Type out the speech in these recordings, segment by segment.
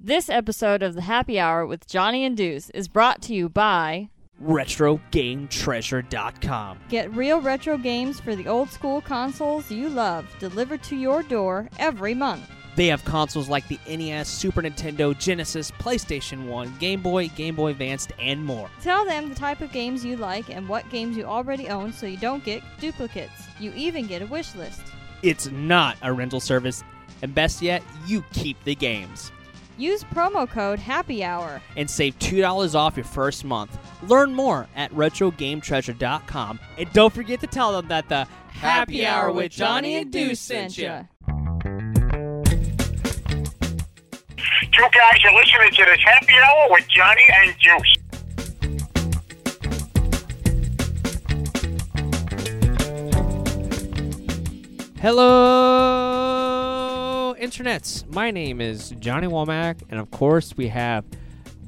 This episode of the Happy Hour with Johnny and Deuce is brought to you by RetroGameTreasure.com. Get real retro games for the old school consoles you love delivered to your door every month. They have consoles like the NES, Super Nintendo, Genesis, PlayStation 1, Game Boy, Game Boy Advanced, and more. Tell them the type of games you like and what games you already own so you don't get duplicates. You even get a wish list. It's not a rental service, and best yet, you keep the games. Use promo code Happy Hour. And save $2 off your first month. Learn more at RetroGameTreasure.com. And don't forget to tell them that the Happy Hour with Johnny and Deuce sent you. You guys are listening to this happy hour with Johnny and Deuce. Hello, internets. My name is Johnny Womack, and of course, we have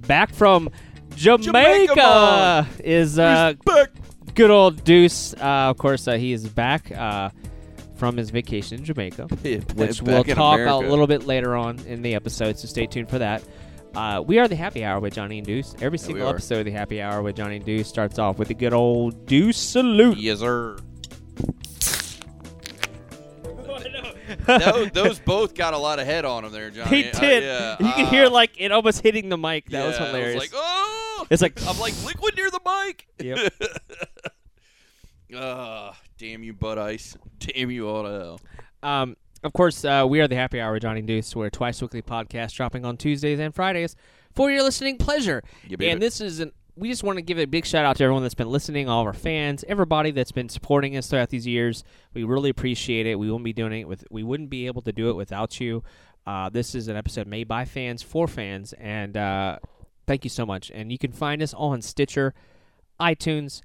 back from Jamaica, Jamaica, is uh, good old Deuce. Uh, of course, uh, he is back uh, from his vacation in Jamaica, which we'll talk America. a little bit later on in the episode. So stay tuned for that. Uh, we are the Happy Hour with Johnny and Deuce. Every we single episode of the Happy Hour with Johnny and Deuce starts off with a good old Deuce salute. Yes, sir. Those, those both got a lot of head on them there, Johnny. They Uh, did. yeah, you can uh, hear like it almost hitting the mic. That was hilarious. Was like, oh! It's like- I'm like liquid near the mic. Yep. Ah, damn you, Bud Ice. Damn you all to hell. Um, of course, uh, we are the Happy Hour Johnny Deuce. We're a twice weekly podcast dropping on Tuesdays and Fridays for your listening pleasure. Yeah, and this is an. We just want to give a big shout out to everyone that's been listening, all of our fans, everybody that's been supporting us throughout these years. We really appreciate it. We wouldn't be doing it with. We wouldn't be able to do it without you. Uh, this is an episode made by fans for fans, and uh, thank you so much. And you can find us on Stitcher, iTunes,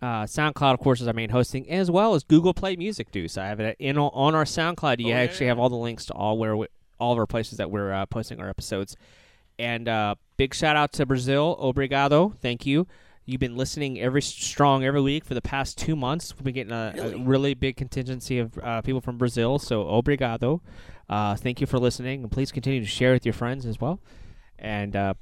uh, SoundCloud, of course, is our main hosting, as well as Google Play Music. Deuce, I have it in on our SoundCloud. You Oh, actually yeah. have all the links to all where we, all of our places that we're uh, posting our episodes. And uh, big shout out to Brazil, obrigado, thank you. You've been listening every strong every week for the past two months. We've been getting a really, a really big contingency of uh, people from Brazil, so obrigado. Uh, thank you for listening, and please continue to share with your friends as well. And uh,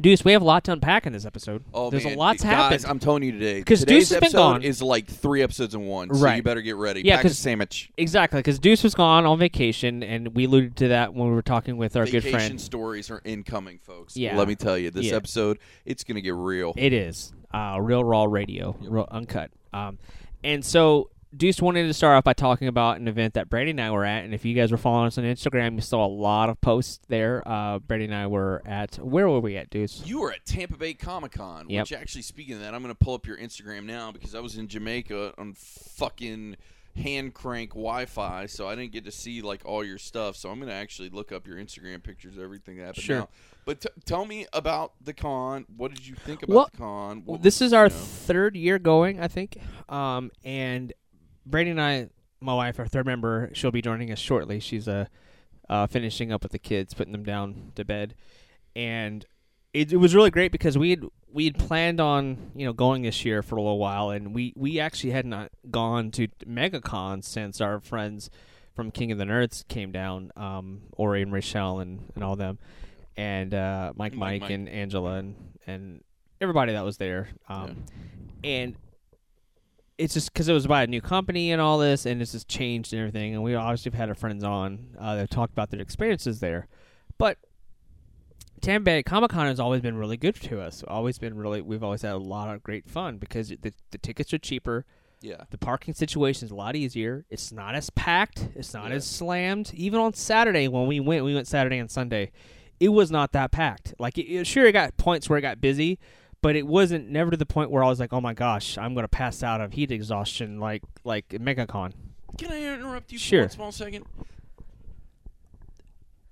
Deuce, we have a lot to unpack in this episode. Oh, There's man. a lot to Guys, happen. I'm telling you today because Deuce has been episode gone. is like three episodes in one. So Right. you better get ready. Yeah, Pack a 'cause- sandwich. Exactly, because Deuce was gone on vacation, and we alluded to that when we were talking with our Vacation good friend. stories are incoming, folks. Yeah. Let me tell you, this Yeah. episode, it's going to get real. It is uh, real raw radio, real uncut. Um, and so Deuce wanted to start off by talking about an event that Brandy and I were at, and if you guys were following us on Instagram, you saw a lot of posts there. Uh, Brandy and I were at where were we at, Deuce? You were at Tampa Bay Comic Con, Yep. which actually, speaking of that, I'm going to pull up your Instagram now because I was in Jamaica on fucking hand crank Wi-Fi, so I didn't get to see like all your stuff. So I'm going to actually look up your Instagram pictures, everything that happened. Sure. Now. But t- tell me about the con. What did you think about Well, the con? Well, What this was, is our you know- third year going, I think. Um, and Brandy and I, my wife, our third member, she'll be joining us shortly. She's uh, uh, finishing up with the kids, putting them down to bed, and it, it was really great because we had we had planned on you know going this year for a little while, and we we actually had not gone to MegaCon since our friends from King of the Nerds came down, um, Ori and Rachel and, and all them, and uh, Mike, Mike, Mike, and Angela and and everybody that was there. Um, And it's just because it was by a new company and all this, and it's just changed and everything. And we obviously have had our friends on uh, that talked about their experiences there. But Tampa Bay Comic Con has always been really good to us. Always been really, we've always had a lot of great fun because the, the tickets are cheaper. yeah. The parking situation is a lot easier. It's not as packed. It's not Yeah. as slammed. Even on Saturday when we went, we went Saturday and Sunday. It was not that packed. Like, it, it- sure, it got points where it got busy, but it wasn't never to the point where I was like, "Oh my gosh, I'm gonna pass out of heat exhaustion," like like MegaCon. Can I interrupt you Sure. for one small second?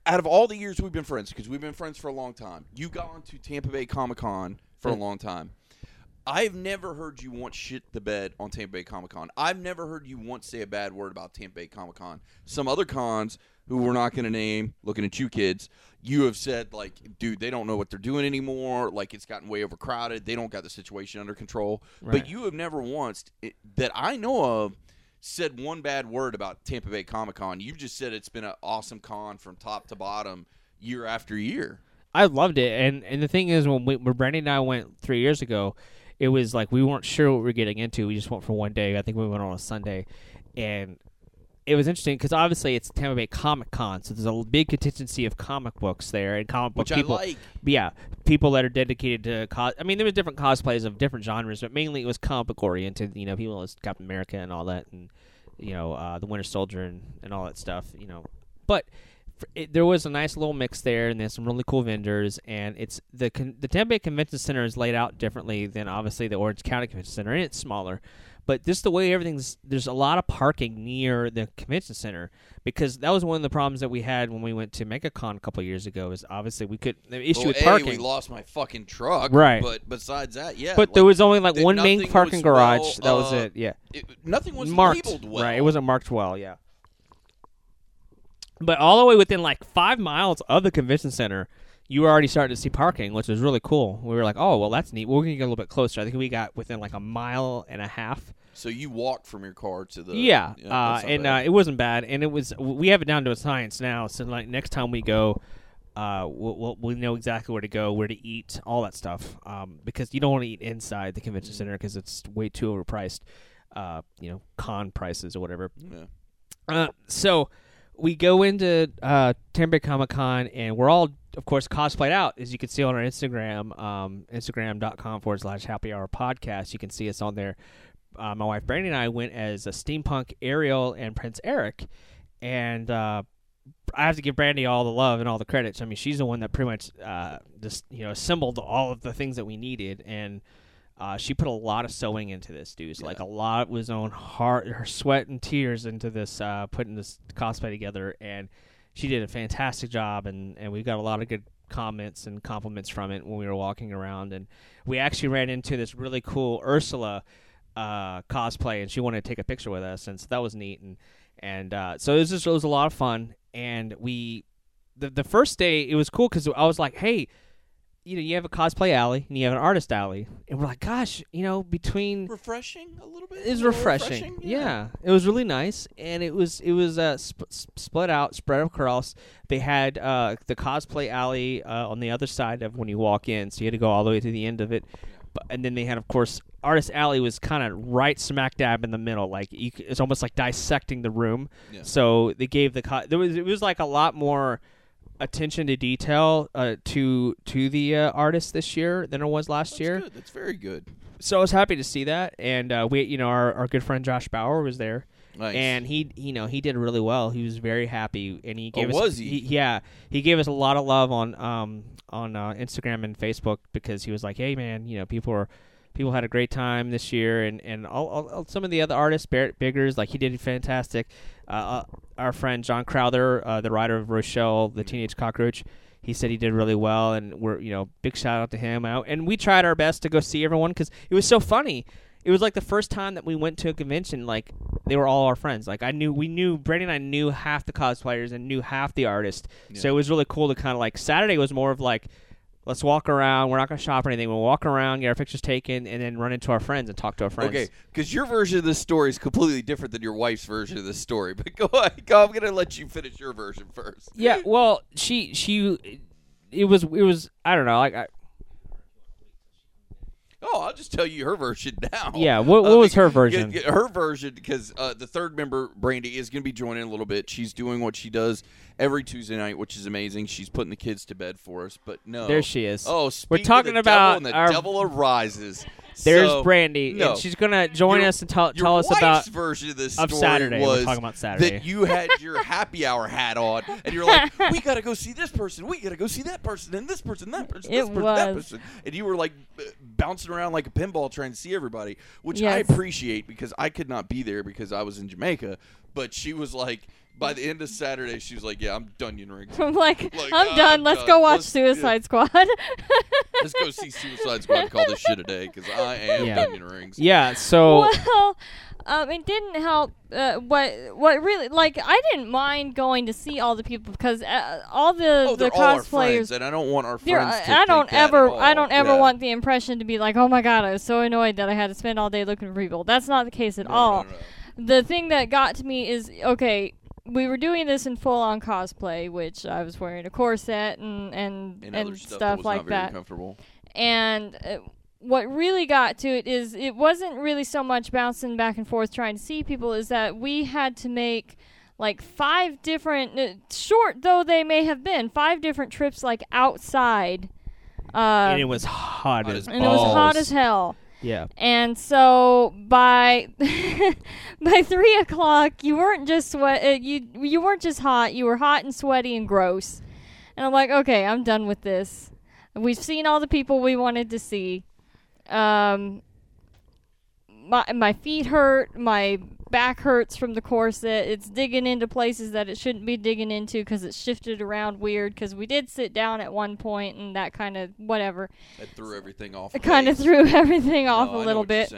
Out of all the years we've been friends, because we've been friends for a long time, you got onto Tampa Bay Comic Con for a long time. I've never heard you once shit the bed on Tampa Bay Comic Con. I've never heard you once say a bad word about Tampa Bay Comic Con. Some other cons who we're not going to name, looking at you kids, you have said like, dude, they don't know what they're doing anymore. Like it's gotten way overcrowded. They don't got the situation under control. Right. But you have never once it, that I know of said one bad word about Tampa Bay Comic Con. You've just said it's been an awesome con from top to bottom. year after year. I loved it, and and the thing is, when we, when Brandy and I went three years ago, it was like we weren't sure what we were getting into. We just went for one day. I think we went on a Sunday, and it was interesting because obviously it's Tampa Bay Comic Con, so there's a big contingency of comic books there and comic book Which I people. like. Yeah, people that are dedicated to cos. I mean, there was different cosplays of different genres, but mainly it was comic book oriented. You know, people as Captain America and all that, and you know, uh, the Winter Soldier and, and all that stuff. You know, but it, there was a nice little mix there, and there's some really cool vendors. And it's the con- the Tampa Bay Convention Center is laid out differently than obviously the Orange County Convention Center, and it's smaller. But just the way everything's there's a lot of parking near the convention center because that was one of the problems that we had when we went to MegaCon a couple years ago. Is obviously we could the issue Well, with A, parking. we lost my fucking truck. Right. But besides that, yeah. But like, there was only like one main parking garage. well, that was uh, it. Yeah, it- nothing was marked. labeled well. Right, it wasn't marked well. Yeah. But all the way within like five miles of the convention center, you were already starting to see parking, which was really cool. We were like, "Oh, well, that's neat." We're gonna get a little bit closer. I think we got within like a mile and a half. So you walked from your car to the. yeah, uh, and uh, it wasn't bad, and it was. We have it down to a science now. So like next time we go, uh, we'll, we'll we know exactly where to go, where to eat, all that stuff. Um, because you don't want to eat inside the convention center because it's way too overpriced. Uh, you know, con prices or whatever. Yeah. Uh, so we go into uh, Tampa Comic Con, and we're all, of course, cosplayed out, as you can see on our Instagram, um, Instagram.com forward slash Happy Hour Podcast. You can see us on there. Uh, my wife Brandy and I went as a steampunk Ariel and Prince Eric, and uh, I have to give Brandy all the love and all the credits. I mean, she's the one that pretty much uh, just you know assembled all of the things that we needed, and uh, she put a lot of sewing into this, dude. So, Like a lot was on heart, her sweat and tears into this, uh, putting this cosplay together, and she did a fantastic job. And and we got a lot of good comments and compliments from it when we were walking around, and we actually ran into this really cool Ursula uh, cosplay, and she wanted to take a picture with us, and so that was neat. And and uh, so it was just it was a lot of fun, and we the the first day it was cool because I was like, hey you know, you have a cosplay alley and you have an artist alley, and we're like, gosh, you know, between refreshing a little bit. it was A refreshing. Yeah. it was really nice, and it was it was uh, sp- split out, spread across. They had uh, the cosplay alley uh, on the other side of when you walk in, so you had to go all the way to the end of it. But, and then they had, of course, artist alley was kind of right smack dab in the middle, like you, c- it's almost like dissecting the room. Yeah. So they gave the co- there was it was like a lot more attention to detail uh, to to the uh, artist this year than it was last That's year. good. That's very good. So I was happy to see that, and uh, we, you know, our, our good friend Josh Bauer was there, Nice. and he, you know, he did really well. He was very happy, and he Oh, gave us, was he? yeah, he gave us a lot of love on um on uh, Instagram and Facebook because he was like, hey man, you know, people are people had a great time this year, and and all, all, all- some of the other artists, Barrett Biggers, like he did fantastic. Uh, uh, our friend John Crowther, uh, the writer of Rochelle, the Teenage Cockroach, he said he did really well, and we're you know big shout out to him. Out and we tried our best to go see everyone because it was so funny. It was like the first time that we went to a convention. Like they were all our friends. Like I knew we knew Brandy and I knew half the cosplayers and knew half the artists. So it was really cool to kind of like Saturday was more of like let's walk around. We're not gonna shop or anything. We'll walk around, get our pictures taken, and then run into our friends and talk to our friends. Okay, because your version of this story is completely different than your wife's version of this story. But go ahead, go. I'm gonna let you finish your version first. Yeah. Well, she she it was it was I don't know like I, Oh, I'll just tell you her version now. Yeah, what- what Uh, was her version? Her version, because uh, the third member, Brandy, is going to be joining a little bit. She's doing what she does every Tuesday night, which is amazing. She's putting the kids to bed for us. But no, There she is. Oh, We're talking the about devil and the our- devil arises. there's So, Brandy no. and she's gonna join Your- us and tell, tell us about version of this of story Saturday. We're was talking about Saturday. that you had your happy hour hat on, and you're like, "We gotta go see this person, we gotta go see that person, and this person, that person, this It person, that person," and you were like b- bouncing around like a pinball trying to see everybody, which I appreciate because I could not be there because I was in Jamaica. But she was like, by the end of Saturday, she was like, "Yeah, I'm done, rings. I'm like, Like, I'm done. Let's uh, go watch let's- Suicide Squad. Let's go see Suicide Squad and call this shit a day because I am Yeah. Onion Rings." yeah. So well, um, it didn't help. Uh, what what really like I didn't mind going to see all the people because uh, all the Oh, the they're all our friends, cosplayers. and I don't want our friends to I don't that ever. I don't ever Yeah. want the impression to be like oh my god I was so annoyed that I had to spend all day looking for people. That's not the case at No, all. no, no. The thing that got to me is okay. we were doing this in full on cosplay, which I was wearing a corset and and and, and, other stuff, stuff, that like that. comfortable. And uh, what really got to it is it wasn't really so much bouncing back and forth trying to see people, is that we had to make like five different, uh, short though they may have been, five different trips like outside. Uh, and it was hot, Hot as as and it was hot as hell. Yeah. And so by by three o'clock, you weren't just sweat. Uh, you you weren't just hot. You were hot and sweaty and gross. And I'm like, okay, I'm done with this. We've seen all the people we wanted to see. Um, my my feet hurt. My back hurts from the corset. It's digging into places that it shouldn't be digging into because it shifted around weird. Because we did sit down at one point, and that kind of whatever. That threw everything off. It kind of threw everything No, off I a little bit.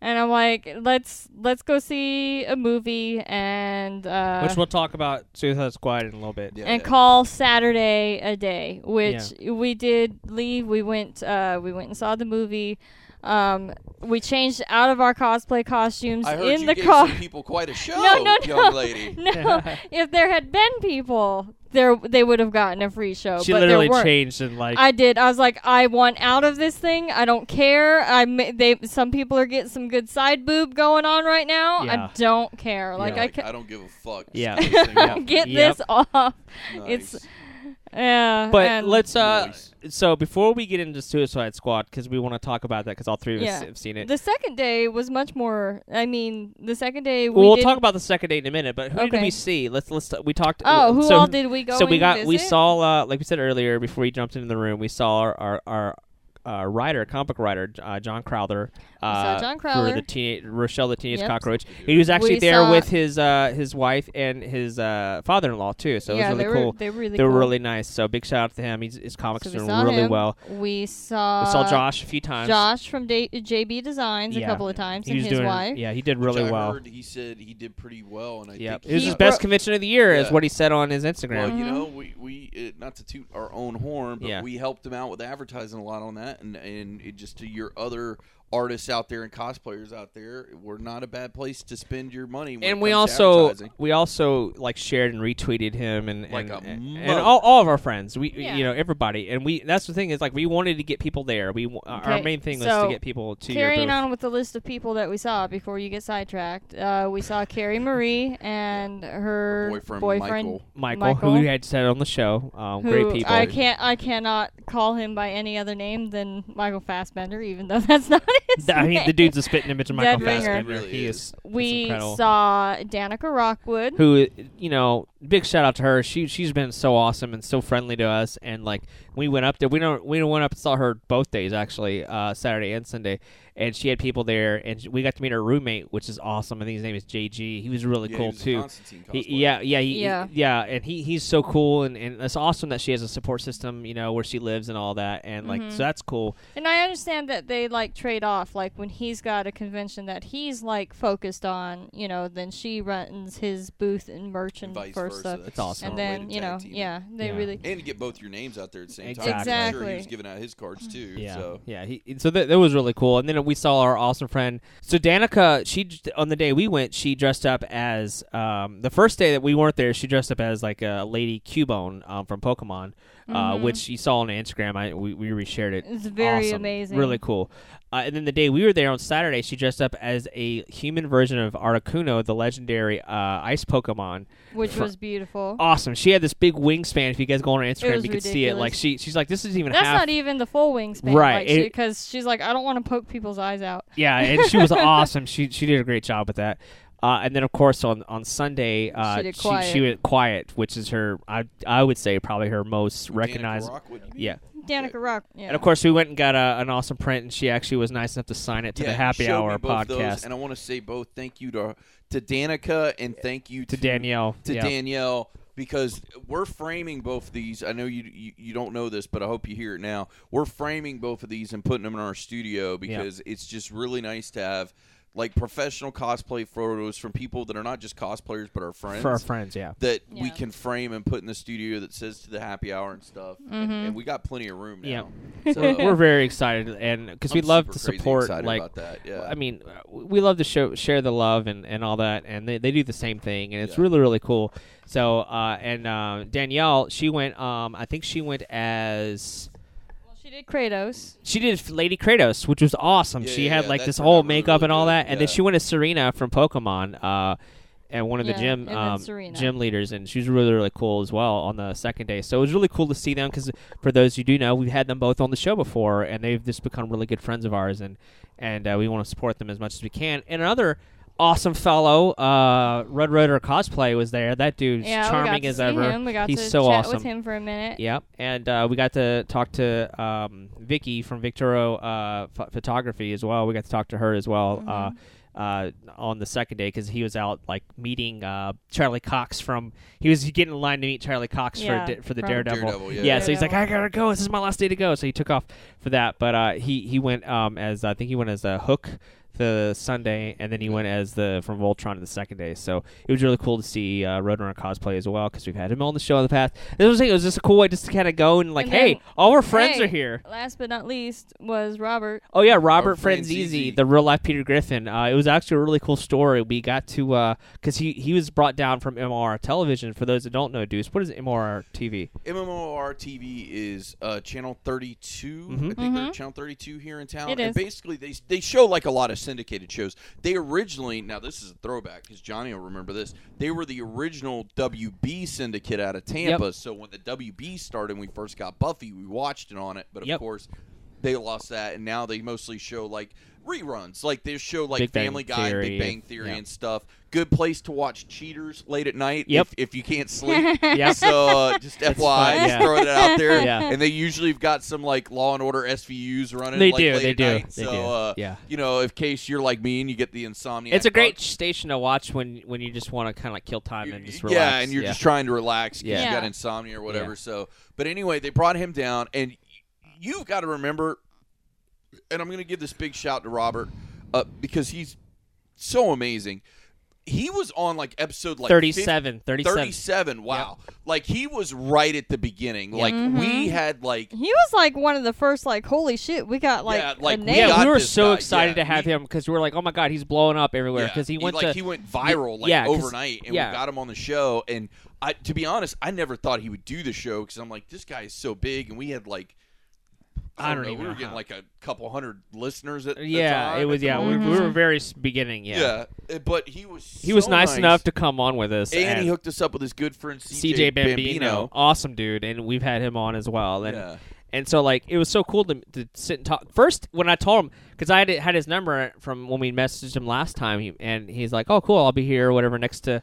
Saying. And I'm like, let's let's go see a movie and uh, Which we'll talk about Suicide Squad in a little bit. Yeah, and yeah. call Saturday a day, which we did leave. We went uh, we went and saw the movie. Um, we changed out of our cosplay costumes I heard in you the gave car. some people quite a show, no, no, young lady. no. if there had been people, there they would have gotten a free show. She but literally there weren't. changed and like I did. I was like, I want out of this thing. I don't care. I ma- they some people are getting some good side boob going on right now. Yeah. I don't care. Like Yeah. I Like, ca- I don't give a fuck. Yeah. get this off. get Yep. this off. Nice. It's yeah. But let's uh. Nice. So before we get into Suicide Squad, because we want to talk about that, because all three of us have seen it. The second day was much more. I mean, the second day we well, we'll talk about the second day in a minute. But who did we see? Let's let's we talked. oh, who so, all did we go? So we and got we saw uh, like we said earlier before we jumped into the room. We saw our our, our uh, writer, comic book writer, uh, John Crowther. Uh, saw John for the teen Rochelle the Teenage Yep. Cockroach. He was actually We there with his uh, his wife and his uh, father-in-law too. So yeah, it was they really were cool. they were really they were cool. really nice. So big shout out to him. He's, his comics So we doing saw really him. well. We saw. we saw Josh a few times. Josh from da- JB Designs Yeah. a couple of times, he and was his doing wife. yeah, he did Which really I well. Heard he said he did pretty well, and I Yep. think It was his best wrote- convention of the year, is what he said on his Instagram. Well, you Mhm. know, we we uh, not to toot our own horn, but Yeah. we helped him out with advertising a lot on that, and and it just to your other artists out there and cosplayers out there, we're not a bad place to spend your money. When and we also we also like shared and retweeted him and Like and, a and, and all, all of our friends we Yeah. you know everybody and we that's the thing is like we wanted to get people there we wa- our main thing was to get people to Carrying booth. on with the list of people that we saw before you get sidetracked, uh, we saw Carrie Marie and her boyfriend, boyfriend Michael. Michael, Michael. who we had said on the show um, who great people I can't I cannot call him by any other name than Michael Fassbender, even though that's not his I mean, the dude's a spitting image of Michael Dead. Fassbender. He is. is. We incredible. saw Danica Rockwood. who you know big shout out to her. She she's been so awesome and so friendly to us. And like we went up there. We don't we went up and saw her both days actually uh saturday and sunday. And she had people there. And we got to meet her roommate which is awesome. I think his name is jg he was really Yeah, he cool was too. Constantine He- yeah, yeah, he, Yeah. yeah, and he he's so cool, and, and it's awesome that she has a support system, you know, where she lives and all that, and like Mhm. so that's cool. And I understand that they like trade off. Like when he's got a convention that he's like focused on, you know, then she runs his booth and merch and vice for versa. stuff. That's It's awesome. And then you know, tag team it. yeah, they Yeah. really. and to get both your names out there at the same Exactly. time. I'm sure he was giving out his cards too. Yeah, So yeah. He, so that, that was really cool. And then we saw our awesome friend. So Danica, she on the day we went, she dressed up as um, the first day that we weren't there. She dressed up as like a lady Cubone um, from Pokemon, uh, Mhm. which you saw on Instagram. I we, we reshared it. It's very awesome. amazing. really cool. Uh, and then the day we were there on Saturday, she dressed up as a human version of Articuno, the legendary uh, ice Pokemon. which for- was beautiful. Awesome. She had this big wingspan. If you guys go on her Instagram, you can see it. Like she, she's like, this is even That's half. not even the full wingspan, Right, Because she's like, I don't want to poke people's eyes out. Yeah, and she was awesome. She she did a great job with that. Uh, and then of course on on Sunday, uh, She did she, Quiet. she went quiet, which is her I I would say probably her most Danica recognized. Rockwood, you? Yeah, Danica Rock. Yeah. and of course we went and got a, an awesome print, and she actually was nice enough to sign it to yeah, the Happy Hour both those, podcast and I want to say both thank you to to Danica and thank you to Danielle. to yeah. Danielle because we're framing both of these. I know you, you you don't know this, but I hope you hear it now. We're framing both of these and putting them in our studio because it's just really nice to have like professional cosplay photos from people that are not just cosplayers but our friends for our friends. Yeah. that we can frame and put in the studio that says to the happy hour and stuff. And, and we got plenty of room Yeah. now. So we're very excited, and because we love to support, like, about that. Yeah. I mean, uh, we love to show share the love and, and all that, and they, they do the same thing, and it's Yeah. really really cool. So uh, and uh, Danielle, she went. Um, I think she went as Well, she did Kratos. she did Lady Kratos, which was awesome. Yeah, she yeah, had yeah, like this whole makeup really and all good. that, and then she went as Serena from Pokemon. Uh, and one of the gym um, gym leaders, and she was really really cool as well on the second day. So it was really cool to see them because for those who do know, we've had them both on the show before, and they've just become really good friends of ours, and and uh, we want to support them as much as we can. And another awesome fellow, uh, Red Rotor cosplay was there. That dude's Yeah, we charming got to as see ever. him. We got He's to so chat awesome. with him for a minute. Yep, and uh, we got to talk to um, Vicky from Victoro uh, ph- Photography as well. We got to talk to her as well Mm-hmm. uh, uh, on the second day because he was out like meeting uh, Charlie Cox from. He was getting in line to meet Charlie Cox Yeah, for di- for the Daredevil. Daredevil, yeah. so he's like, I gotta go. This is my last day to go. So he took off for that. But uh, he he went um, as I think he went as a Hook the Sunday, and then he went as the from Voltron the second day. So it was really cool to see uh, Roadrunner cosplay as well because we've had him on the show in the past. This was it was just a cool way just to kind of go and like, And hey, all our friends hey, are here. Last but not least was Robert. Oh yeah, Robert Franzese. Franzese, the real life Peter Griffin. Uh, it was actually a really cool story. We got to because he he was brought down from MR Television. For those that don't know, Deuce, what is MR TV? WMOR TV is uh, channel 32. Mhm. I think they're Mhm. channel 32 here in town. It and is. basically, they they show like a lot of syndicated shows. They originally, now this is a throwback because Johnny will remember this. They were the original WB syndicate out of Tampa. So when the WB started, and we first got Buffy, we watched it on it. But of Yep. course, they lost that, and now they mostly show like reruns. Like they show like Big Bang Family Guy, Theory, Big Bang Theory, yeah. and stuff. Good place to watch Cheaters late at night. Yep. If, if you can't sleep. Yep. So uh, just FYI, fun, just yeah. throwing it out there. Yeah. And they usually have got some like Law and Order SVUs running. They like, do, late they at do, night. they so, do. Uh, Yeah. You know, if case you're like me and you get the insomnia. It's a great station to watch when when you just want to kind of like kill time and just relax. Yeah, and you're just trying to relax because Yeah. you got insomnia or whatever. Yeah. So, but anyway, they brought him down, and y- you've got to remember. And I'm going to give this big shout to Robert uh, because he's so amazing. He was on like episode like 37, 37. 37. Wow. Like he was right at the beginning. Like Mhm. we had like He was like one of the first. Like, holy shit, we got like Yeah, a like, we. Yeah, we were so guy, excited yeah, to have we- him because we were like, "Oh my god, he's blowing up everywhere!" Yeah, Because he went like to he went viral like yeah, 'cause- overnight, and yeah. we got him on the show. And I, to be honest, I never thought he would do the show because I'm like, this guy is so big, and we had like, I I don't, don't know, we were getting how. like a couple hundred listeners at the yeah, time, it was yeah. We, we were very beginning. Yeah, yeah, but he was he was so nice, enough to come on with us. and, he hooked us up with his good friend CJ Bambino, awesome dude, and we've had him on as well. And Yeah. and so like it was so cool to, to sit and talk. First, when I told him because I had had his number from when we messaged him last time, he, and he's like, "Oh, cool, I'll be here, or whatever." Next to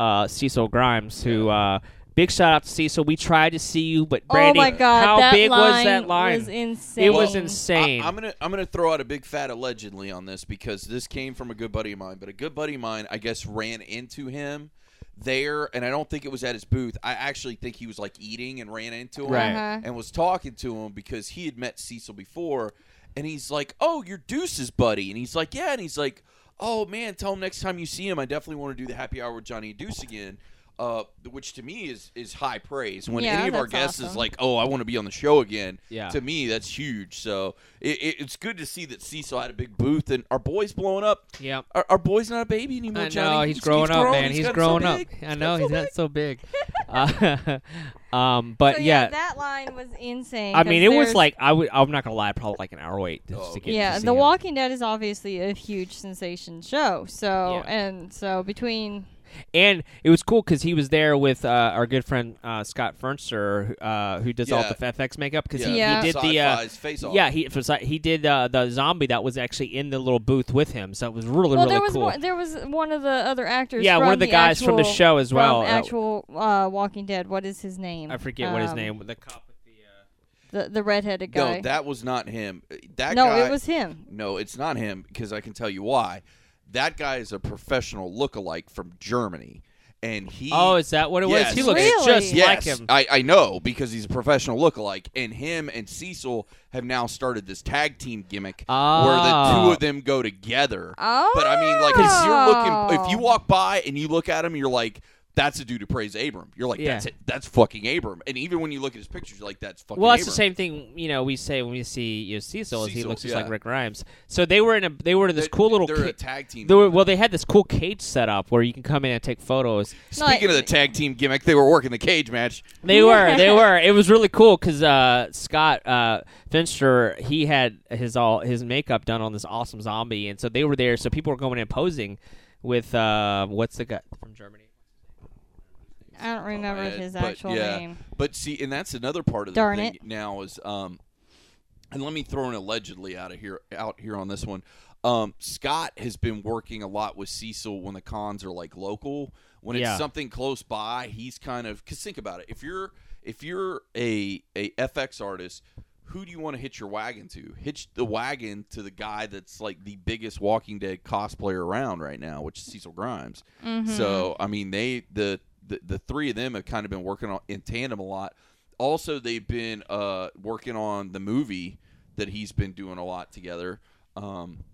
uh, Cecil Grimes, who. Uh, Big shout out to Cecil. We tried to see you, but Brandy, oh my god, how big was that line? Was insane. It was Well, insane. I, am gonna I'm gonna throw out a big fat allegedly on this because this came from a good buddy of mine. But a good buddy of mine, I guess, ran into him there, and I don't think it was at his booth. I actually think he was like eating and ran into him Right. Uh-huh. and was talking to him because he had met Cecil before, and he's like, "Oh, you're Deuce's buddy," and he's like, "Yeah," and he's like, "Oh man, tell him next time you see him, I definitely want to do the happy hour with Johnny and Deuce again." Uh, which to me is is high praise. When Yeah, any of our that's guests is like, "Oh, I want to be on the show again," Yeah. to me that's huge. So it, it, it's good to see that Cecil had a big booth and our boy's blowing up. yeah. Our, our boy's not a baby anymore. I know Johnny. he's growing up, man. He's He's, gotten so growing up. big. I know he's not so big. Uh, um, but So, yeah, that line was insane. I mean, it was like I would. I'm not gonna lie, probably like an hour wait just Oh, to get. yeah, to see The him. Walking Dead is obviously a huge sensation show. So Yeah. and so between and it was cool because he was there with uh, our good friend uh, Scott Finster, uh, who does all the FX makeup because Yeah, he, Yeah. he did the. Uh, Syfy's face off. yeah, he for he did uh, the zombie that was actually in the little booth with him, so it was really well, really there was cool. one, there was one of the other actors. Yeah, from one of the guys from the show as well, From uh, actual uh, Walking Dead. What is his name? I forget what his Um, name. The cop with the. Uh, The the redheaded guy. No, that was not him. That no, guy, it was him. No, it's not him because I can tell you why. That guy is a professional lookalike from Germany. and he. Oh, is that what it Yes. was? He looks Really? just yes, like him. I, I know because he's a professional lookalike, and him and Cecil have now started this tag team gimmick where the Oh. two ah. of them go together. Oh. But I mean, like, if you're looking, if you oh. walk by and you look at him, you're like, that's a dude who prays Abram. You're like, Yeah. that's it. That's fucking Abram. And even when you look at his pictures, you're like, that's fucking. Well, that's the same thing you know we say when we see you know, Cecil, is he Cecil, looks just yeah. like Rick Grimes. So they were in a they were in this They- cool little They're ca- a tag team. they were, well they had this cool cage set up where you can come in and take photos. Speaking of the tag team gimmick, they were working the cage match. They were they were it was really cool because uh, Scott uh, Finster he had his all his makeup done on this awesome zombie and so they were there so people were going and posing with uh, what's the guy from Germany. I don't remember head, his but actual yeah. name. But see, and that's another part of the Darn thing it. now is um, and let me throw an allegedly out of here out here on this one. Um, Scott has been working a lot with Cecil when the cons are like local. When Yeah. it's something close by, he's kind of because think about it. If you're if you're a a FX artist, who do you want to hitch your wagon to? Hitch the wagon to the guy that's like the biggest Walking Dead cosplayer around right now, which is Cecil Grimes. So I mean, they the, the the three of them have kind of been working on in tandem a lot. Also, they've been uh, working on the movie that he's been doing a lot together. Um,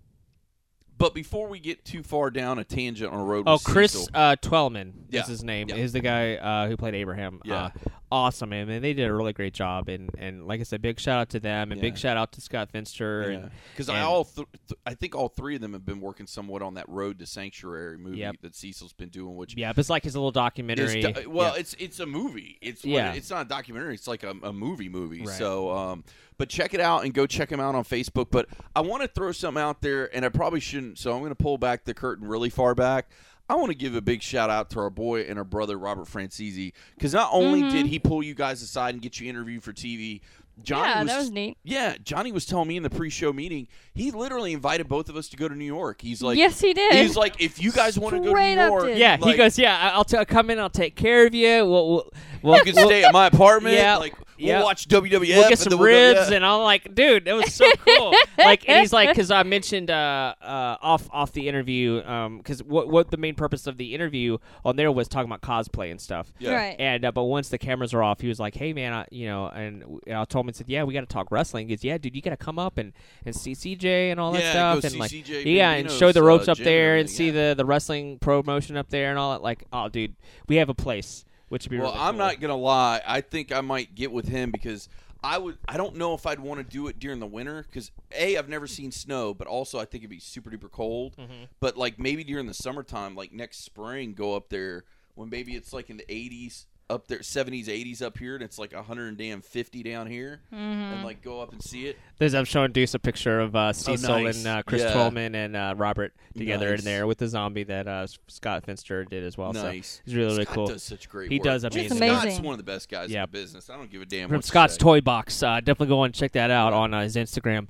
but before we get too far down a tangent on a road, Oh, Chris Cecil, uh, Twellman Yeah. is his name. Yeah. Is the guy uh, who played Abraham. Yeah. Awesome, man. And they did a really great job. And, and like I said, big shout out to them and big shout out to Scott Finster. And, because I all th- th- I think all three of them have been working somewhat on that road to sanctuary movie Yep. that Cecil's been doing, which yeah, it's like his little documentary. do- well, Yeah. it's it's a movie. It's what- Yeah. it's not a documentary. It's like a, a movie movie. Right. So, um, but check it out and go check him out on Facebook. But I want to throw something out there, and I probably shouldn't. So I'm going to pull back the curtain really far back. I want to give a big shout out to our boy and our brother Robert Franzese because not only Mm-hmm. did he pull you guys aside and get you interviewed for TV, Johnny yeah, was, that was neat. yeah, Johnny was telling me in the pre-show meeting, he literally invited both of us to go to New York. He's like, yes, he did. he's like, if you guys want to go to New York, did. yeah, he goes, yeah, I- I'll, t- I'll come in, I'll take care of you. We'll, we'll, we'll, you can stay at my apartment. Yeah, like we'll yeah. watch WWF. we'll get and some we'll go- ribs, yeah. and I'm like, dude, that was so cool. like, and he's like, because I mentioned uh, uh, off off the interview, because what what the main purpose of the interview on there was talking about cosplay and stuff. Yeah. Right. And uh, but once the cameras are off, he was like, "Hey man, I, you know," and, and I told him and said, "Yeah, we got to talk wrestling." He goes, "Yeah, dude, you got to come up and, and see CJ and all that Yeah, stuff, go and see like, CJ yeah, and show the ropes uh, up there and everything, see the the wrestling promotion up there and all that. Like, oh, dude, we have a place, which would be Well, really I'm cool. not gonna lie. I think I might get with him because I would. I don't know if I'd want to do it during the winter because a I've never seen snow, but also I think it'd be super duper cold. Mm-hmm. But like maybe during the summertime, like next spring, go up there when maybe it's like in the 80s up there, 70s, 80s up here, and it's like 150 down here, Mm-hmm. and like go up and see it. There's, I'm showing Deuce a picture of uh, Cecil Oh, nice. and uh, Chris Yeah. Twellman and uh, Robert together Nice. in there with the zombie that uh, Scott Finster did as well. nice. So it's really really Scott cool. does such great He work. does It's amazing. amazing. Scott's one of the best guys Yeah. in the business. I don't give a damn. From what you Scott's say. Toy Box. Uh, definitely go and check that out on uh, his Instagram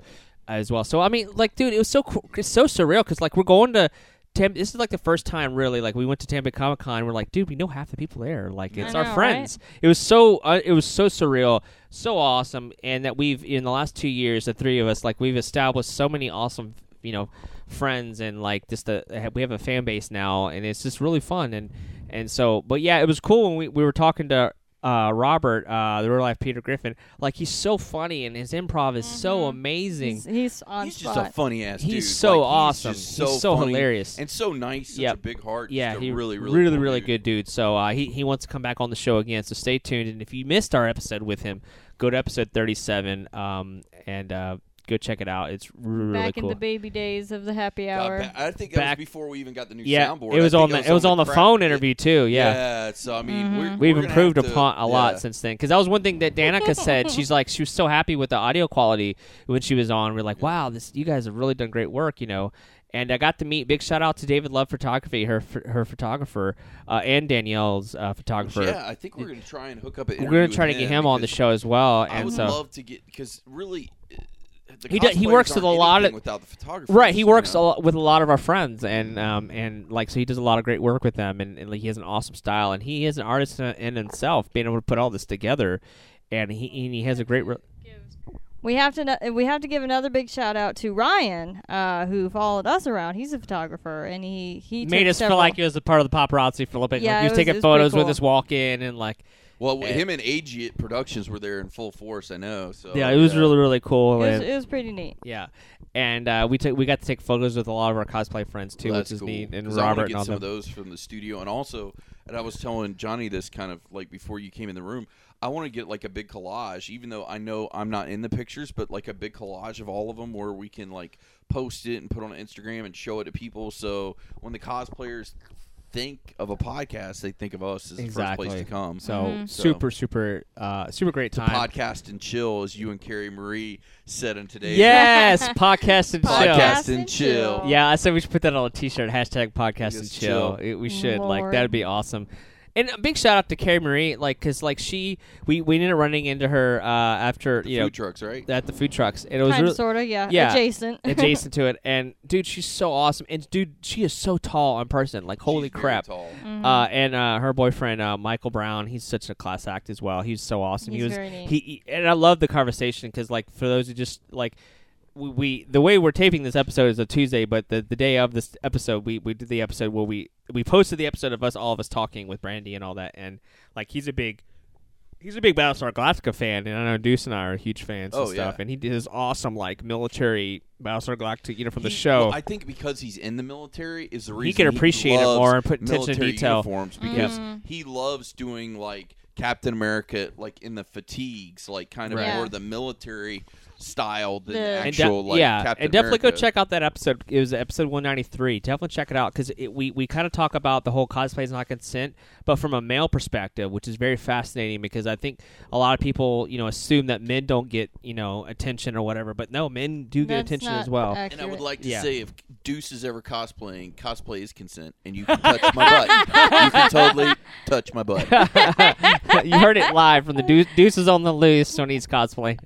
as well. So I mean, like, dude, it was so cool. It's so surreal because like we're going to. Tam- this is like the first time, really. Like we went to Tampa Comic Con. We're like, dude, we know half the people there. Like it's I our know, friends. It was so, uh, it was so surreal, so awesome, and that we've in the last two years, the three of us, like we've established so many awesome, you know, friends, and like just the we have a fan base now, and it's just really fun, and and so, but yeah, it was cool when we we were talking to uh, Robert, uh, the real life Peter Griffin. Like he's so funny and his improv is so amazing. He's, he's on He's just a funny ass dude. He's so Like, awesome. He's, just He's so, so hilarious. and so nice. Such Yep. a big heart. yeah, just a he really, really, really, cool really dude. good dude. So uh, he he wants to come back on the show again. So stay tuned. And if you missed our episode with him, go to episode thirty-seven um, and uh, go check it out. It's really, Back cool. in the baby days of the happy hour. ba- I think that Back- was before we even got the new yeah, soundboard. it was on think the it was on the crack- phone interview too. Yeah. Yeah, so I mean, we're, We've we're gonna improved have to- upon a lot yeah. since then. Because that was one thing that Danica said. She's like, she was so happy with the audio quality when she was on. We're like, wow, this you guys have really done great work, you know. And I got to meet. Big shout out to David Love Photography, her her photographer, uh, and Danielle's uh, photographer. Yeah, I think we're gonna try and hook up. An We're gonna interview try to get him on the show as well. I And would so, love to get because really, the He do- he works with a lot of- without the photography. right, he works a lot, with a lot of our friends, and um, and like so he does a lot of great work with them, and, and like, he has an awesome style, and he is an artist in, in himself, being able to put all this together, and he and he has a great. Re- we have to no- we have to give another big shout out to Ryan, uh, who followed us around. He's a photographer, and he he Made us several- feel like it was a part of the paparazzi for a little bit. Yeah, like he was was- taking was pretty photos with us walk in and like Well, Eh. him and Agiat Productions were there in full force. I know. So yeah, it was really really cool. It was, and- it was pretty neat. Yeah, and uh, we took we got to take photos with a lot of our cosplay friends too, Well, which is cool. neat. And 'Cause I wanna Robert get and all some them. of those from the studio, and also, and I was telling Johnny this kind of like before you came in the room. I want to get like a big collage, even though I know I'm not in the pictures, but like a big collage of all of them where we can like post it and put on Instagram and show it to people. So when the cosplayers think of a podcast, they think of us as the first place to come. So Mhm. super super uh, super great time. podcast and chill, as you and Carrie Marie said in today's Yes, podcast and chill. Podcast and chill. Yeah, I said we should put that on a T-shirt. Hashtag podcast and chill. chill. It- we should like that'd be awesome. And a big shout out to Carrie Marie, like, cause like she, we we ended up running into her uh, after you know food trucks, right? at the food trucks, and it was Kind really of, sort of, yeah, yeah. adjacent. adjacent to it. And dude, she's so awesome. And dude, she is so tall in person. Like holy She's very crap. tall. Mhm. Uh, and uh, her boyfriend uh, Michael Brown, he's such a class act as well. He's so awesome. he was very neat. he, he- and I love the conversation because like for those who just like we, we the way we're taping this episode is a Tuesday, but the, the day of this episode we, we did the episode where we we posted the episode of us all of us talking with Brandy and all that, and like he's a big. He's a big Battlestar Galactica fan, and I know Deuce and I are huge fans Oh, and stuff. yeah. And he did his awesome like military Battlestar Galactica, you know, from the show. well, I think because he's in the military is the reason He can appreciate it loves more and put attention to military detail. uniforms because Mhm. he loves doing like Captain America, like in the fatigues, like kind of Right. more the military style than The- And And de- actual like yeah, Captain and definitely America. go check out that episode. It was episode 193. Definitely check it out because we we kind of talk about the whole cosplay is not consent, but from a male perspective, which is very fascinating because I think a lot of people you know assume that men don't get you know attention or whatever, but no, men do get That's attention as well. And I would like to Yeah. say, if Deuce is ever cosplaying, cosplay is consent, and you can touch my butt. You can totally touch my butt. you heard it live from the Deuce, is on the loose when he's cosplaying.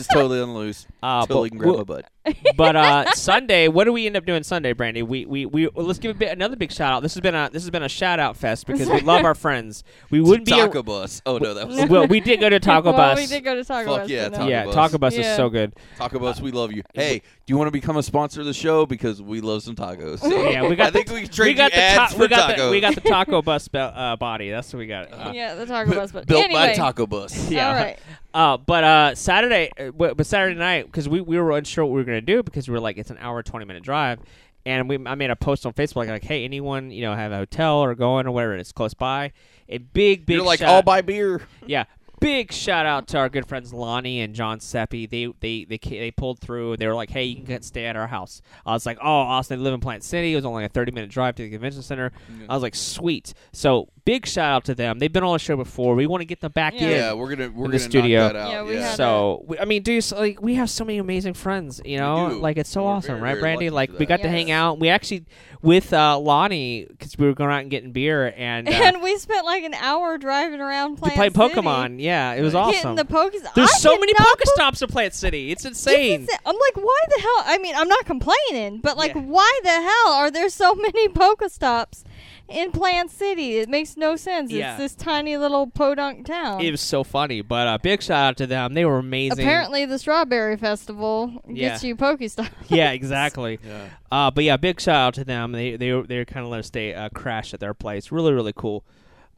Deuce is totally on the loose. Uh, totally but can grab we'll- my butt. but uh, Sunday, what do we end up doing Sunday, Brandy? We we, we well, let's give a bit, another big shout out. This has been a this has been a shout out fest because we love our friends. We wouldn't be a- Taco Bus. Oh no, that was well, we did go to Taco well, Bus. we did go to Taco Fuck Bus. yeah. Taco yeah, Bus. Taco Bus is so good. Taco Bus. We love you. Hey, do you want to become a sponsor of the show because we love some tacos? Yeah, we got I think the, we can trade we got the ads ta- for we got tacos. the we got the Taco Bus be- uh, body. That's what we got. Uh, Yeah, the Taco Bus. But built anyway, by Taco Bus. Yeah. All right. Uh, but uh, Saturday, uh, but Saturday night because we, we were unsure what we were gonna do because we were like it's an hour twenty minute drive, and we I made a post on Facebook like hey anyone you know have a hotel or going or whatever it's close by. A big big You're like, shout- I'll buy beer. yeah. Big shout out to our good friends Lonnie and John Seppi. They they they they pulled through. They were like, "Hey, you can get, stay at our house." I was like, "Oh, awesome!" They live in Plant City. It was only a thirty minute drive to the convention center. I was like, "Sweet!" So big shout out to them. They've been on the show before. We want to get them back Yeah. in. Yeah, we're gonna we're In the gonna studio. knock that out. Yeah, we yeah. So we, I mean, dude, so, like we have so many amazing friends, you know, do. like it's so We're awesome, very, right, very Brandy? Like we that. got to hang out. We actually with uh, Lonnie because we were going out and getting beer and, uh, And we spent like an hour driving around to Plant play City, Pokemon. Yeah, it was Nice. awesome. Getting the Pokes. There's I so many not be- Pokestops in Plant City. It's It's insane. insane. I'm like, why the hell? I mean, I'm not complaining, but like, Yeah. why the hell are there so many Pokestops in Plant City? It makes no sense. Yeah. It's this tiny little podunk town. It was so funny, but uh, big shout out to them. They were amazing. Apparently, the Strawberry Festival gets Yeah. you Pokestops. yeah, exactly. Yeah. Uh, but yeah, big shout out to them. They they they kind of let us stay uh, crash at their place. Really really cool.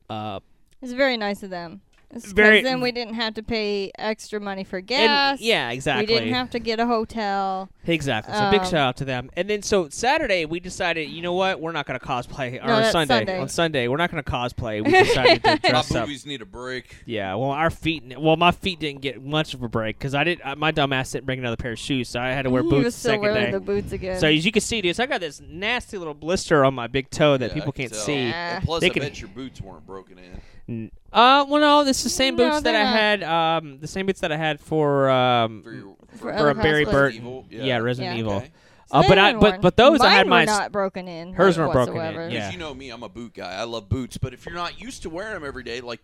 Uh, It's very nice of them. It's 'cause Very- then we didn't have to pay extra money for and- gas. yeah, exactly. We didn't have to get a hotel. Exactly. So big Um, shout out to them. And then so Saturday we decided, you know what, we're not going to cosplay. Or No, that's Sunday, Sunday. on Sunday we're not going to cosplay. We decided to My dress up. boobies need a break. Yeah. Well, our feet. Well, my feet didn't get much of a break because I did. Uh, my dumb ass didn't bring another pair of shoes, so I had to wear he boots was the still second wearing day. the boots again. So as you can see, dude, so I got this nasty little blister on my big toe that Yeah, people I can can't tell. see. Yeah. And plus, They I could- bet your boots weren't broken in. N- Uh, well, no, this is the same No, boots that they're I not. had. Um, the same boots that I had for um For, your, For for other a Barry cosplayers. Burton. Evil? Yeah, Yeah. Resident Yeah. Evil. Okay. So Uh, they but I had but worn. but those Mine I had were mine. not broken in. Hers uh, weren't broken in, whatsoever. yeah. You know me, I'm a boot guy. I love boots. But if you're not used to wearing them every day, like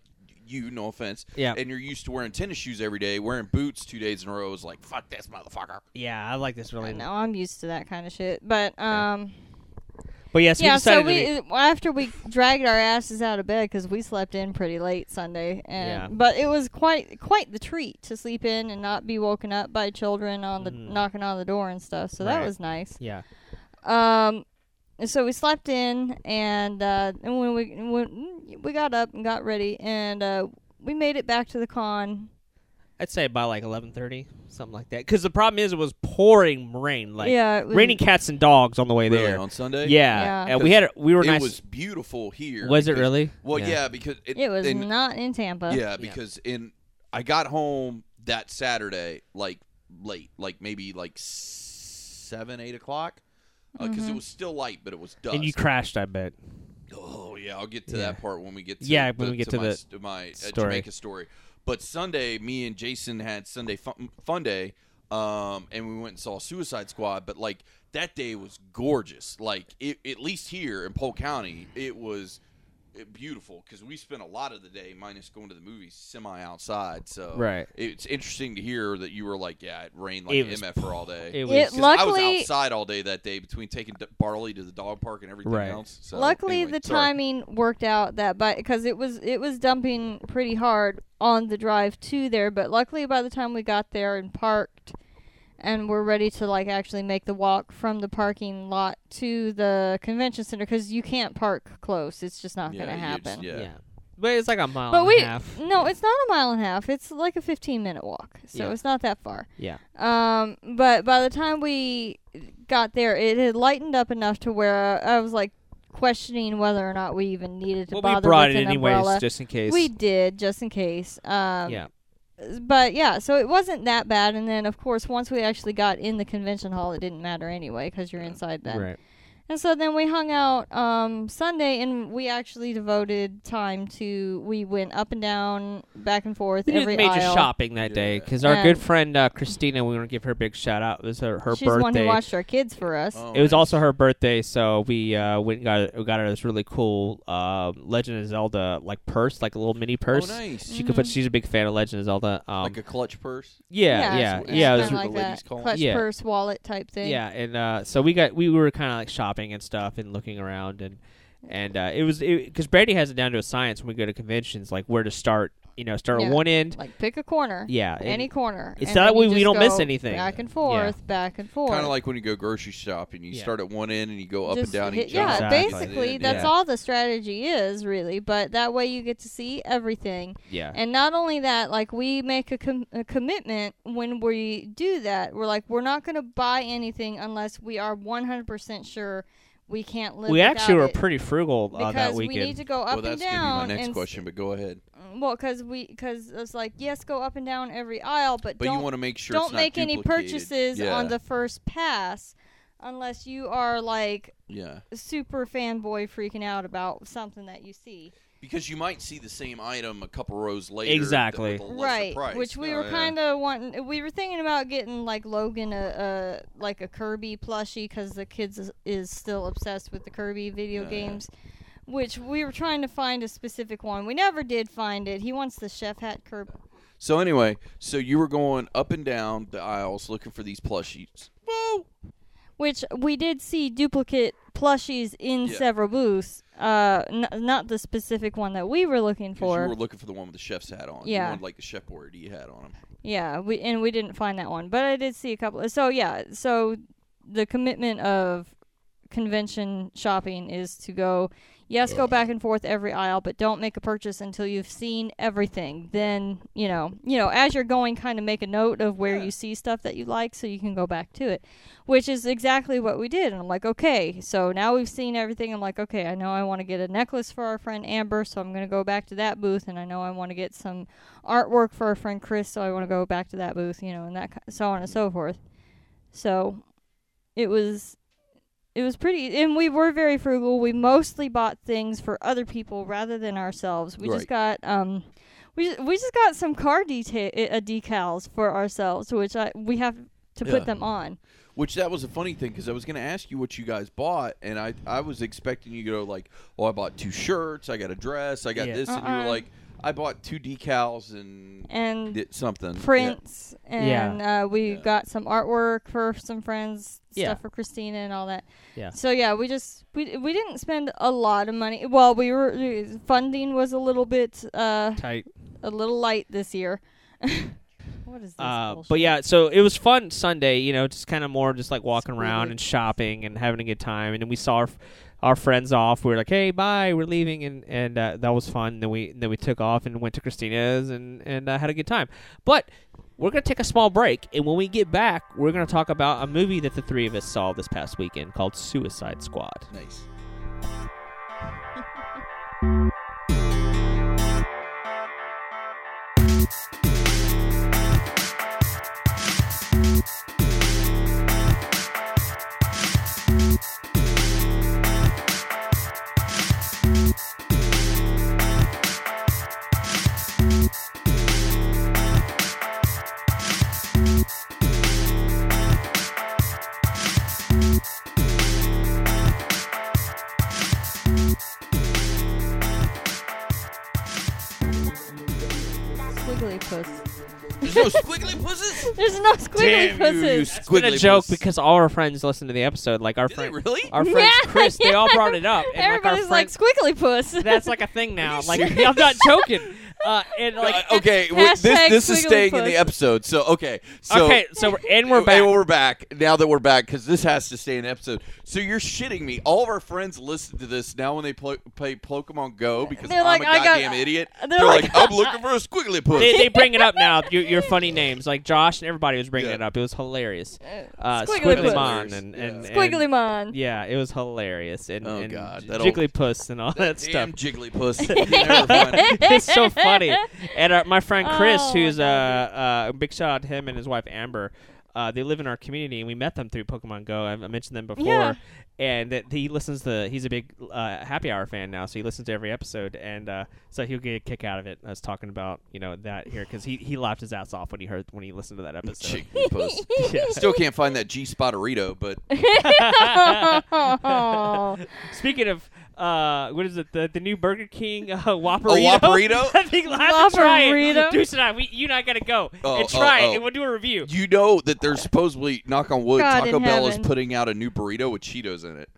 you, no offense, Yeah. and you're used to wearing tennis shoes every day, wearing boots two days in a row is like, fuck this motherfucker. Yeah, I like this really. No, I'm used to that kind of shit. But um, But yes, yeah, we so we after we dragged our asses out of bed because we slept in pretty late Sunday, and Yeah. but it was quite quite the treat to sleep in and not be woken up by children on the Mhm. knocking on the door and stuff. So that was nice. yeah. Um, so we slept in, and uh, and when we when we got up and got ready, and uh, we made it back to the con. I'd say by like eleven thirty, something like that. Because the problem is, it was pouring rain, like yeah, was, raining cats and dogs on the way Really, there. on Sunday. Yeah, Yeah. and we had we were nice it nice. was beautiful here. was it really? Well, yeah, because it, It was and- not in Tampa. Yeah, because in I got home that Saturday like late, like maybe like seven, eight o'clock, because Mm-hmm. it was still light, but it was dusk. And you crashed, I bet. Oh yeah, I'll get to Yeah. that part when we get to Yeah, when we get to my, the s- my uh. Jamaica story. But Sunday, me and Jason had Sunday fun, fun day, um, and we went and saw Suicide Squad. But like that day was gorgeous. Like it, at least here in Polk County, it was uh, beautiful because we spent a lot of the day, minus going to the movies, semi outside. So Right. it's interesting to hear that you were like, yeah, it rained like It was MF for all day. It was It 'Cause luckily I was outside all day that day between taking D- Barley to the dog park and everything Right. else. So, Luckily, anyway, the sorry. timing worked out that, but because it was it was dumping pretty hard on the drive to there. But luckily, by the time we got there and parked, and we're ready to like actually make the walk from the parking lot to the convention center, because you can't park close. It's just not Yeah, going to you just- happen. yeah. Yeah. But it's like a mile But and we a half. no, it's not a mile and a half. It's like a fifteen minute walk, so Yeah. it's not that far. Yeah. Um, but by the time we got there, it had lightened up enough to where I was like questioning whether or not we even needed to Well, we bother brought with it an anyways, umbrella. just in case. We did just in case. Um, yeah. But yeah, so it wasn't that bad. And then of course, once we actually got in the convention hall, it didn't matter anyway because you're inside then. Right. And so then we hung out um, Sunday, and we actually devoted time to. We went up and down, back and forth We did every major aisle. shopping that day because our And- good friend uh, Christina, we want to give her a big shout out. It was her, her She's birthday. the one who watched our kids for us. Oh, It was nice. also her birthday, so we uh, went and got we got her this really cool uh, Legend of Zelda like purse, like a little mini purse. Oh, nice. She could put. Mhm. She's a big fan of Legend of Zelda. Um, like a clutch purse. yeah, yeah, it's- yeah. it was, kinda like the ladies that call 'em. clutch Yeah. purse wallet type thing. yeah, and uh, so we got we were kind of like shopping and stuff and looking around and and uh, it was because Brady has it down to a science when we go to conventions, like where to start. You know, start Yeah. at one end. Like pick a corner. Yeah, and- Any corner. It's and that way we don't miss anything. Back and forth, back and forth. Kind of like when you go grocery shopping, you Yeah. start at one end and you go up Just and down hit- each Yeah. Exactly. basically, Yeah. that's all the strategy is, really. But that way you get to see everything. yeah, And not only that, like we make a, com- a commitment when we do that. We're like, we're not going to buy anything unless we are 100% sure we can't live we actually were it. pretty frugal uh, because that we need to go up Well, and that's gonna down. be my next and s- question, but go ahead. Well, because we because it's like yes, go up and down every aisle, but, But don't you want to make sure don't it's not make any purchases yeah. on the first pass unless you are like yeah super fanboy freaking out about something that you see. Because you might see the same item a couple rows later. Exactly. with a lesser right price. which we Oh, were yeah. kind of wanting we were thinking about getting like logan a, a like a kirby plushie because the kids is, is still obsessed with the kirby video Yeah. games which we were trying to find a specific one we never did find it he wants the chef hat kirby So anyway, so you were going up and down the aisles looking for these plushies. Whoa! Which we did see duplicate plushies in Yeah. several booths uh n- not the specific one that we were looking for We were looking for the one with the chef's hat on. You Yeah. wanted like the chef Boyardee hat on him. Yeah, we and we didn't find that one, but I did see a couple. So yeah, so the commitment of convention shopping is to go. Yes, go back and forth every aisle, but don't make a purchase until you've seen everything. Then you know, you know, as you're going, kind of make a note of where Yeah. you see stuff that you like, so you can go back to it. Which is exactly what we did. And I'm like, okay, so now we've seen everything. I'm like, okay, I know I want to get a necklace for our friend Amber, so I'm gonna go back to that booth, and I know I want to get some artwork for our friend Chris, so I want to go back to that booth, you know, and that so on and mm. so forth. So it was it was pretty and we were very frugal. We mostly bought things for other people rather than ourselves. We just got um we we just got some car detail uh, decals for ourselves, which I we have to Yeah. put them on. Which that was a funny thing because I was going to ask you what you guys bought, and I I was expecting you to go like, oh, I bought two shirts, I got a dress, I got Yeah. this, and you Uh-uh. were like, I bought two decals and and did something. Yeah. prints, Yeah. and uh, we Yeah. got some artwork for some friends, Yeah. stuff for Christina and all that. Yeah. So yeah, we just we we didn't spend a lot of money. Well, we were funding was a little bit uh Tight. a little light this year. what is this? Uh, bullshit? but yeah, so it was fun Sunday. You know, just kind of more just like walking around Squiggly. and shopping and having a good time. And then we saw our, our friends off. We were like, "Hey, bye, we're leaving," and and uh, that was fun. And then we then we took off and went to Christina's and and uh, had a good time. But we're gonna take a small break, and when we get back, we're gonna talk about a movie that the three of us saw this past weekend called Suicide Squad. Nice. puss. There's no squiggly pusses. There's no squiggly Damn you, pusses. you It's been a squiggly joke puss. because all our friends listened to the episode. Like our Did they friend, really? our friends Yeah, Chris, they all yeah. brought it up. And Everybody's like, like our friend, squiggly puss. that's like a thing now. Like I'm not joking. Uh, and like Uh, okay, wait, this Hashtag this is squiggly staying in the puss. episode. So okay, so okay, so we're, and we're and back. we're back now that we're back because this has to stay in the episode. So you're shitting me. All of our friends listen to this now when they pl- play Pokemon Go because They're I'm like, a "I got- goddamn idiot. they're They're, like, like- I'm looking for a squiggly puss. they, they bring it up now. Your, your funny names, like Josh and everybody was bringing Yeah. it up. It was hilarious. Uh, Squiggly Squiggly puss. Mon and, and, and Squiggly mon. yeah, it was hilarious. And, Oh, and God, that old- Jigglypuss and all that stuff. Damn Jigglypuss. Never fun. it's so funny. And uh, my friend Chris, Oh, who's a uh, uh, big shout out to him and his wife Amber. Uh, they live in our community, and we met them through Pokemon Go. I, I mentioned them before, Yeah. and that he listens to. He's a big uh, Happy Hour fan now, so he listens to every episode, and uh, so he'll get a kick out of it. I was talking about you know that here because he, he laughed his ass off when he heard when he listened to that episode. Yeah. Still can't find that G Spotterito, but. Speaking of. Uh, what is it? The the new Burger King uh, Whopperito. A Whopperito? I think we'll have to try it. Deuce and I, we, you and I gotta go Oh, and oh, try oh. it, and we'll do a review. you know that there's supposedly, knock on wood, God Taco in Bell is heaven. putting out a new burrito with Cheetos in it.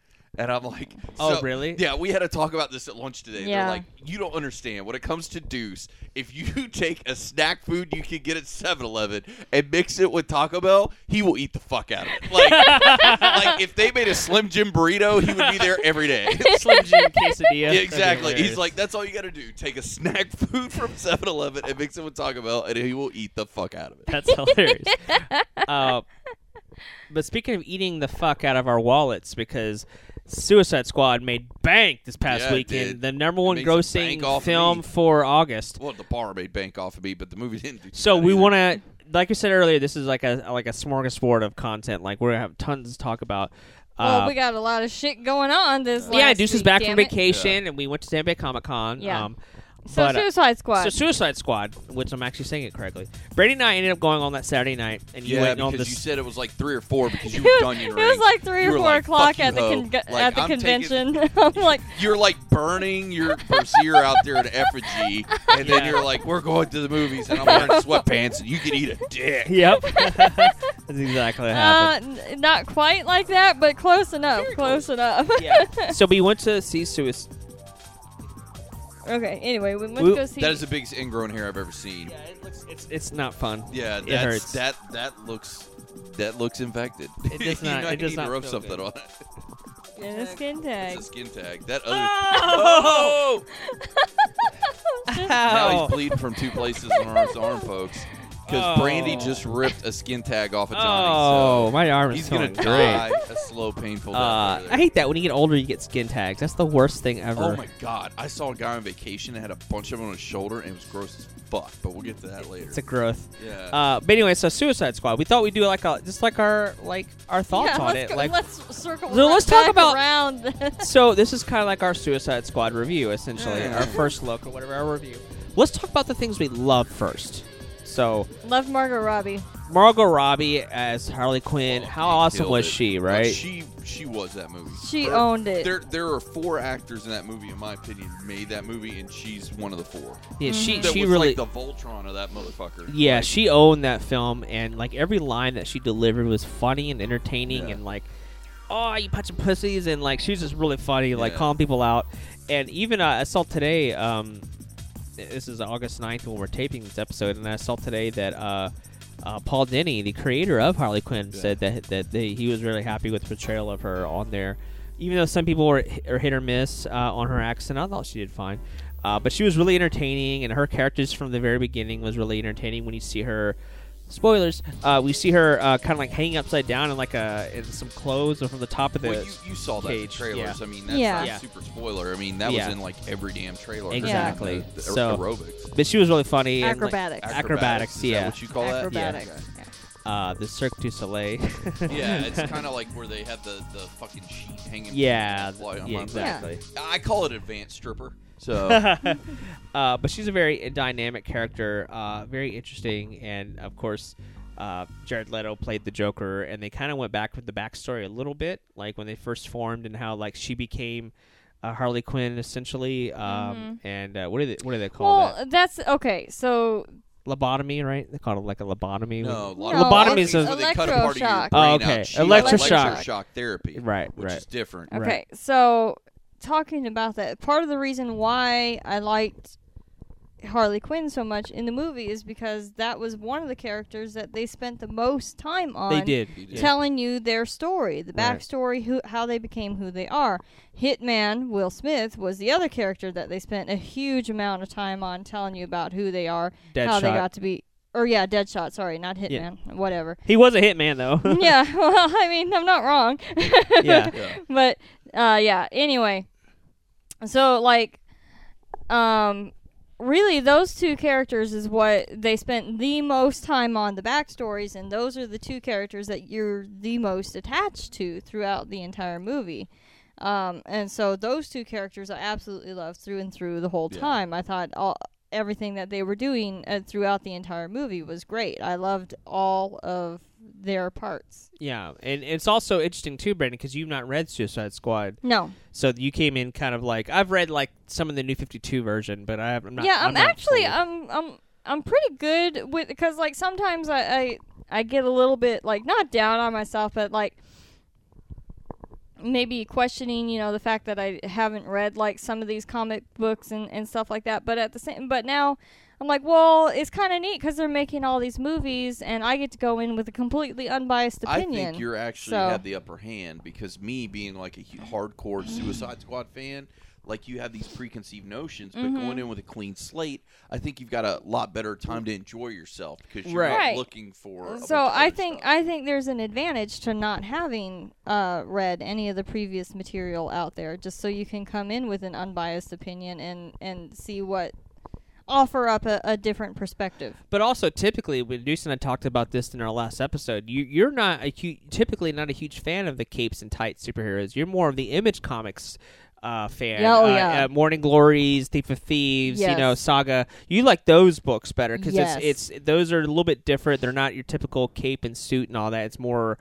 And I'm like, Oh, so- really? Yeah, we had to talk about this at lunch today. Yeah. They're like, you don't understand. When it comes to Deuce, if you take a snack food you can get at 7 Eleven and mix it with Taco Bell, he will eat the fuck out of it. Like, like if they made a Slim Jim burrito, he would be there every day. Slim Jim quesadilla. Yeah, exactly. He's like, that's all you got to do. Take a snack food from 7 Eleven and mix it with Taco Bell, and he will eat the fuck out of it. That's hilarious. uh, but speaking of eating the fuck out of our wallets, because Suicide Squad made bank this past Yeah, weekend, did. the number one grossing bank of film for August. Well, the bar made bank off of me, but the movie didn't do So we want to, like I said earlier, this is like a like a smorgasbord of content. Like we're gonna have tons to talk about. well, Uh, we got a lot of shit going on this. yeah, last Deuce is back from it. vacation, and we went to San Diego Comic Con. Yeah. Um, So but, uh, Suicide Squad. So Suicide Squad, which I'm actually saying it correctly. Brady and I ended up going on that Saturday night, and you Yeah, went on because this. you said it was like three or four because you it were was, Dunyan it was like three You or four like, o'clock at the con- Like, at the I'm taking- convention. I'm like, You're like burning your brassiere out there in effigy, and then Yeah. you're like, "We're going to the movies," and I'm wearing sweatpants, and you can eat a dick. Yep, that's exactly what happened. uh, n- not quite like that, but close enough. Close enough. yeah. So we went to see Suicide. Okay. Anyway, we went We- to go see. That is the biggest ingrown hair I've ever seen. Yeah, it looks, it's it's not fun. Yeah, It that's, hurts. that that looks that looks infected. It does You not- might it does need to not rub feel something good. on it. in a skin tag. It's a skin tag. That other. Oh! oh! Now Ow. he's bleeding from two places on his arm, folks. Because Oh. Brandy just ripped a skin tag off of Johnny. Oh, so my arm is he's gonna die a slow, painful death. Uh. I hate that when you get older, you get skin tags. That's the worst thing ever. Oh my god! I saw a guy on vacation that had a bunch of them on his shoulder, and it was gross as fuck. But we'll get to that later. It's a growth. yeah. Uh, but anyway, so Suicide Squad. We thought we'd do like a just like our like our thoughts yeah, on it. Go, like let's circle. So let's talk back about- around. so this is kind of like our Suicide Squad review, essentially, Yeah. our first look or whatever our review. Let's talk about the things we love first. So Love Margot Robbie. Margot Robbie as Harley Quinn. How awesome was it. she? Like, Right? she she was that movie. She Her- owned it. There there are four actors in that movie, in my opinion, made that movie, and she's one of the four. yeah, she That she was really. like the Voltron of that motherfucker. yeah, Like, she owned that film, and like every line that she delivered was funny and entertaining, Yeah. and like, oh, you punching pussies, and like she was just really funny, like Yeah. calling people out. And even uh, I saw today, um, this is August 9th when we're taping this episode, and I saw today that uh, uh, Paul Dini, the creator of Harley Quinn, Yeah. said that that they, he was really happy with the portrayal of her on there. Even though some people were are hit or miss uh, on her accent, I thought she did fine. Uh, but she was really entertaining, and her characters from the very beginning was really entertaining. When you see her, spoilers, uh, we see her uh, kind of like hanging upside down in like a in some clothes or from the top of the. Well, you, you saw that in the cage, trailers. I mean, that's Yeah. not Yeah. super spoiler. I mean, that Yeah. was in like every damn trailer. Exactly. The, the So- aerobics. but she was really funny. and, like, Acrobatics. Acrobatics, Is that yeah. what you call Acrobatics. Yeah. uh, the Cirque du Soleil. that? Yeah, it's kind of like where they have the, the fucking sheet hanging. yeah, from the fly on yeah, my- exactly. I call it advanced stripper. So uh, but she's a very dynamic character, uh, very interesting, and of course, uh, Jared Leto played the Joker, and they kind of went back with the backstory a little bit, like when they first formed and how like she became uh, Harley Quinn essentially, um, and uh, what do they what do they call Well, that? that's okay. So Lobotomy, right? They call it like a lobotomy. no, No, Lobotomy is is a- where they cut a part of your electroshock. brain Oh, okay. She Electroshock. electroshock therapy, Right, which right. is different. Right. Okay, so talking about that, part of the reason why I liked Harley Quinn so much in the movie is because that was one of the characters that they spent the most time on. They did. Telling you their story, the Right. backstory, who how they became who they are. Hitman Will Smith was the other character that they spent a huge amount of time on telling you about who they are, how they Deadshot. got to be. Or yeah, Deadshot. Sorry, not Hitman. Yeah. Whatever. He was a hitman though. yeah. Well, I mean, I'm not wrong. yeah. Yeah. but uh yeah anyway so like um really those two characters is what they spent the most time on the backstories and those are the two characters that you're the most attached to throughout the entire movie um and so those two characters i absolutely loved through and through the whole Yeah. time i thought all everything that they were doing uh, throughout the entire movie was great. I loved all of their parts. Yeah, and it's also interesting too, Brandon, because you've not read Suicide Squad, no. So you came in kind of like I've read like some of the New Fifty Two version, but I have, I'm not. yeah, I'm, not actually I'm I'm I'm pretty good with because like sometimes I, I I get a little bit like not down on myself, but like maybe questioning you know the fact that I haven't read like some of these comic books and and stuff like that. But at the same, but now. I'm like, well, it's kind of neat because they're making all these movies, and I get to go in with a completely unbiased opinion. I think you're actually So- have the upper hand because me being like a hardcore Suicide Squad fan, like you have these preconceived notions, but Mm-hmm. going in with a clean slate, I think you've got a lot better time to enjoy yourself because you're Right. not looking for. so I think stuff. I think there's an advantage to not having uh, read any of the previous material out there, just so you can come in with an unbiased opinion and and see what offer up a, a different perspective. But also, typically, when Deuce and I talked about this in our last episode, you, you're not a hu- typically not a huge fan of the capes and tights superheroes. You're more of the Image Comics uh, fan. Oh, uh, yeah. uh, Morning Glories, Thief of Thieves, you know, Saga. You like those books better because Yes. it's it's those are a little bit different. They're not your typical cape and suit and all that. It's more.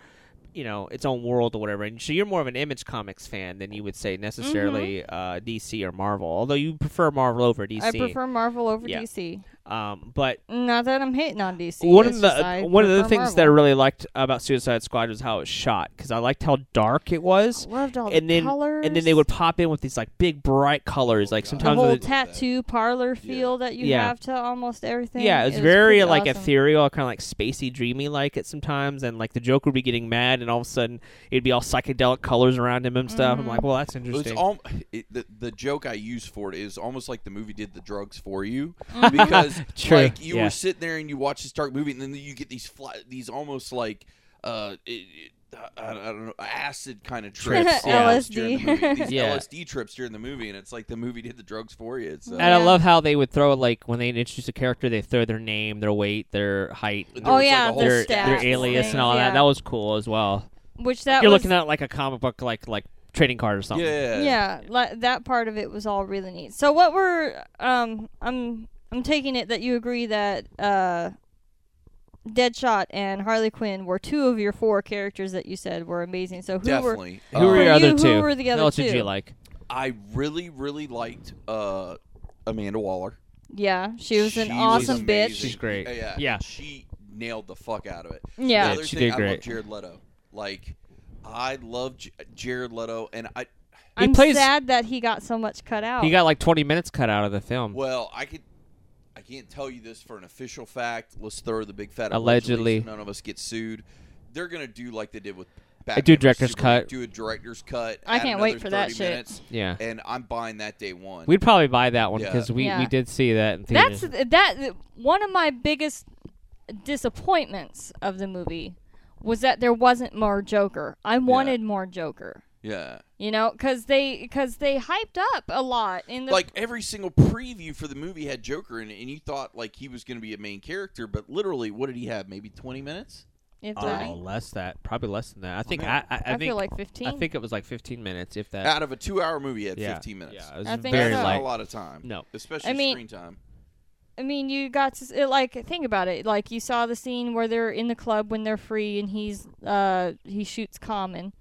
You know, its own world or whatever, and so you're more of an Image Comics fan than you would say necessarily uh, DC or Marvel. Although you prefer Marvel over DC. Mm-hmm. I prefer Marvel over Yeah. DC. Um, but Not that I'm hating on DC. one of the one of the prefer things that I really liked about Suicide Squad was how it was shot because I liked how dark it was, loved all and the then colors. and then they would pop in with these like big bright colors, like the sometimes whole the- tattoo parlor feel that you Yeah. have to almost everything. yeah, it was It very like awesome. ethereal, kind of like spacey, dreamy like it sometimes, and like the Joker would be getting mad, and all of a sudden it'd be all psychedelic colors around him and stuff. I'm Mm-hmm. like, well, that's It's interesting. al- it, the, the joke I use for it is almost like the movie did the drugs for you Mm-hmm. Because True, like you yeah. were sitting there and you watch this dark movie and then you get these fly, these almost like uh it, it, I, I don't know acid kind of trips yeah. almost during the LSD. movie. These Yeah. LSD trips during the movie and it's like the movie did the drugs for you. It's uh, and I love how they would throw like when they introduce a character, they throw their name, their weight, their height, Oh, was, like, yeah, a whole their, stats their alias things, and all yeah. that. That was cool as well. which that You're was, looking at like a comic book, like like trading card or something. yeah yeah, li- that part of it was all really neat. So what were um I'm I'm taking it that you agree that uh Deadshot and Harley Quinn were two of your four characters that you said were amazing. So who were Definitely. Who were For your you, other who were the other What did two? you like? I really, really liked uh, Amanda Waller. Yeah, she was an She awesome bitch. She's great. Uh, yeah, Yeah. She nailed the fuck out of it. Yeah. The other she thing, did I great. love Jared Leto. Like, I love J- Jared Leto, and I. He I'm plays- sad that he got so much cut out. He got like 20 minutes cut out of the film. Well, I could. I can't tell you this for an official fact. Let's throw the big fat Allegedly. so none of us get sued. They're gonna do like they did with. They Batman do versus director's Superman, cut. Do a director's cut. I can't wait for that 30 shit. Minutes, Yeah. and I'm buying that day one. We'd probably buy that one Yeah. because we, Yeah. we did see that in That's theaters. that one of my biggest disappointments of the movie was that there wasn't more Joker. I wanted more Joker. Yeah. You know, because they because they hyped up a lot in the like every single preview for the movie had Joker in it, and you thought like he was going to be a main character, but literally, what did he have? Maybe twenty minutes. if Oh, that- less that. Probably less than that. I think man. I, I, I, I, think feel like 15. I think it was like 15 minutes, if that. Out of a two-hour movie, he had yeah. fifteen minutes. Yeah, it was I think very so. That's not light. a lot of time. No. especially I mean- screen time. I mean, you got to it, like think about it. Like you saw the scene where they're in the club when they're free, and he's uh he shoots Common,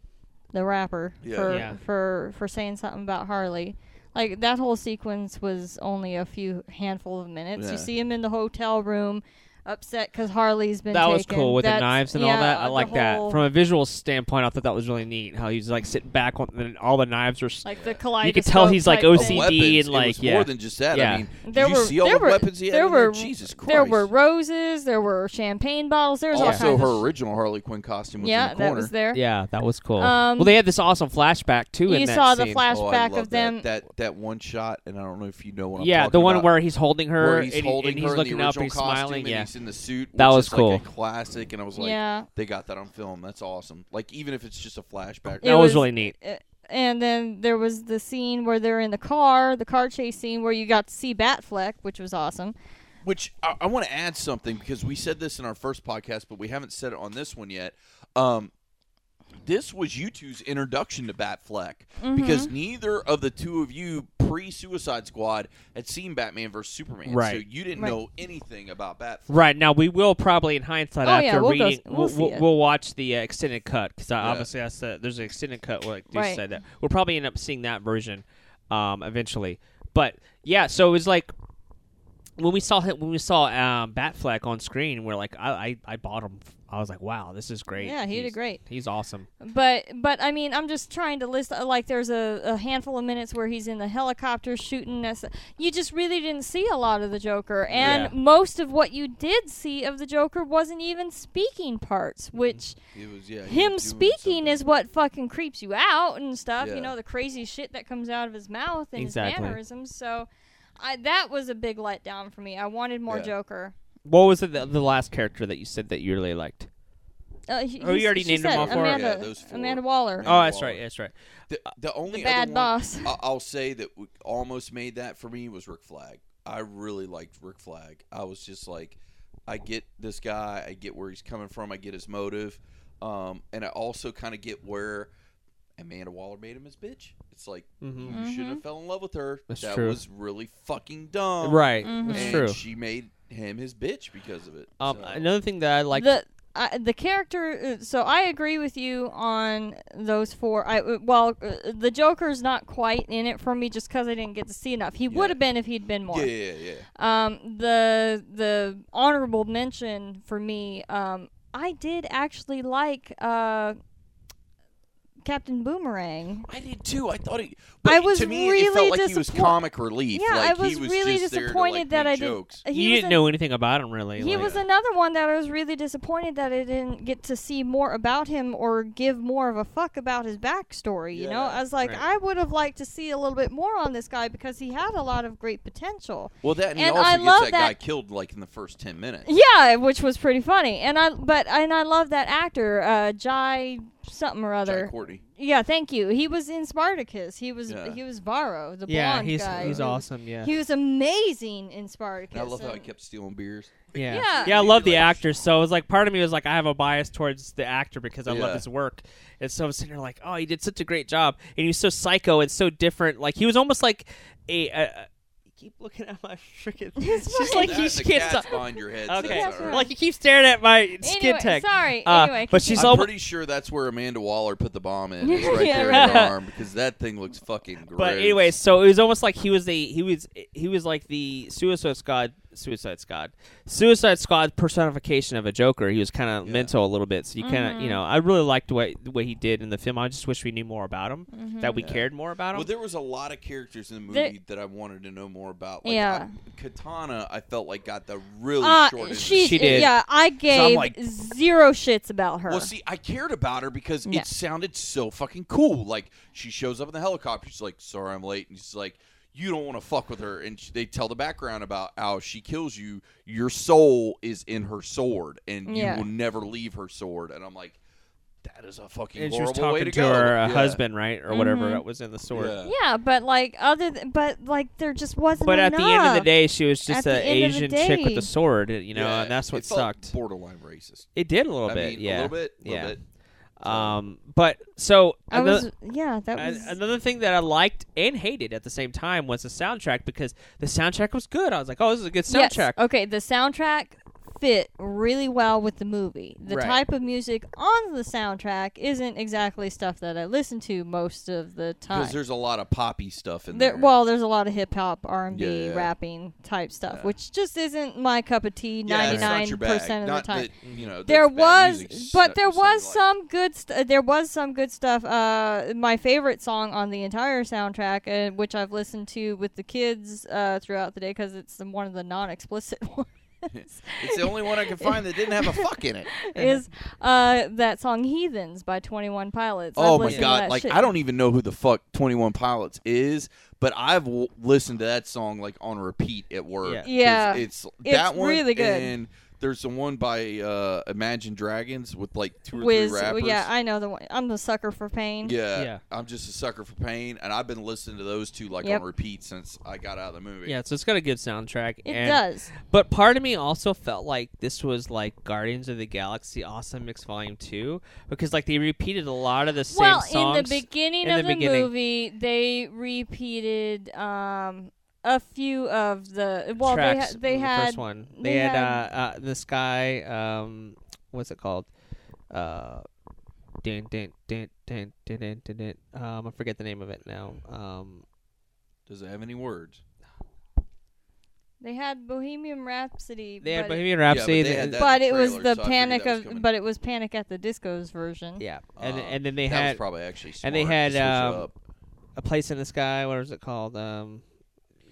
the rapper, Yeah. for Yeah. for for saying something about Harley. Like that whole sequence was only a few handful of minutes. Yeah. You see him in the hotel room, upset because Harley's been that was cool with the knives and all that. I the like that. From a visual standpoint, I thought that was really neat. How he's like sitting back on, and all the knives are. like the kaleidoscope. You could tell he's, like, OCD. Weapons, and, it like, was yeah. more than just that. Yeah. I mean, There did were see all there the were weapons he had there in there? were Jesus Christ! there were roses, there were champagne bottles, there was all also kinds her of sh- original Harley Quinn costume was yeah, in the corner. that was there. Yeah, that was cool. Um, well, they had this awesome flashback too. in you that saw the scene. flash- Oh, flashback love of them- That, that that one shot, and I don't know if you know what I'm Yeah, the one where he's holding her where he's holding her he's looking up, original he's smiling. Yeah, he's in the suit. That was is cool. Like a classic, and I was like, yeah. they got that on film. That's awesome. Like even if it's just a flashback. It that was, was- really neat. Uh, And then there was the scene where they're in the car, the car chase scene where you got to see Batfleck, which was awesome. Which I, I want to add something because we said this in our first podcast, but we haven't said it on this one yet. Um, this was you two's introduction to Batfleck Mm-hmm. because neither of the two of you pre Suicide Squad had seen Batman vs Superman, Right. So you didn't Right. know anything about Batfleck. Right now, we will probably, in hindsight, Oh, after yeah, we'll reading, s- we'll we'll, we'll, we'll watch the uh, extended cut because Yeah. obviously that's the, there's an extended cut. Like you Right. said that we'll probably end up seeing that version um, eventually. But yeah, so it was like when we saw him, when we saw um, Batfleck on screen, we're like, I, I, I bought him. I was like, wow, this is great. Yeah, he did great. He's awesome. But but I mean, I'm just trying to list uh, like there's a, a handful of minutes where he's in the helicopter shooting. Us. You just really didn't see a lot of the Joker, and Yeah. most of what you did see of the Joker wasn't even speaking parts, which. It was yeah. he him speaking something. is what fucking creeps you out and stuff. Yeah. You know the crazy shit that comes out of his mouth and Exactly. his mannerisms. So, I that was a big letdown for me. I wanted more Yeah. Joker. What was it, the, the last character that you said that you really liked? Uh, he- Oh, you he's- already she named them said all four? Amanda, Yeah, those four. Amanda Waller. Amanda Oh, that's Waller. right. That's right. The, the only The bad other boss. One, I- I'll say that w- almost made that for me was Rick Flag. I really liked Rick Flag. I was just like, I get this guy. I get where he's coming from. I get his motive, um, and I also kind of get where Amanda Waller made him his bitch. It's like Mhm. you shouldn't have fell in love with her. That's that true. was really fucking dumb. Right. Mhm. That's and true. she made him his bitch because of it. Um, So- another thing that I like. the I the character. uh, So I agree with you on those four. I uh, well, uh, the Joker's not quite in it for me just because I didn't get to see enough. He Yeah. would have been if he'd been more. yeah, yeah, yeah. Um, the the honorable mention for me, um, I did actually like uh, Captain Boomerang. I did too. I thought he. I was to me, it really felt like he was disappoint- comic relief. Yeah, like I was he was really just there to, disappointed like, that make I didn't- jokes. He you was didn't in- know anything about him really. He like- was another one that I was really disappointed that I didn't get to see more about him or give more of a fuck about his backstory. You know, Yeah, I was like, right. I would have liked to see a little bit more on this guy because he had a lot of great potential. Well, that and he And also I gets love that, guy that- killed like in the first ten minutes. Yeah, which was pretty funny. And I, but and I love that actor, uh, Jai something or Jai other. Courtney. Yeah, thank you. He was in Spartacus. He was Yeah. he was Varro, the yeah, blonde he's guy. he's He was- awesome. Yeah. He was amazing in Spartacus. And I love how he and- kept stealing beers. Yeah. Yeah. Yeah, I love the like- actor. So it was like part of me was like I have a bias towards the actor because I love his work. And so I was sitting there like, oh, he did such a great job, and he was so psycho and so different. Like he was almost like a. a keep looking at my freaking. It's It's just like That you and the can't cat's stop. behind your head. Okay, says cat's like you keep staring at my skin Anyway, tech. sorry. Uh, anyway, but she's. I'm al- pretty sure that's where Amanda Waller put the bomb in. It's right Yeah, there in her arm because that thing looks fucking gross. But anyway, so it was almost like he was the he was he was like the Suicide Squad Suicide Squad Suicide Squad personification of a Joker. He was kind of Yeah. mental a little bit. So you kind of you know I really liked the way the way he did in the film. I just wish we knew more about him. Mhm. That we Yeah. cared more about him. Well, there was a lot of characters in the movie There- that I wanted to know more about. Like, Yeah. I- Katana, I felt like got the really Uh, short. end of the she, She did. Yeah, I gave like- zero shits about her. Well, see, I cared about her because Yeah. it sounded so fucking cool. Like she shows up in the helicopter. She's like, "Sorry, I'm late," and she's like, "You don't want to fuck with her." And sh they tell the background about how she kills you. Your soul is in her sword, and Yeah. you will never leave her sword. And I'm like, that is a fucking and she was horrible way talking to, to, go. her uh, Yeah. husband, right, or whatever Mhm. that was in the sword. Yeah. yeah, but like other, th- but like there just wasn't. But at the end of the day, she was just an the end of the Asian chick with day. a sword, you know, Yeah, and that's what it felt sucked. Borderline racist. It did a little I bit, mean, yeah, a little bit, little yeah. bit. Um, but so I another, was, yeah, that was. another thing that I liked and hated at the same time was the soundtrack because the soundtrack was good. I was like, oh, this is a good Yes. soundtrack. Okay, the soundtrack fit really well with the movie. The Right. type of music on the soundtrack isn't exactly stuff that I listen to most of the time. Because there's a lot of poppy stuff in There, there. well, there's a lot of hip hop, R and B, rapping type stuff, Yeah. which just isn't my cup of tea. Ninety nine percent of Not the time. That, you know, there was, but there was like- some good. St- there was some good stuff. Uh, my favorite song on the entire soundtrack, uh, which I've listened to with the kids uh, throughout the day, because it's the, one of the non-explicit ones. It's the only one I could find that didn't have a fuck in it. is uh, that song "Heathens" by Twenty One Pilots. I've Oh my god! Like shit. I don't even know who the fuck Twenty One Pilots is, but I've w- listened to that song like on repeat at work. Yeah. 'Cause Yeah. it's, It's that one really good. And there's the one by uh, Imagine Dragons with like two or Wiz, three rappers. yeah, I know the one. I'm the sucker for pain. yeah, Yeah. I'm just a sucker for pain, and I've been listening to those two like Yep. on repeat since I got out of the movie. Yeah, so it's got a good soundtrack. It and, does. But part of me also felt like this was like Guardians of the Galaxy Awesome Mix Volume 2 because like they repeated a lot of the same well, songs. in the beginning in of the the, beginning. movie, they repeated um, a few of the. Well, tracks they, ha- they from the had first one. They, they had, had- uh, uh the sky um what's it called? Uh um I forget the name of it now. Um Does it have any words? they had Bohemian Rhapsody. they had but Bohemian but Rhapsody they the- had that- but in it the was trailer, the so I figured Panic that was of, coming. but it was Panic at the Disco's version. yeah. Uh, And and then they that had was probably actually smart and they to had, switch it um, up. a place in the sky, what was it called? Um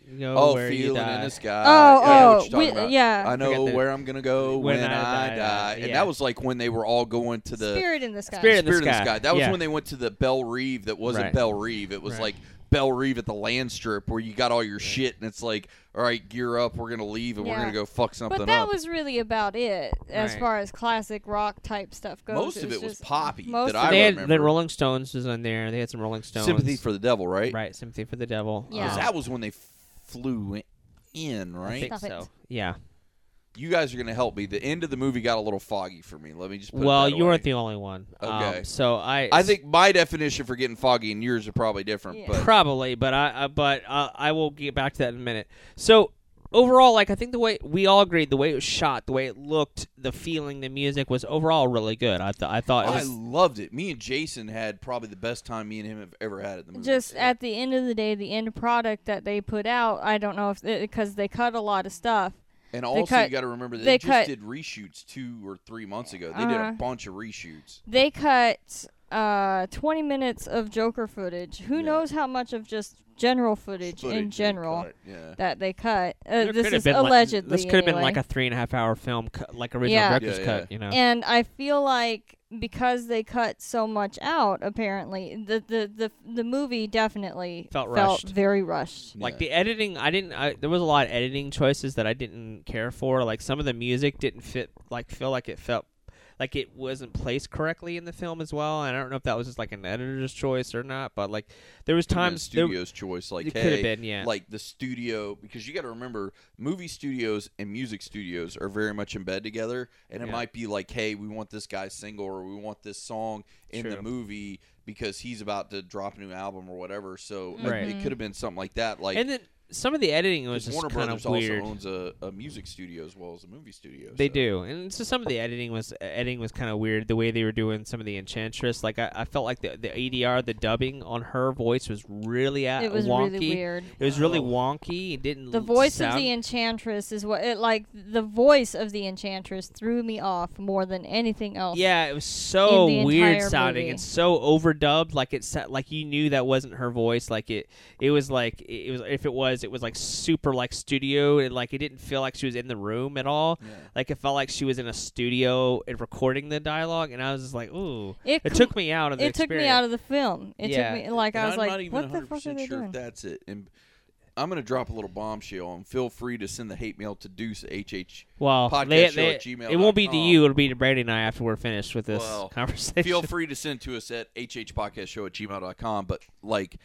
you know Oh, where you feeling die. in the sky. Oh, yeah, I know what oh, you're talking we- about. yeah. I know Forget the- where I'm gonna go when, When I, I die, die, and yeah. that was like when they were all going to the Spirit in the Sky. Spirit in the Spirit Sky. That was Yeah. when they went to the Belle Reve. That wasn't Right. Belle Reve. It was Right. like Belle Reve at the land strip where you got all your shit, and it's like, all right, gear up. We're gonna leave, and we're Yeah. gonna go fuck something But that up. was really about it as Right. far as classic rock type stuff goes. Most of it was just- poppy most that of I they had remember. the Rolling Stones was on there. They had some Rolling Stones. Sympathy for the Devil, right? right, Sympathy for the Devil. Yeah. Um, that was when they flew in, I right? think Stop it. so. Yeah. You guys are gonna help me. The end of the movie got a little foggy for me. Let me just. Put Well, that you way. weren't the only one. Okay. Um, so I I think my definition for getting foggy and yours are probably different, Yeah. but probably, but I, I but uh, I will get back to that in a minute. So overall, like I think the way we all agreed, the way it was shot, the way it looked, the feeling, the music was overall really good. I th- I thought it I loved it. Me and Jason had probably the best time me and him have ever had at the movie. just at the end of the day, the end product that they put out, I don't know if because they cut a lot of stuff. and also cut- you got to remember they, they just cut- did reshoots two or three months ago. They did Uh-huh. a bunch of reshoots. They cut uh 20 minutes of Joker footage. Who Yeah. knows how much of just general footage, Footage in general cut, yeah. that they cut. Uh, this is been like- allegedly. this could have been like a three and a half hour film, cut, like original Yeah. director's Yeah, cut. yeah. You know, And I feel like because they cut so much out, apparently the the the, the movie definitely Felt rushed. very rushed. like the editing, I didn't. I, there was a lot of editing choices that I didn't care for. Like some of the music didn't fit. Like feel like it felt like it wasn't placed correctly in the film as well. And I don't know if that was just like an editor's choice or not. But like there was Could've been times there, studio's choice, like it hey, could have been yeah. like the studio, because you got to remember, movie studios and music studios are very much in bed together, and it Yeah. might be like, hey, we want this guy's single or we want this song in the movie because he's about to drop a new album or whatever. So like, Right. it could have been something like that. Like and then some of the editing was Because just Warner kind Brothers of weird. also owns a, a music studio as well as a movie studio. They so- do, and so some of the editing was editing was kind of weird. The way they were doing some of the Enchantress, like I, I felt like the the ADR, the dubbing on her voice was really uh, It was wonky. really weird. It was really Oh. wonky. It didn't. The voice sound, of the Enchantress is what it like. The voice of the Enchantress threw me off more than anything else. Yeah, it was so weird entire sounding movie. and so overdubbed. Like it, sa- like you knew that wasn't her voice. Like it, it was like it was. If it was, it was like super like studio. And like it didn't feel like she was in the room at all. Yeah. Like it felt like she was in a studio and recording the dialogue. And I was just like, ooh, it, it took me out of the it took me out of the film. It Yeah. took me like And I was I'm like, not even what the 100% fuck are they sure doing? if that's it. And I'm going to drop a little bombshell and feel free to send the hate mail to Deuce HH. Well, podcast they, show they, at gmail it won't be to you. It'll be to Brady and I after we're finished with this Well, conversation. Feel free to send to us at hhpodcastshow at gmail.com. But, like,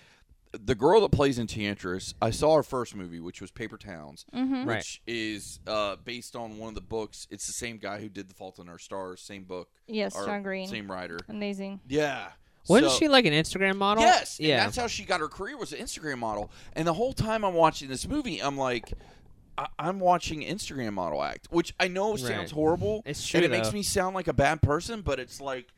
the girl that plays in Enchantress, I saw her first movie, which was Paper Towns, Mm-hmm. Right. which is uh, based on one of the books. It's the same guy who did The Fault in Our Stars, same book. Yes, John Green. Same writer. Amazing. Yeah. Wasn't So- she like an Instagram model? Yes, and Yeah. that's how she got her career was an Instagram model. And the whole time I'm watching this movie, I'm like, I- I'm watching Instagram model act, which I know sounds Right. horrible. It's true, and it makes me sound like a bad person, but it's like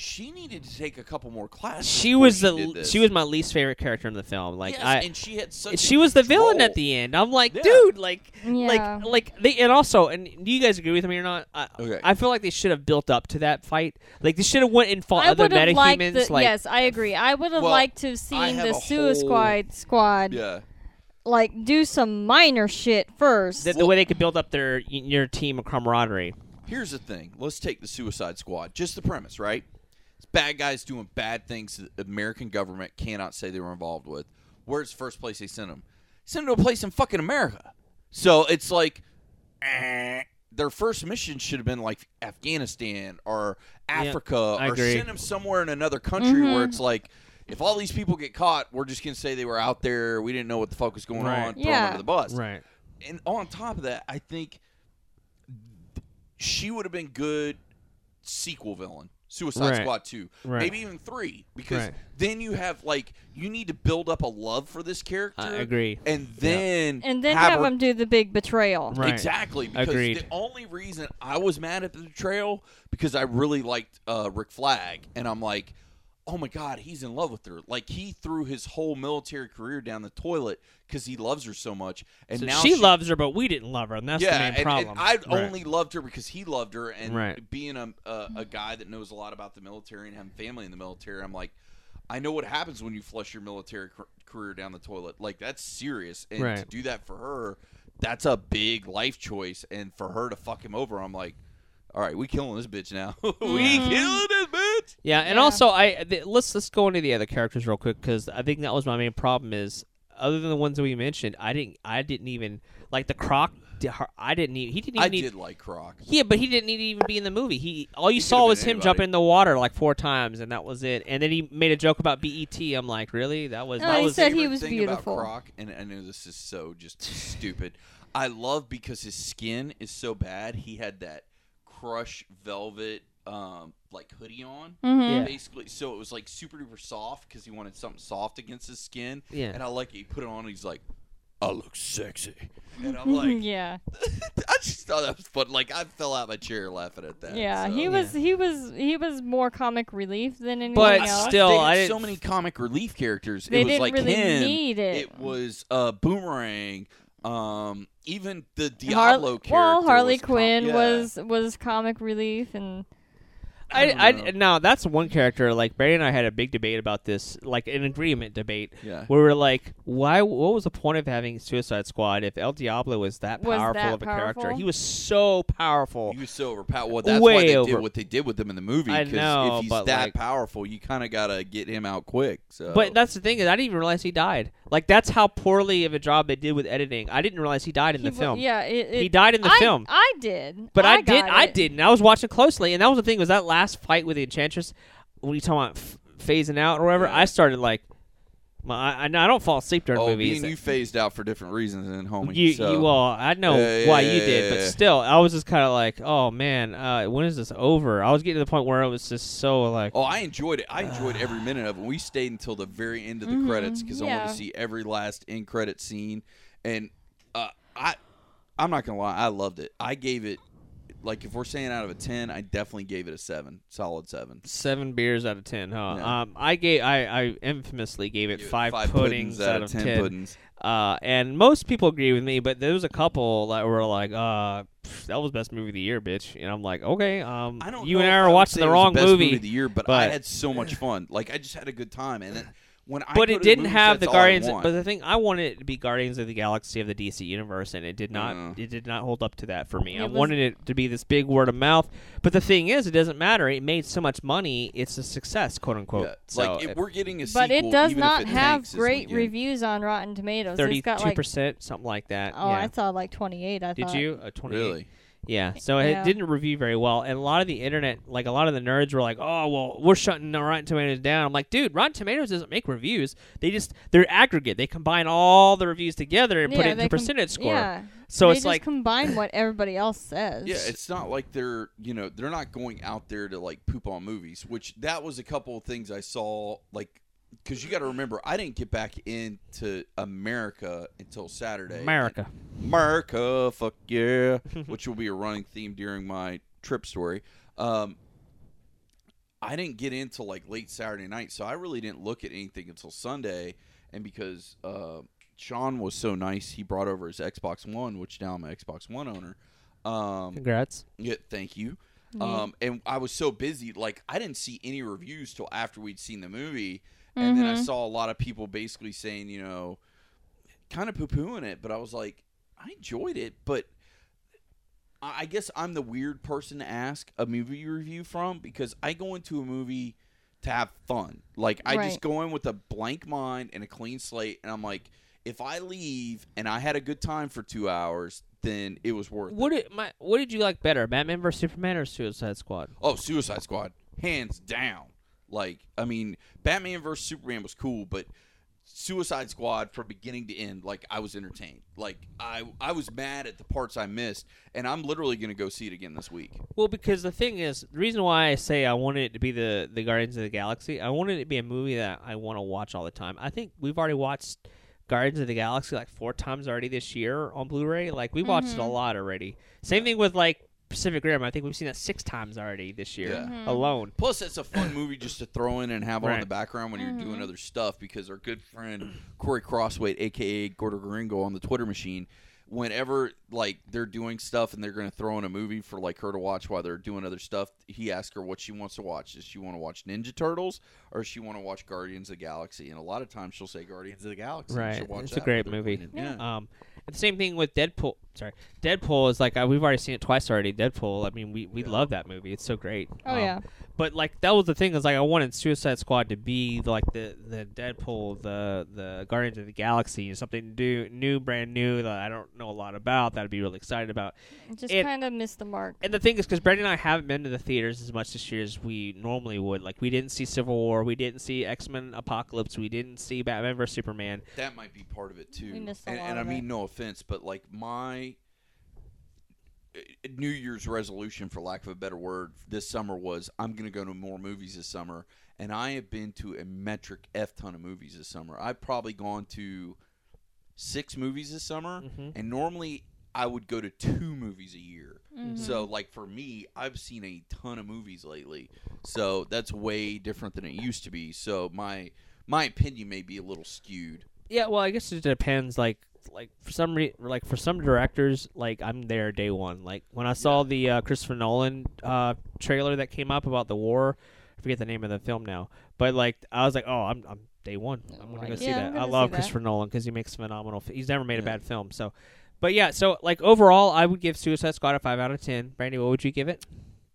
she needed to take a couple more classes. she was the did this. she was my least favorite character in the film. Like yes, I, and she had such. a she was the villain at the end. I'm like, Yeah. dude, like, Yeah. like, like they, and also, and do you guys agree with me or not? I, Okay. I feel like they should have built up to that fight. Like they should have went and fought I other would metahumans. the, like, yes, I agree. I would have Well, liked to have seen have the a Suicide Squad Yeah, like do some minor shit first. the, the way they could build up their your team of camaraderie. here's the thing. Let's take the Suicide Squad. Just the premise, right? It's bad guys doing bad things that the American government cannot say they were involved with. Where's the first place they sent them? Send them to a place in fucking America. So it's like eh, their first mission should have been like Afghanistan or Africa I or agree. send them somewhere in another country Mm-hmm. where it's like if all these people get caught, we're just gonna say they were out there. We didn't know what the fuck was going Right. on. Throw them Yeah. under the bus Right. and on top of that, I think she would have been good sequel villain. Suicide Right. Squad 2. Right. Maybe even 3 because Right. then you have like you need to build up a love for this character. I agree. And then and then have have her- them do the big betrayal. Right. Exactly. Because Agreed. the only reason I was mad at the betrayal because I really liked uh, Rick Flag, and I'm like, oh my god, he's in love with her. Like he threw his whole military career down the toilet because he loves her so much, and So now she, loves her, but we didn't love her, and that's yeah, the main and, and problem. I Right. only loved her because he loved her, and Right. being a, a a guy that knows a lot about the military and having family in the military, I'm like, I know what happens when you flush your military career down the toilet. Like that's serious, and to do that for her, that's a big life choice. And for her to fuck him over, I'm like, all right, we killing this bitch now. we Mm-hmm. killing this bitch. Yeah, and Yeah. also I th- let's let's go into the other characters real quick because I think that was my main problem is other than the ones that we mentioned, I didn't I didn't even like the Croc. I didn't even he didn't even I need. did like Croc. Yeah, but he didn't need to even be in the movie. He all you He saw was been him jump anybody. in the water like four times, and that was it. And then he made a joke about BET. I'm like, really? That was No, that Oh, he was said he was thing beautiful. About Croc, and I know this is so just stupid. I love because his skin is so bad. He had that crush velvet um, like hoodie on, Mm-hmm. Yeah. basically. So it was like super duper soft because he wanted something soft against his skin. Yeah. And I like it. He put it on. and He's like, I look sexy, and I'm like, yeah, I just thought that was fun. Like I fell out my chair laughing at that. yeah. so. He was he was he was more comic relief than anything But else. still- they had I so didn't- many comic relief characters. They it was didn't like really him. need it. It was uh, Boomerang. Um, even the Har- Diablo character. well, Harley was com- Quinn yeah. was was comic relief, and I, don't I, know. no, that's one character. Like Barry and I had a big debate about this, like an agreement debate, Yeah. where we're like, why? What was the point of having Suicide Squad if El Diablo was that Was powerful that of a character? He was so powerful. He was so overpowered. Well, that's Way why they over- did what they did with him in the movie. I 'cause know, if he's but, that like- powerful, you kind of gotta get him out quick. So. But that's the thing is, I didn't even realize he died. Like that's how poorly of a job they did with editing. I didn't realize he died in he the wa- film. Yeah, it, it, He died in the I, film. I did, But I, did. got I didn't. I was watching closely, and that was the thing. Was that last fight with the Enchantress? When you talking about f- phasing out or whatever? Yeah. I started like, My, I, I don't fall asleep during oh, me movies. and you phased out for different reasons, and homie. You, so. you, well, I know Yeah, why yeah, you yeah, did, yeah, but yeah. still, I was just kind of like, oh man, uh, when is this over? I was getting to the point where it was just so like, Oh, I enjoyed it. I enjoyed every minute of it. We stayed until the very end of the Mhm, credits because I wanted to see every last end credit scene. And uh, I, I'm not gonna lie, I loved it. I gave it, like, if we're saying out of a ten, I definitely gave it a seven, solid seven. seven beers out of ten, huh? Yeah. Um, I gave, I, I infamously gave it five, five puddings, out of ten. puddings. Uh, and most people agree with me, but there was a couple that were like, uh, that was best movie of the year, bitch. And I'm like, okay, um, I don't. you and I are watching the wrong best movie, of the year, but, I had so much fun. Like I just had a good time, and then when I but it didn't movies, have the that's all I Guardians. But the thing, I wanted it to be Guardians of the Galaxy of the DC universe, and it did not. No. It did not hold up to that for me. I was- wanted it to be this big word of mouth. But the thing is, it doesn't matter. It made so much money. It's a success, quote unquote. yeah, so like if we're getting a But sequel, it does even not if it have tanks this great weekend. reviews on Rotten Tomatoes. Thirty-two got like percent, something like that. oh, yeah. I saw like 28. I Did thought. you? Uh, Twenty. Really? Yeah, so Yeah. it didn't review very well, and a lot of the internet, like a lot of the nerds, were like, "Oh, well, we're shutting the Rotten Tomatoes down." I'm like, "Dude, Rotten Tomatoes doesn't make reviews. They just they're aggregate. They combine all the reviews together and put it they into com- percentage score. Yeah. So they it's just like, combine what everybody else says. Yeah, it's not like they're you know they're not going out there to like poop on movies, which that was a couple of things I saw like because you got to remember I didn't get back into America until Saturday. America. America, fuck yeah, which will be a running theme during my trip story. Um, I didn't get into like late Saturday night, so I really didn't look at anything until Sunday. And because uh, Sean was so nice, he brought over his Xbox One, which now I'm an Xbox One owner. Um, Congrats. yeah, thank you. Yeah. Um, and I was so busy, like I didn't see any reviews till after we'd seen the movie, and then I Mhm. saw a lot of people basically saying, you know, kind of poo pooing it. But I was like, I enjoyed it, but I guess I'm the weird person to ask a movie review from because I go into a movie to have fun. Like I just go in with a blank mind and a clean slate, and I'm like, if I leave and I had a good time for two hours, then it was worth it. What did my What did you like better, Batman vs Superman or Suicide Squad? Oh, Suicide Squad, hands down. Like, I mean, Batman vs Superman was cool, but Suicide Squad from beginning to end, like I was entertained. Like I, I was mad at the parts I missed, and I'm literally gonna go see it again this week. Well, because the thing is, the reason why I say I wanted it to be the the Guardians of the Galaxy, I wanted it to be a movie that I want to watch all the time. I think we've already watched Guardians of the Galaxy like four times already this year on Blu-ray. Like we watched it a Mhm. lot already. Same thing with like Pacific Rim. I think we've seen that six times already this year Yeah. Mhm. alone. Plus, it's a fun movie just to throw in and have on the background when you're doing Mhm. other stuff. Because our good friend Corey Crossway, aka Gordo Gringo, on the Twitter machine, whenever like they're doing stuff and they're going to throw in a movie for like her to watch while they're doing other stuff, he asks her what she wants to watch. Does she want to watch Ninja Turtles or does she want to watch Guardians of the Galaxy? And a lot of times she'll say Guardians of the Galaxy. Right. she'll watch It's a great movie. friend. Yeah. Um, and the same thing with Deadpool. Sorry, Deadpool is like uh, we've already seen it twice already. Deadpool. I mean, we we Yeah. love that movie. It's so great. Oh Um, yeah. But like that was the thing is like I wanted Suicide Squad to be like the the Deadpool, the the Guardians of the Galaxy, something new, new, brand new that I don't know a lot about. That I'd be really excited about. Just kind of missed the mark. And the thing is, because Brandon and I haven't been to the theaters as much this year as we normally would. Like we didn't see Civil War, we didn't see X Men Apocalypse, we didn't see Batman vs Superman. that might be part of it too. We missed a and, lot and I of mean, it. no offense, but like my New Year's resolution, for lack of a better word, this summer was I'm going to go to more movies this summer, and I have been to a metric f ton of movies this summer. I've probably gone to six movies this summer, Mhm. and normally I would go to two movies a year. Mhm. So, like for me, I've seen a ton of movies lately. So that's way different than it used to be. So my my opinion may be a little skewed. Yeah, well, I guess it depends. Like, like for some re- like for some directors, like I'm there day one. Like when I saw the uh, Christopher Nolan uh, trailer that came up about the war, I forget the name of the film now, but like I was like, oh, I'm, I'm day one. I'm gonna go Like, see yeah, that. I'm I love that. Christopher Nolan because he makes phenomenal. F- he's never made a bad film. So, but yeah, so like overall, I would give Suicide Squad a five out of ten. Brandy, what would you give it?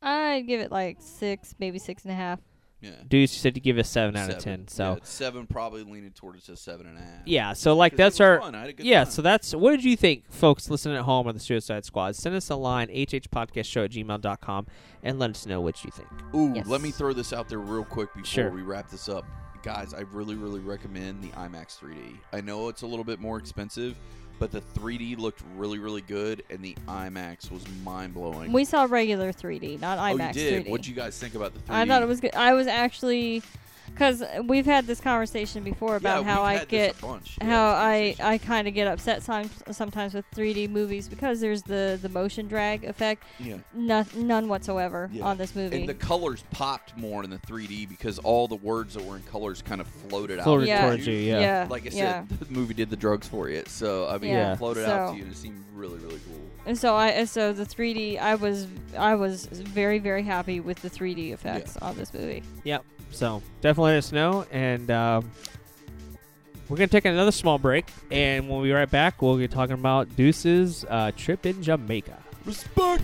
I'd give it like six, maybe six and a half. Yeah. Deuce, you said to give it a seven, out of ten. So. Yeah, seven probably leaning towards a seven and a half. Yeah, so like that's our fun. I had a good yeah. time. So that's what did you think, folks listening at home on the Suicide Squad? Send us a line hhpodcastshow at gmail.com and let us know what you think. Ooh, Yes. let me throw this out there real quick before Sure. we wrap this up. guys, I really, really recommend the IMAX 3D. I know it's a little bit more expensive, but the 3D looked really, really good, and the IMAX was mind blowing. We saw regular 3D, not IMAX oh, you did. 3D. What'd you guys think about the 3D? I thought it was good. I was actually, because we've had this conversation before about yeah, how I get this how Yeah, I I kind of get upset some, sometimes with 3D movies because there's the the motion drag effect. Yeah. No, none whatsoever Yeah. on this movie. And the colors popped more in the 3D because all the words that were in colors kind of floated out. Floated Yeah. towards you, yeah. yeah, Like I said, yeah. the movie did the drugs for you. So I mean, Yeah. it floated out to you, and it seemed really, really cool. And so I and so the 3D I was I was very very happy with the 3D effects on this movie. Yep. So definitely let us know, and um, we're gonna take another small break, and when we right back, we'll be talking about Deuce's uh, trip in Jamaica. Respect.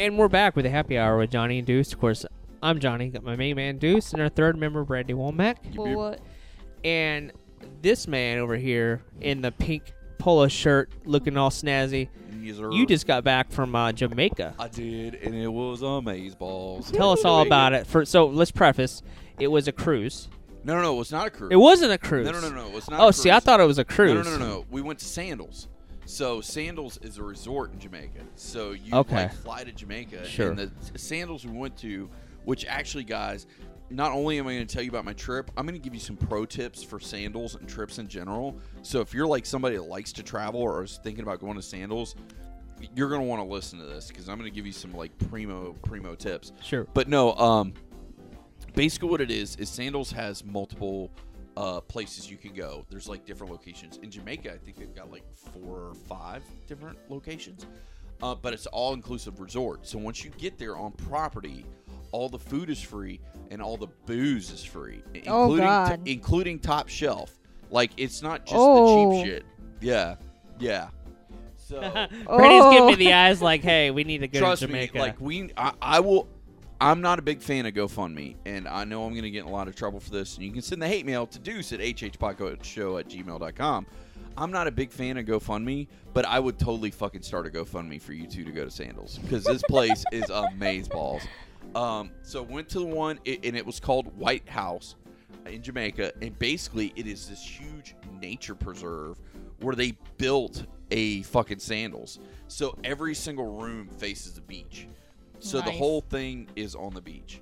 And we're back with a happy hour with Johnny and Deuce. Of course, I'm Johnny, got my main man Deuce, and our third member Brandy Womack. Well, what? And this man over here in the pink polo shirt, looking all snazzy. Yes. You just got back from uh, Jamaica. I did, and it was amaze balls. Tell us all about it. For so, let's preface. It was a cruise. No, no, no, it was not a cruise. It wasn't a cruise. No, no, no, no, it was not. Oh, a see, I thought it was a cruise. No, no, no, no. We went to Sandals. So Sandals is a resort in Jamaica. So you Okay. like fly to Jamaica. Sure. And the Sandals we went to, which actually, guys, not only am I going to tell you about my trip, I'm going to give you some pro tips for sandals and trips in general. So if you're like somebody that likes to travel or is thinking about going to Sandals, you're going to want to listen to this because I'm going to give you some like primo primo tips. Sure. But no, um, basically what it is is Sandals has multiple uh, places you can go. There's like different locations in Jamaica. I think they've got like four or five different locations, uh, but it's all inclusive resort. So once you get there on property, all the food is free and all the booze is free, i- Oh, including God. including top shelf. Like it's not just Oh. the cheap shit. Yeah, yeah. So. Brady's giving me Oh. the eyes like, hey, we need to go Trust to Jamaica. me, like we, I, I will. I'm not a big fan of GoFundMe, and I know I'm going to get in a lot of trouble for this. And you can send the hate mail to Deuce at hhpodcastshow at gmail.com. I'm not a big fan of GoFundMe, but I would totally fucking start a GoFundMe for you two to go to Sandals because this place is amazeballs. Um, so went to the one, it, and it was called White House in Jamaica, and basically it is this huge nature preserve where they built a fucking Sandals. So every single room faces the beach. So the whole thing is on the beach.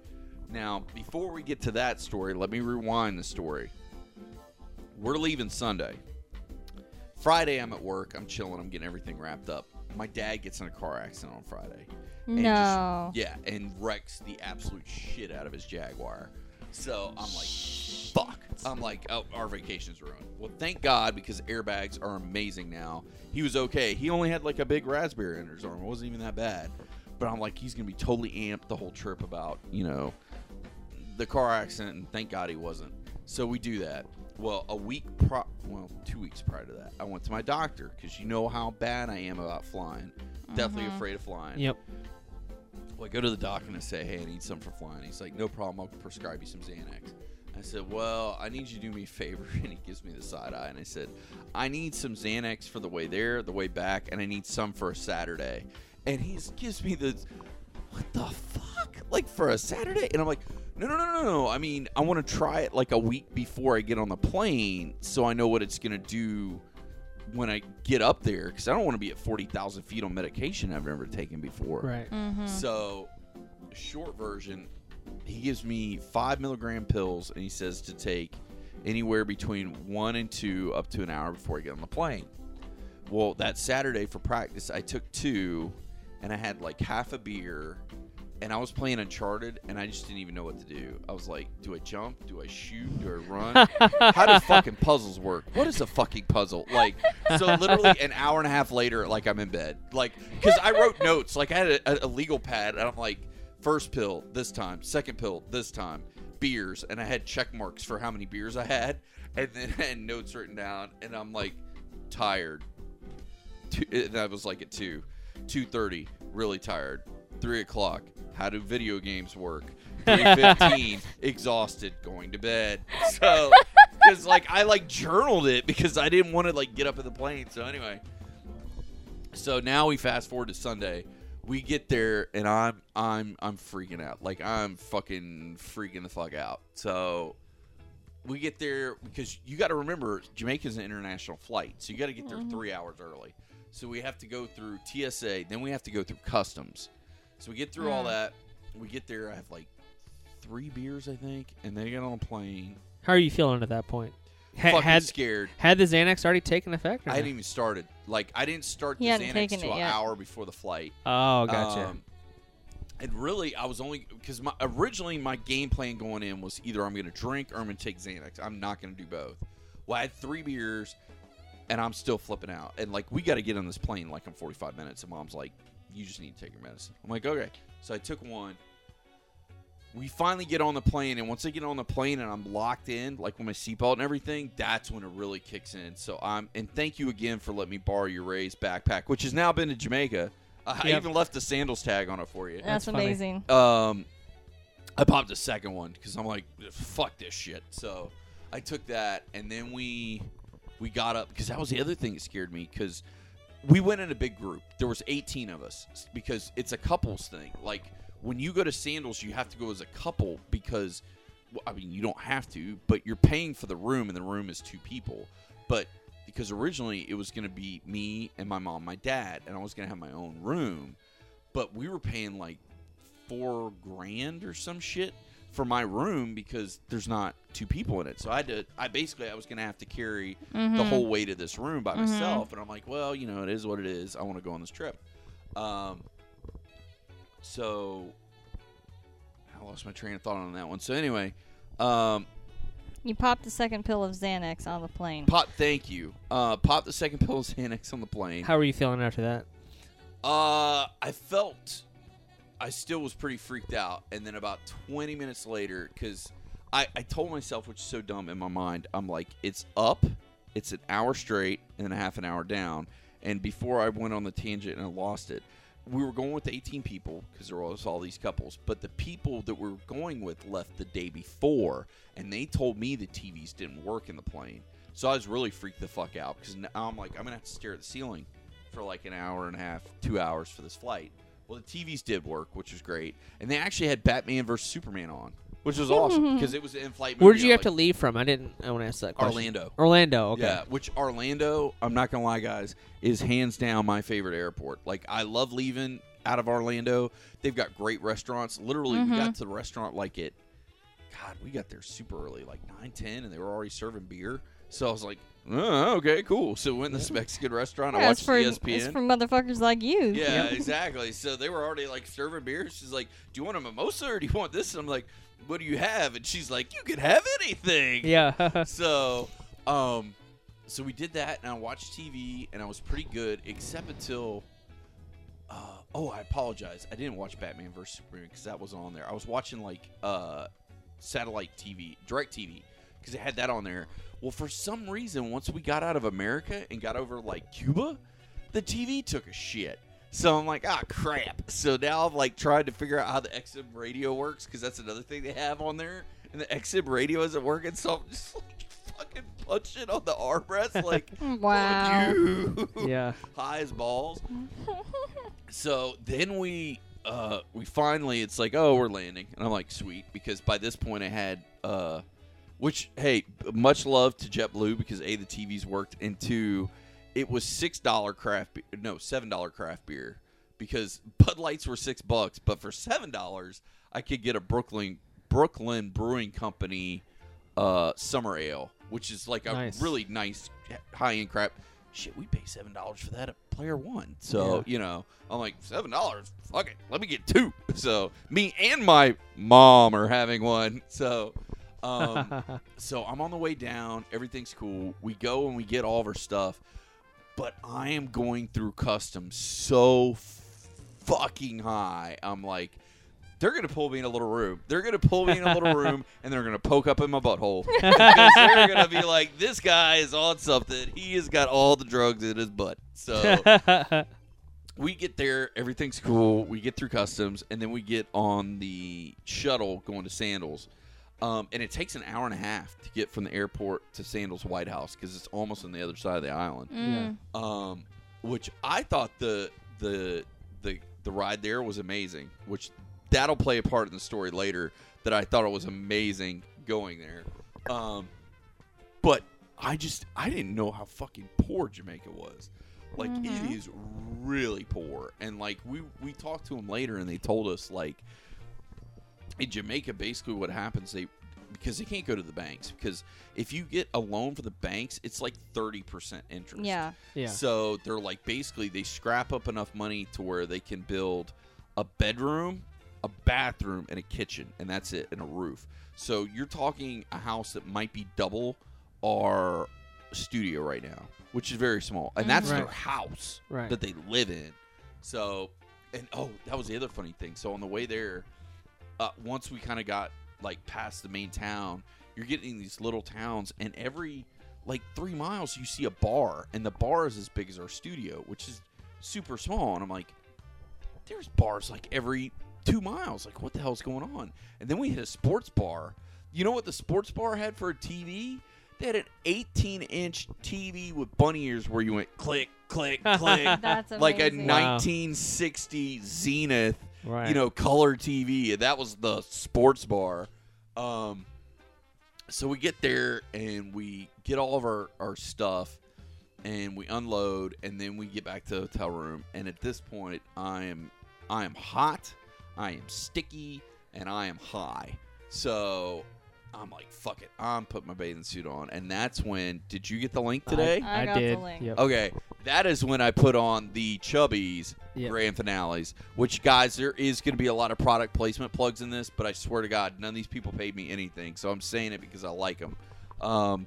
Now, before we get to that story, let me rewind the story. We're leaving Sunday. Friday, I'm at work. I'm chilling. I'm getting everything wrapped up. My dad gets in a car accident on Friday. And No. Just, yeah, and wrecks the absolute shit out of his Jaguar. So I'm like, fuck. I'm like, oh, our vacation's ruined. Well, thank God because airbags are amazing now. He was okay. He only had like a big raspberry in his arm. It wasn't even that bad. But I'm like, he's gonna be totally amped the whole trip about you know the car accident, and thank God he wasn't. So we do that. Well, a week, pro- well, two weeks prior to that, I went to my doctor because you know how bad I am about flying. Definitely mm-hmm. afraid of flying. yep. Well, I go to the doctor and I say, "Hey, I need something for flying." He's like, "No problem. I'll prescribe you some Xanax." I said, "Well, I need you to do me a favor," and he gives me the side eye, and I said, "I need some Xanax for the way there, the way back, and I need some for a Saturday." And he gives me the, "What the fuck? Like for a Saturday?" And I'm like, "No, no, no, no, no. I mean, I want to try it like a week before I get on the plane, so I know what it's gonna do." When I get up there, because I don't want to be at forty thousand feet on medication I've never taken before. Right. Mm-hmm. So, short version, he gives me five milligram pills, and he says to take anywhere between one and two up to an hour before I get on the plane. Well, that Saturday for practice, I took two, and I had like half a beer and I was playing Uncharted, and I just didn't even know what to do. I was like, do I jump? Do I shoot? Do I run? How do fucking puzzles work? What is a fucking puzzle? Like, so literally an hour and a half later, like I'm in bed, like because I wrote notes, like I had a, a legal pad, and I'm like, first pill this time, second pill this time, beers, and I had check marks for how many beers I had, and then I had notes written down, and I'm like, tired. Two, and that was like at two, two thirty, really tired. Three o'clock. How do video games work? Three fifteen, exhausted, going to bed. So, because like I like journaled it because I didn't want to like get up in the plane. So anyway, so now we fast forward to Sunday. We get there and I'm I'm I'm freaking out. Like I'm fucking freaking the fuck out. So we get there because you got to remember Jamaica's an international flight, so you got to get there mm-hmm. three hours early. So we have to go through TSA, then we have to go through customs. So we get through all Mm. that. We get there. I have like three beers, I think, and then I get on a plane. How are you feeling at that point? Ha- fucking had scared. had the Xanax already taken effect? Or I no? hadn't even started. Like I didn't start the He hadn't Xanax taken till an yet. hour before the flight. Oh, gotcha. Um, and really, I was only because my originally my game plan going in was either I'm going to drink or I'm going to take Xanax. I'm not going to do both. Well, I had three beers, and I'm still flipping out. And like, we got to get on this plane like in 45 minutes. And mom's like, "You just need to take your medicine." I'm like, "Okay." So I took one. We finally get on the plane, and once I get on the plane and I'm locked in, like with my seatbelt and everything, that's when it really kicks in. So I'm and thank you again for letting me borrow your Ray's backpack, which has now been to Jamaica. I Yep. even left the sandals tag on it for you. That's, That's funny. amazing. Um, I popped a second one because I'm like, fuck this shit. So I took that, and then we we got up because that was the other thing that scared me because we went in a big group. There was 18 of us because it's a couples thing. Like when you go to Sandals, you have to go as a couple because well, I mean you don't have to, but you're paying for the room, and the room is two people. But because originally it was going to be me and my mom, my dad, and I was going to have my own room, but we were paying like four grand or some shit for my room because there's not two people in it. So I had to. I basically I was gonna have to carry the Mhm. whole weight of this room by Mhm. myself, and I'm like, well, you know, it is what it is. I want to go on this trip. Um. So I lost my train of thought on that one. So anyway, um, You popped the second pill of Xanax on the plane. pop. Thank you. Uh, pop the second pill of Xanax on the plane. How were you feeling after that? Uh, I felt I still was pretty freaked out, and then about 20 minutes later, because I, I told myself, which is so dumb in my mind, I'm like, it's up, it's an hour straight, and then a half an hour down. And before I went on the tangent and I lost it, we were going with 18 people because there was all these couples, but the people that we were going with left the day before, and they told me the TVs didn't work in the plane. So I was really freaked the fuck out because now I'm like, I'm gonna have to stare at the ceiling for like an hour and a half, two hours for this flight. Well, the TVs did work, which was great, and they actually had Batman versus Superman on, which was awesome because it was an in-flight. Where movie did you have like to leave from? I didn't. I want to ask that question. Orlando. Orlando. Okay. Yeah, which Orlando, I'm not gonna lie, guys, is hands down my favorite airport. Like I love leaving out of Orlando. They've got great restaurants. Literally, we Mhm. got to the restaurant like it. God, we got there super early, like nine ten, and they were already serving beer. So I was like, oh, okay, cool. So we went to this Mexican restaurant. I Yeah, it's watched for ESPN. it's for motherfuckers like you. Yeah, exactly. So they were already like serving beer. She's like, "Do you want a mimosa or do you want this?" And I'm like, "What do you have?" And she's like, "You can have anything." Yeah. So, um, so we did that, and I watched TV, and I was pretty good, except until. Uh, oh, I apologize. I didn't watch Batman vs Superman because that wasn't on there. I was watching like uh, satellite TV, DirecTV, because it had that on there. Well, for some reason, once we got out of America and got over like Cuba, the TV took a shit. So I'm like, ah, crap. So now I've like tried to figure out how the XM radio works because that's another thing they have on there, and the XM radio isn't working. So I'm just like fucking punching on the armrest, like, Wow. fuck you. yeah. high as balls. So then we uh we finally it's like oh we're landing and I'm like sweet because by this point I had uh which hey much love to JetBlue because a the TVs worked and two it was six dollar craft be- no seven dollar craft beer because Bud Lights were six bucks but for seven dollars I could get a Brooklyn Brooklyn Brewing Company uh summer ale which is like a Nice. really nice high end crap. Shit, we pay seven dollars for that at player one. So Yeah. you know, I'm like seven dollars. Fuck it, let me get two. So me and my mom are having one. So. Um, so I'm on the way down. Everything's cool. We go and we get all of our stuff, but I am going through customs so fucking high. I'm like, they're gonna pull me in a little room. They're gonna pull me in a little room, and they're gonna poke up in my butthole because they're gonna be like, this guy is on something. He has got all the drugs in his butt. So we get there, everything's cool. We get through customs, and then we get on the shuttle going to Sandals. Um, and it takes an hour and a half to get from the airport to Sandals White House because it's almost on the other side of the island. Mm. Um, which I thought the the the the ride there was amazing. Which that'll play a part in the story later. That I thought it was amazing going there. Um, but I just I didn't know how fucking poor Jamaica was. Like it Mhm. is really poor, and like we we talked to them later, and they told us like in Jamaica, basically what happens they because they can't go to the banks because if you get a loan for the banks, it's like thirty percent interest. Yeah. yeah. So they're like basically they scrap up enough money to where they can build a bedroom, a bathroom, and a kitchen, and that's it, and a roof. So you're talking a house that might be double our studio right now, which is very small, and mm-hmm. that's their house Right. that they live in. So, and oh, that was the other funny thing. So on the way there, uh, once we kind of got like past the main town, you're getting these little towns, and every like three miles you see a bar, and the bar is as big as our studio, which is super small. And I'm like, there's bars like every two miles. Like, what the hell's going on? And then we hit a sports bar. You know what the sports bar had for a TV? They had an 18 inch TV with bunny ears where you went click, click, click. That's like a Wow. 1960 Zenith, right. you know, color TV. That was the sports bar. Um, so we get there and we get all of our, our stuff and we unload and then we get back to the hotel room. And at this point, I am I am hot, I am sticky, and I am high. So I'm like, fuck it. I'm putting my bathing suit on. And that's when did you get the link today? I, I got did. the link. Yep. Okay, that is when I put on the Chubbies Yep. grand finales. Which guys, there is going to be a lot of product placement plugs in this, but I swear to God, none of these people paid me anything, so I'm saying it because I like them. Um,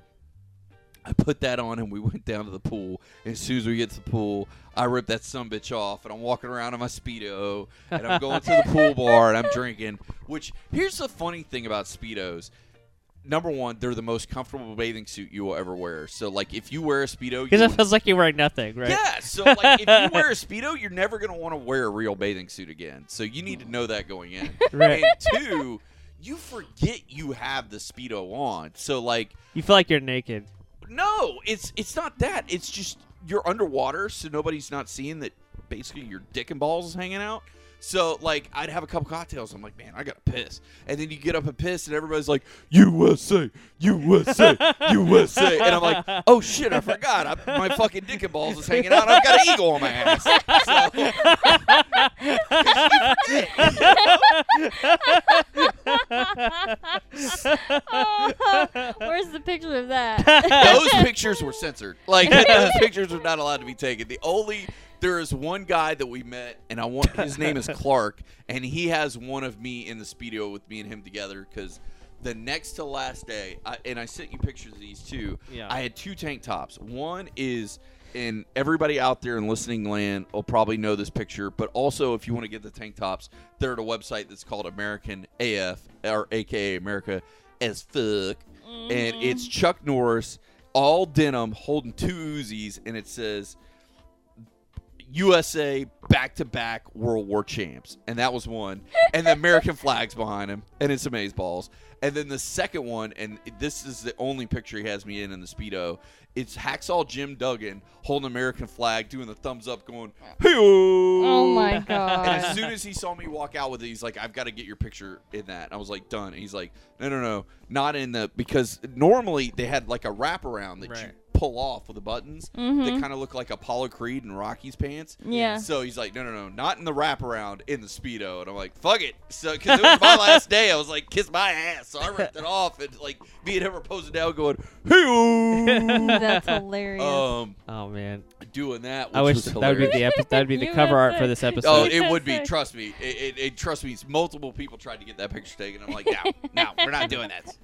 I put that on and we went down to the pool. And as soon as we get to the pool, I rip that some bitch off and I'm walking around in my speedo and I'm going to the pool bar and I'm drinking. Which here's the funny thing about speedos. Number one, they're the most comfortable bathing suit you will ever wear. So like if you wear a speedo, Because it feels like you're wearing nothing, right? yeah, so like if you wear a speedo, you're never gonna want to wear a real bathing suit again. So you need to know that going in. Right. And two, you forget you have the speedo on. So like, You feel like you're naked. no, it's it's not that. It's just you're underwater, so nobody's not seeing that. Basically, your dick and balls is hanging out. So like, I'd have a couple cocktails. I'm like, man, I gotta piss. And then you get up and piss, and everybody's like, USA, USA, USA. And I'm like, oh shit, I forgot. I, my fucking dick and balls is hanging out. I've got an eagle on my ass. Where's the picture of that? those pictures were censored. Like those pictures were not allowed to be taken. The only there is one guy that we met, and I want his name is Clark, and he has one of me in the speedo with me and him together because the next to last day, I, and I sent you pictures of these too. Yeah. I had two tank tops. One is. And everybody out there in listening land will probably know this picture, but also if you want to get the tank tops, they're at a website that's called American AF or AKA America as fuck and it's mm-hmm. Chuck Norris, all denim, holding two Uzis, and it says USA back to back World War champs, and that was one, and the American flags behind him, and it's amaze balls, and then the second one, and this is the only picture he has me in in the speedo. It's Hacksaw Jim Duggan holding an American flag, doing the thumbs up, going, hey oh my god! and as soon as he saw me walk out with it, he's like, "I've got to get your picture in that." And I was like, "Done." And he's like, "No, no, no, not in the because normally they had like a wraparound that you Right. Pull off with the buttons that kind of look like Apollo Creed and Rocky's pants." Yeah. So he's like, "No, no, no, not in the wraparound, in the speedo." And I'm like, "Fuck it." So because it was my last day, I was like, "Kiss my ass." So I ripped it off, and like me and him were posing down, going, "Hey." That's hilarious. um, Oh man. doing that. Which I wish was that would be the epi- that would be the cover art for this episode. Oh, it would be. Trust me. It, it, it- trust me. Multiple people tried to get that picture taken. I'm like, no, no, we're not doing that.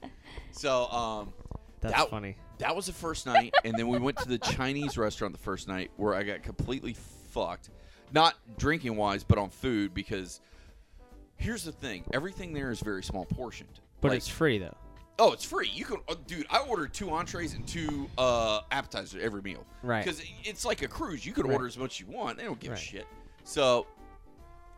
So, um, That's that- funny. That was the first night, and then we went to the Chinese restaurant the first night where I got completely fucked, not drinking wise, but on food because here's the thing: everything there is very small portioned. But Like, it's free though. oh, it's free. You can, uh, dude. I ordered two entrees and two uh, appetizers every meal. Right. Because it's like a cruise. You can Right. order as much as you want. They don't give Right. a shit. So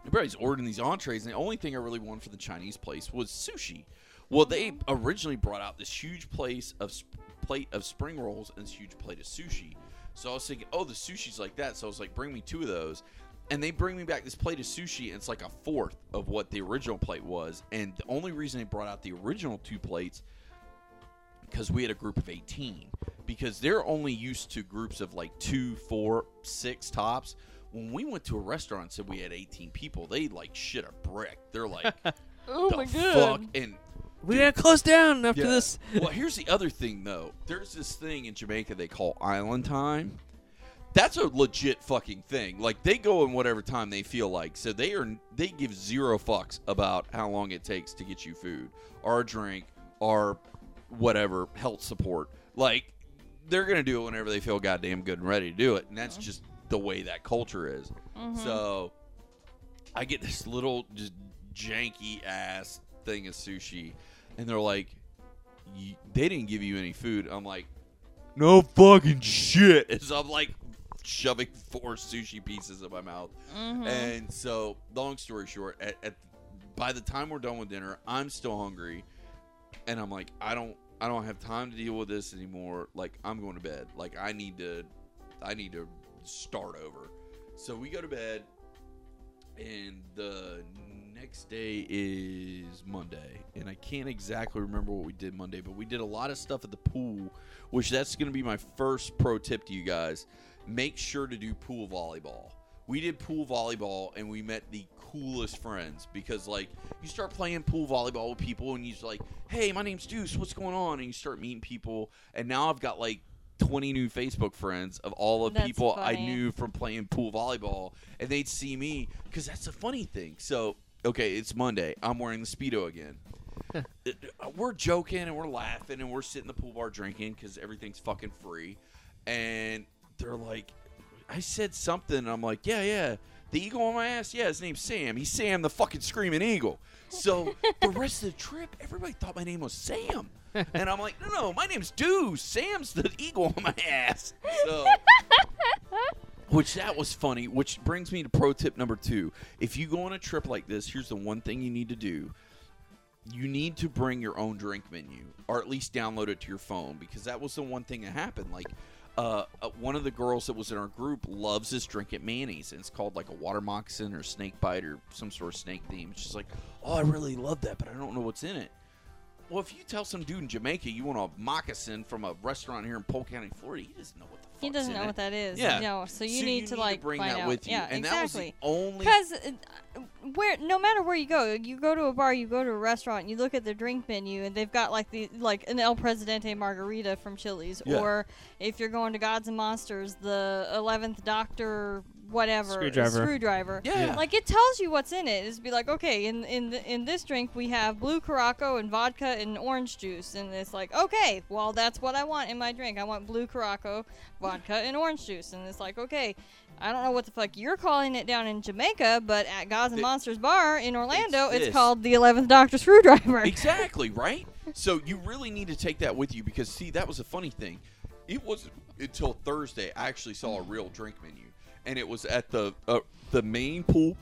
everybody's ordering these entrees, and the only thing I really wanted for the Chinese place was sushi. Well, they originally brought out this huge place of sp- plate of spring rolls and this huge plate of sushi. So I was thinking, oh, the sushi's like that. So I was like, bring me two of those. And they bring me back this plate of sushi, and it's like a fourth of what the original plate was. And the only reason they brought out the original two plates because we had a group of 18 because they're only used to groups of like two four six tops when we went to a restaurant and said we had 18 people they like shit a brick they're like Oh the my fuck god. and We gotta close down after yeah. this. well here's the other thing though. There's this thing in jamaica they call island time. That's a legit fucking thing. Like they go in whatever time they feel like. So they are they give zero fucks about how long it takes to get you food or a drink or whatever health support. Like they're gonna do it whenever they feel goddamn good and ready to do it and that's just the way that culture is. Mm-hmm. So i get this little just janky ass thing of sushi and they're like "Y- they didn't give you any food. I'm like no fucking shit. As i'm like shoving four sushi pieces in my mouth. Mm-hmm. And so long story short at, at by the time we're done with dinner i'm still hungry. And i'm like i don't i don't have time to deal with this anymore. Like i'm going to bed. Like i need to i need to start over. So we go to bed and the next day is Monday, and I can't exactly remember what we did Monday, but we did a lot of stuff at the pool, which that's going to be my first pro tip to you guys. Make sure to do pool volleyball. We did pool volleyball, and we met the coolest friends because, like, you start playing pool volleyball with people, and you're like, "Hey, my name's Deuce. What's going on?" And you start meeting people, and now I've got like 20 new Facebook friends of all the That's people I knew from playing pool volleyball, and they'd see me because that's a funny thing. So, okay, it's Monday. I'm wearing the speedo again. We're joking and we're laughing and we're sitting in the pool bar drinking because everything's fucking free, and they're like, I said something. And I'm like, yeah, yeah. The eagle on my ass? Yeah, his name's Sam. He's Sam the fucking screaming eagle. So the rest of the trip, everybody thought my name was Sam. And I'm like, no, no, my name's Deuce. Sam's the eagle on my ass. So, which that was funny. Which brings me to pro tip number two. If you go on a trip like this, here's the one thing you need to do. You need to bring your own drink menu, or at least download it to your phone, because that was the one thing that happened. Like, uh, uh, one of the girls that was in our group loves this drink at Manny's, and it's called like a water moccasin or snake bite or some sort of snake theme. She's like, "Oh, I really love that, but I don't know what's in it." Well, if you tell some dude in Jamaica you want a moccasin from a restaurant here in Polk County, Florida, he doesn't know what the fuck. He doesn't know what that is. Yeah. No, so you So need to like bring find that out. with you, Yeah, and exactly. that was the only. Because uh, where, no matter where you go, you go to a bar, you go to a restaurant, you look at the drink menu, and they've got like the like an El Presidente margarita from Chili's, Yeah. or if you're going to Gods and Monsters, the Eleventh Doctor, whatever Screwdriver. screwdriver. Yeah. Like it tells you what's in it. It's be like, okay, in in the, in this drink we have blue Curaçao and vodka and orange juice, and it's like, okay, well that's what I want in my drink. I want blue Curaçao, vodka, and orange juice, and it's like, okay. I don't know what the fuck you're calling it down in Jamaica, but at Gods and Th- Monsters Bar in Orlando, It's it's, called the Eleventh Doctor Screwdriver. Exactly, right? So you really need to take that with you because see, that was a funny thing. It wasn't until Thursday I actually saw a real drink menu, and it was at the uh, the main pool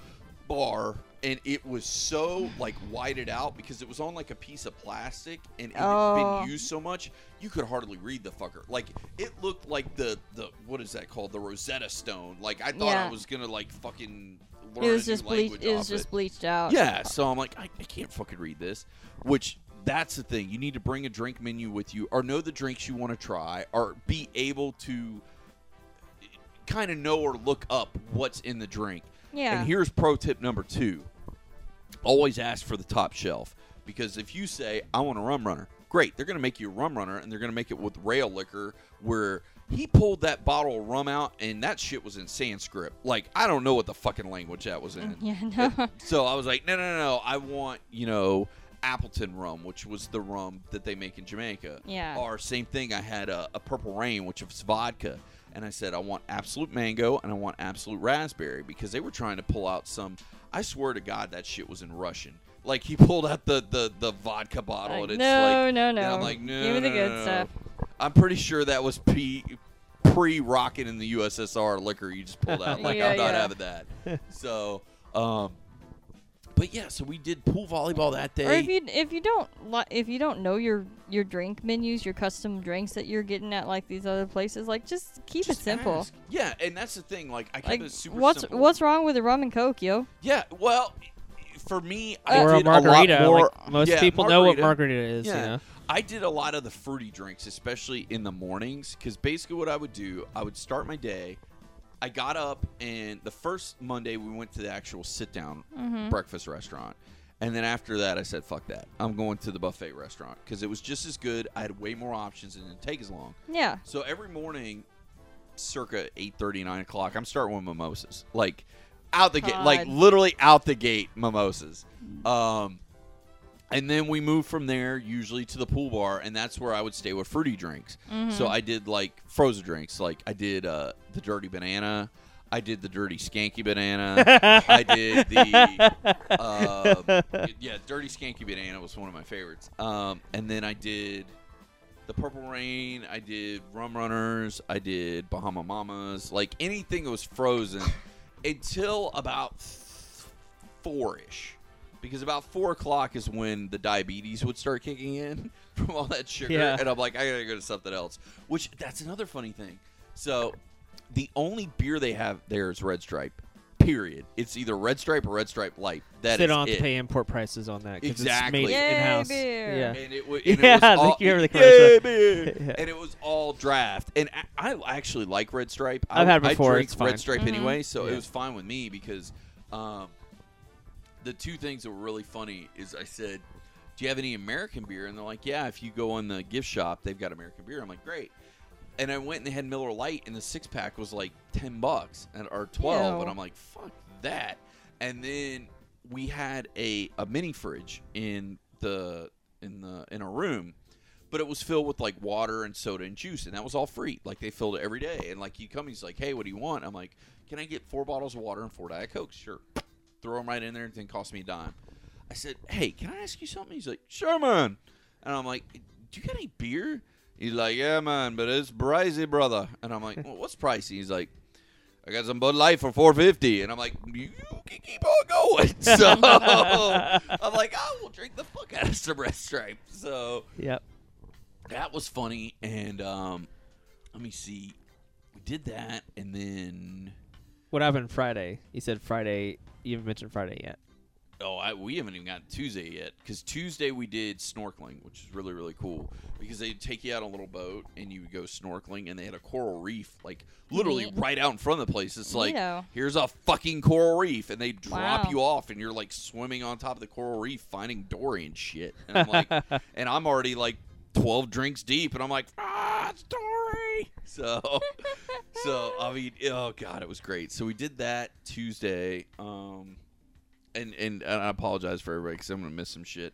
bar, and it was so like whited out because it was on like a piece of plastic, and it had Oh. been used so much you could hardly read the fucker. Like it looked like the the what is that called? The Rosetta Stone. Like I thought I was gonna like fucking learn it was just bleached. It was just it. bleached out. Yeah, so I'm like, I, I can't fucking read this. Which that's the thing. You need to bring a drink menu with you, or know the drinks you want to try, or be able to kind of know or look up what's in the drink. Yeah. And here's pro tip number two: always ask for the top shelf because if you say I want a rum runner, great. They're going to make you a rum runner, and they're going to make it with rail liquor. Where he pulled that bottle of rum out, and that shit was in Sanskrit. Like I don't know what the fucking language that was in. Yeah, no. So I was like, no, no, no, no. I want, you know, Appleton rum, which was the rum that they make in Jamaica. Yeah. Or same thing. I had a, a Purple Rain, which was vodka, and I said I want Absolut mango and I want Absolut raspberry because they were trying to pull out some. I swear to God, that shit was in Russian. Like he pulled out the the, the vodka bottle, Like, and it's no, like, no, and no. I'm like, no, Give me the no, good no, no. stuff. I'm pretty sure that was pre pre rocking in the USSR liquor you just pulled out. Like Yeah, I'm not yeah. having that. So, um, but yeah, so we did pool volleyball that day. Or if you if you don't li- if you don't know your your drink menus, your custom drinks that you're getting at like these other places, like just keep Just it simple. ask. Yeah, and that's the thing. Like I kept Like it super what's simple. what's wrong with the rum and coke, yo? Yeah, well, for me, I or a did margarita. a lot more. like most yeah, people know what margarita. margarita is. Yeah. You know? I did a lot of the fruity drinks, especially in the mornings, because basically what I would do, I would start my day. I got up, and the first Monday we went to the actual sit down Mm-hmm. breakfast restaurant. And then after that, I said, fuck that. I'm going to the buffet restaurant because it was just as good. I had way more options and it didn't take as long. Yeah. So every morning, circa 8.30, 9 o'clock, I'm starting with mimosas. Like, out the gate. Like, literally out the gate mimosas. Um, and then we moved from there usually to the pool bar, and that's where I would stay with fruity drinks. Mm-hmm. So I did, like, frozen drinks. Like, I did uh, the dirty banana. I did the dirty skanky banana. I did the um, yeah, dirty skanky banana was one of my favorites. Um, and then I did the purple rain. I did rum runners. I did Bahama Mamas. Like anything that was frozen until about four ish. Because about four o'clock is when the diabetes would start kicking in from all that sugar, Yeah. and I'm like, I gotta go to something else. Which that's another funny thing. So, the only beer they have there is Red Stripe. Period. It's either Red Stripe or Red Stripe Light. That they is don't have it. to pay import prices on that. 'cause Exactly. It's made Yay, in house. beer. Yeah. And it, wa- and Yeah, it was all, you remember the commercial. Yeah, beer. Yeah. and it was all draft. And I, I actually like Red Stripe. I, I've had it I before, drink it's fine. Red Stripe Mhm. anyway, so it was fine with me because um, the two things that were really funny is I said, "Do you have any American beer?" And they're like, "Yeah, if you go in the gift shop, they've got American beer." I'm like, "Great." And I went and they had Miller Lite, and the six pack was like ten bucks and or twelve, Ew. and I'm like, "Fuck that!" And then we had a a mini fridge in the in the in a room, but it was filled with like water and soda and juice, and that was all free. Like they filled it every day, and like you come, he's like, "Hey, what do you want?" I'm like, "Can I get four bottles of water and four diet cokes?" Sure. Throw them right in there, and it didn't cost me a dime. I said, "Hey, can I ask you something?" He's like, "Sure, man." And I'm like, "Do you got any beer?" He's like, "Yeah, man, but it's pricey, brother." And I'm like, well, "What's pricey?" He's like, "I got some Bud Light for 450." And I'm like, "You can keep on going." So I'm like, "I will drink the fuck out of some Red Stripe." So Yep. that was funny. And um, let me see, we did that, and then What happened Friday? You said Friday. You haven't mentioned Friday yet. Oh, I, we haven't even gotten Tuesday yet. Because Tuesday we did snorkeling, which is really really cool. Because they'd take you out on a little boat and you would go snorkeling, and they had a coral reef like literally Neat. right out in front of the place. It's like Neato. here's a fucking coral reef, and they drop Wow. you off, and you're like swimming on top of the coral reef, finding Dory and shit. And I'm like, and I'm already like twelve drinks deep, and I'm like, ah, it's Dory. So, so I mean, oh god, it was great. So we did that Tuesday. Um, and and, and I apologize for everybody because I'm gonna miss some shit.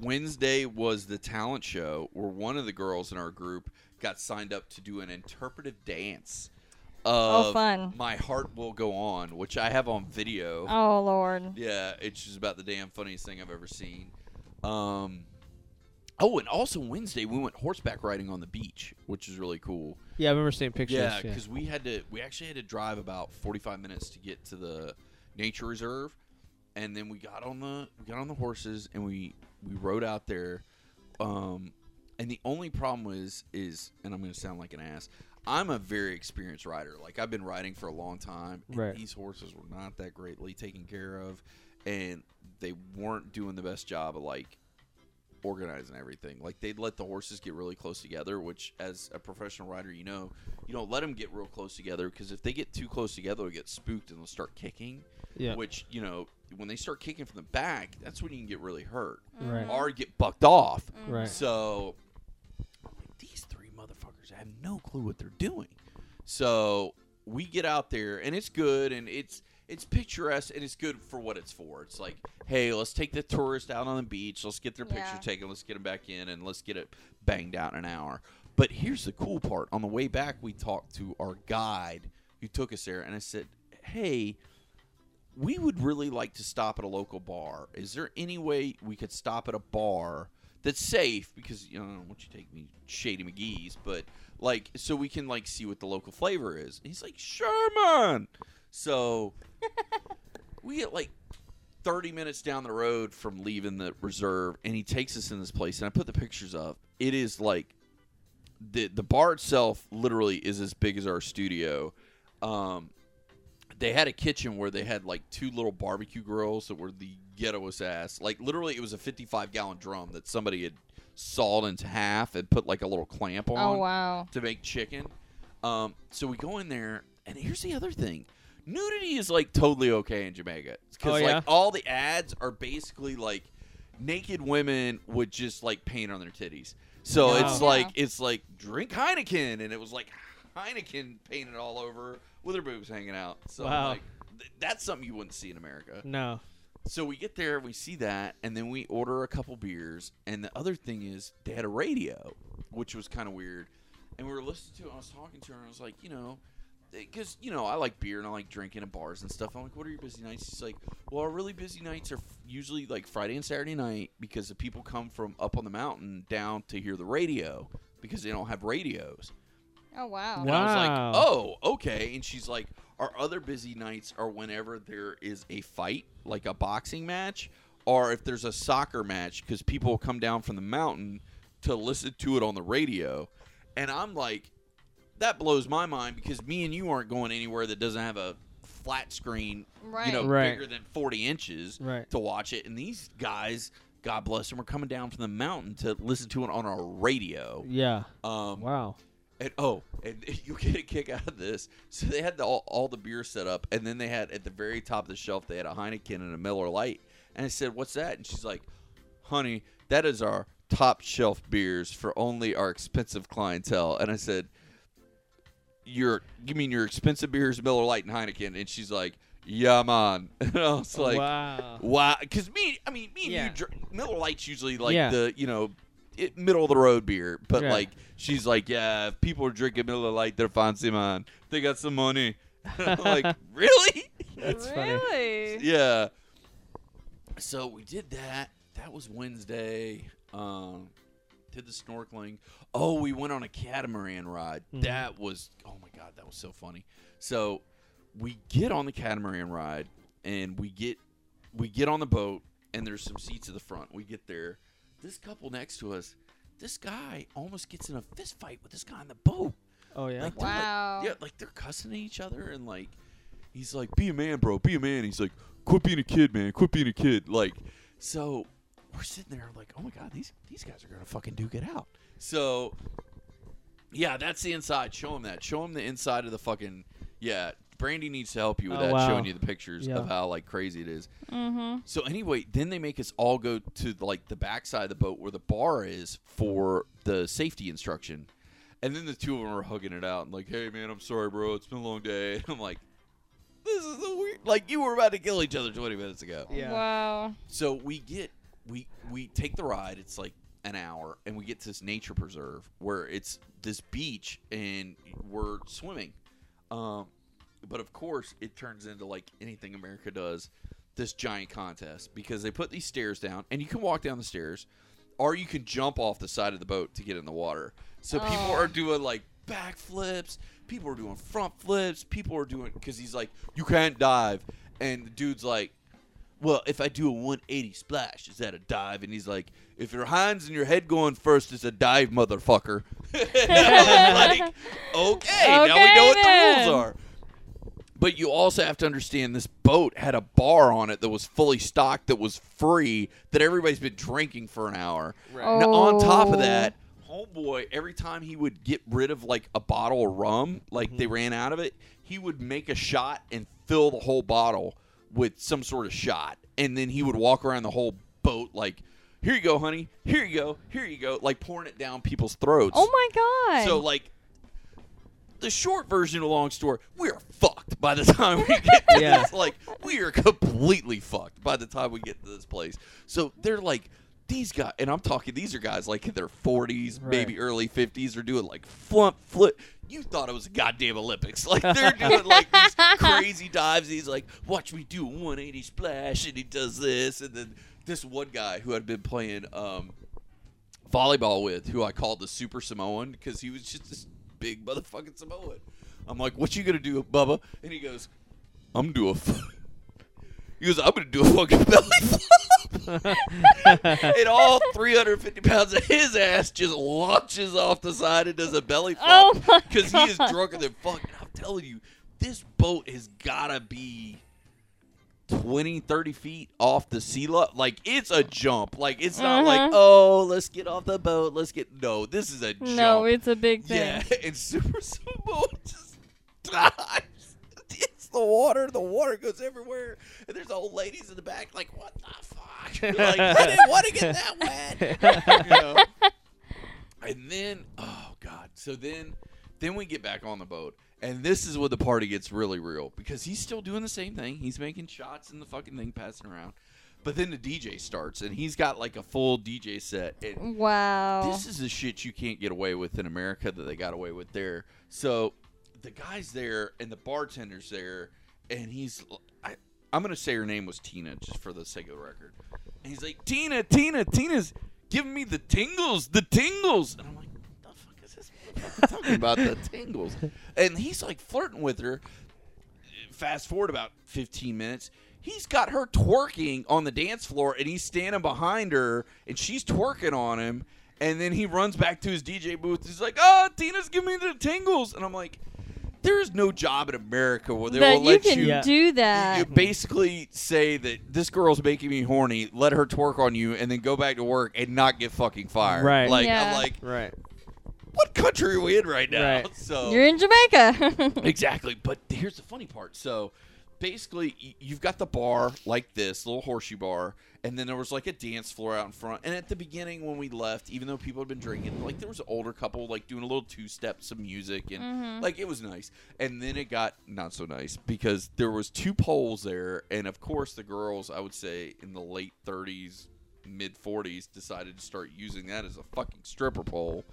Wednesday was the talent show where one of the girls in our group got signed up to do an interpretive dance. Of Oh, fun. My heart will go on, which I have on video. Oh Lord. Yeah, it's just about the damn funniest thing I've ever seen. Um, oh, and also Wednesday we went horseback riding on the beach, which is really cool. Yeah, I remember seeing pictures. Yeah, Yeah, because we had to. We actually had to drive about forty-five minutes to get to the nature reserve, and then we got on the we got on the horses and we we rode out there. Um, and the only problem was is, and I'm going to sound like an ass. I'm a very experienced rider. Like I've been riding for a long time. And Right. These horses were not that greatly taken care of, and they weren't doing the best job of like organizing everything. Like they'd let the horses get really close together, which as a professional rider, you know, you don't let them get real close together because if they get too close together, they'll get spooked and they'll start kicking. Yeah. Which you know, when they start kicking from the back, that's when you can get really hurt mm. Right. or get bucked off. Mm. Right. So these three motherfuckers have no clue what they're doing. So we get out there and it's good and it's it's picturesque and it's good for what it's for. It's like, hey, let's take the tourists out on the beach, let's get their picture Yeah. taken, let's get them back in, and let's get it banged out in an hour. But here's the cool part: on the way back, we talked to our guide who took us there, and I said, hey. We would really like to stop at a local bar. Is there any way we could stop at a bar that's safe? Because you know, I don't want you to take me shady McGee's, but like, so we can like see what the local flavor is. And he's like, sure, man. So we get like 30 minutes down the road from leaving the reserve, and he takes us in this place, and I put the pictures up. It is like the the bar itself literally is as big as our studio. Um, they had a kitchen where they had like two little barbecue grills that were the ghettoest ass. Like literally, it was a 55 gallon drum that somebody had sawed into half and put like a little clamp on Oh wow. to make chicken. Um, so we go in there, and here's the other thing: nudity is like totally okay in Jamaica because Oh, yeah? like all the ads are basically like naked women would just like paint on their titties. So Wow. it's Yeah. like it's like drink Heineken, and it was like Heineken painted all over with her boobs hanging out. So Wow. like th- that's something you wouldn't see in America. No. So we get there, we see that, and then we order a couple beers. And the other thing is, they had a radio, which was kind of weird. And we were listening to it. And I was talking to her, and I was like, you know, because you know I like beer and I like drinking in bars and stuff. I'm like, what are your busy nights? She's like, well, our really busy nights are f- usually like Friday and Saturday night because the people come from up on the mountain down to hear the radio because they don't have radios. Oh wow. And I was like, oh, okay. And she's like, our other busy nights are whenever there is a fight, like a boxing match, or if there's a soccer match, because people will come down from the mountain to listen to it on the radio. And I'm like, that blows my mind because me and you aren't going anywhere that doesn't have a flat screen, Right. you know, Right. bigger than 40 inches Right. to watch it. And these guys, God bless them, are coming down from the mountain to listen to it on our radio. Yeah. Um, Wow. and oh, and you get a kick out of this. So they had the, all, all the beer set up, and then they had at the very top of the shelf they had a Heineken and a Miller Lite. And I said, "What's that?" And she's like, "Honey, that is our top shelf beers for only our expensive clientele." And I said, "Your, you mean your expensive beers, Miller Lite and Heineken?" And she's like, "Yeah, man." And I was like, wow. Why? Because me, I mean, me and Yeah. you, dr- Miller Lite's usually like Yeah. the you know it, middle of the road beer, but Yeah. like she's like, yeah, if people are drinking Miller Lite, they're fancy man. They got some money. I'm like, really? That's funny. really? yeah. So we did that. That was Wednesday. Um, did the snorkeling. Oh, we went on a catamaran ride. Mhm. That was oh my god, that was so funny. So we get on the catamaran ride and we get we get on the boat and there's some seats at the front. We get there. This couple next to us, this guy almost gets in a fist fight with this guy on the boat. Oh yeah. Like, they're like- Wow. yeah, like they're cussing at each other and like he's like, Be a man, bro, be a man. He's like, Quit being a kid, man, quit being a kid. Like so we're sitting there like, Oh my god, these these guys are gonna fucking duke it out. So yeah, that's the inside. Show him that. Show him the inside of the fucking yeah. Brandy needs to help you with Oh, that, wow. showing you the pictures Yeah. of how like crazy it is. Mm-hmm. So anyway, then they make us all go to like the backside of the boat where the bar is for the safety instruction. And then the two of them are hugging it out and like, "Hey man, I'm sorry, bro. It's been a long day." And I'm like, "This is the weird." Like you were about to kill each other 20 minutes ago. Yeah. Wow. So we get we we take the ride. It's like an hour, and we get to this nature preserve where it's this beach, and we're swimming. Um, but of course, it turns into like anything America does, this giant contest because they put these stairs down, and you can walk down the stairs, or you can jump off the side of the boat to get in the water. So people Oh. are doing like backflips. People are doing front flips. People are doing because he's like, you can't dive, and the dude's like, well, if I do a 180 splash, is that a dive? And he's like, if your hands and your head going first, it's a dive, motherfucker. And I was like, okay, now we Okay, know what the rules are. But you also have to understand this boat had a bar on it that was fully stocked, that was free, that everybody's been drinking for an hour. Right. Now, on top of Oh. that, homeboy, every time he would get rid of like a bottle of rum, like they mm-hmm. ran out of it, he would make a shot and fill the whole bottle with some sort of shot, and then he would walk around the whole boat like, "Here you go, honey. Here you go. Here you go," like pouring it down people's throats. Oh my god. So like. The short version of the long story, we're fucked by the time we get to Yeah. this. Like, we are completely fucked by the time we get to this place. So they're like, these guys, and I'm talking, these are guys like in their 40s, maybe early 50s, they're doing like flump, flip. You thought it was a goddamn Olympics. Like, they're doing like these crazy dives. He's like, watch me do a 180 splash, and he does this. And then this one guy who had been playing um, volleyball with, who I called the Super Samoan because he was just this big motherfucking Samoan. I'm like, what you gonna do, Bubba? And he goes, I'm gonna do a. F-. He goes, I'm gonna do a fucking belly flop. and all 350 pounds of his ass just launches off the side and does a belly flop Oh my because he is God. drunker than fuck. And I'm telling you, this boat has gotta be 20, 30 feet off the sea level. Like it's a jump. Like it's not like Uh-huh. oh, let's get off the boat. Let's get no. This is a jump. no, it's a big thing. yeah. And Super Sumo just dives. It's the water. The water goes everywhere. And there's old ladies in the back like, what the fuck? like I didn't want to get that wet. You know? And then, oh god. So then, then we get back on the boat, and this is where the party gets really real because he's still doing the same thing. He's making shots and the fucking thing passing around. But then the DJ starts, and he's got like a full DJ set. And Wow. this is the shit you can't get away with in America that they got away with there. So the guy's there and the bartender's there, and he's I, I'm gonna say her name was Tina just for the sake of the record. And he's like, Tina, Tina, Tina's giving me the tingles, the tingles, and I'm like, what the fuck is this motherfucker talking about the tingles? And he's like flirting with her. Fast forward about 15 minutes. He's got her twerking on the dance floor, and he's standing behind her, and she's twerking on him. And then he runs back to his DJ booth. He's like, "Oh, Tina's giving me the tingles," and I'm like, "There is no job in America where they that will you let can you." do that. you basically say that this girl's making me horny, let her twerk on you, and then go back to work and not get fucking fired. Right. Like Yeah. I'm like, Right. what country are we in right now? Right. So You're in Jamaica. exactly. But here's the funny part. So basically, you've got the bar like this little horseshoe bar, and then there was like a dance floor out in front. And at the beginning, when we left, even though people had been drinking, like there was an older couple like doing a little two step, some music, and mm-hmm. like it was nice. And then it got not so nice because there was two poles there, and of course the girls, I would say in the late 30s, mid 40s, decided to start using that as a fucking stripper pole.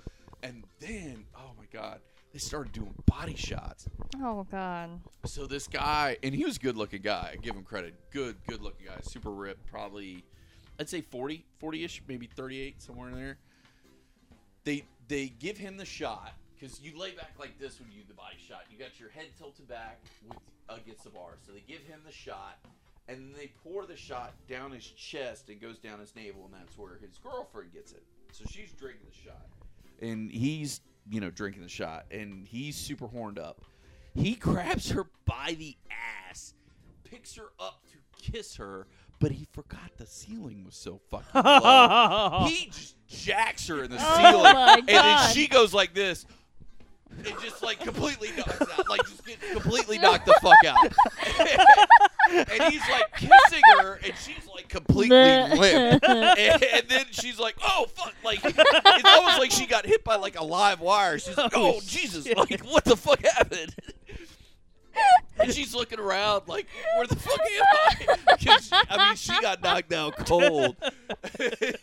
And then, oh my god, they started doing body shots. oh God. So this guy, and he was a good looking guy. I give him credit. Good, good looking guy. Super ripped. Probably, I'd say 40, 40 ish, maybe 38, somewhere in there. They they give him the shot because you lay back like this when you do the body shot. You got your head tilted back with, against the bar. So they give him the shot, and then they pour the shot down his chest and goes down his navel, and that's where his girlfriend gets it. So she's drinking the shot, and he's you know drinking the shot, and he's super horned up. He grabs her by the ass, picks her up to kiss her, but he forgot the ceiling was so fucking low. he just jacks her in the Oh ceiling, and then she goes like this. It just like completely knocks out, like just get completely knocked the fuck out. and he's like kissing her, and she's like completely limp. And, and then she's like, "Oh fuck!" Like it's almost like she got hit by like a live wire. She's like, "Oh, oh Jesus!" Like what the fuck happened? And she's looking around like, "Where the fuck am I?" Because I mean, she got knocked down cold. and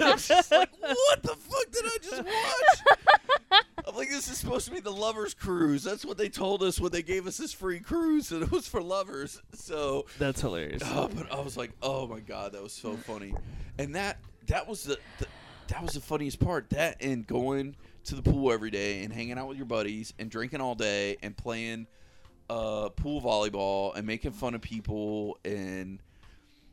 I'm just like, "What the fuck did I just watch?" I'm like, "This is supposed to be the lovers' cruise." That's what they told us when they gave us this free cruise, and it was for lovers. So That's hilarious. Oh, but I was like, oh my god, that was so funny, and that that was the, the that was the funniest part. That and going to the pool every day and hanging out with your buddies and drinking all day and playing uh, pool volleyball and making fun of people and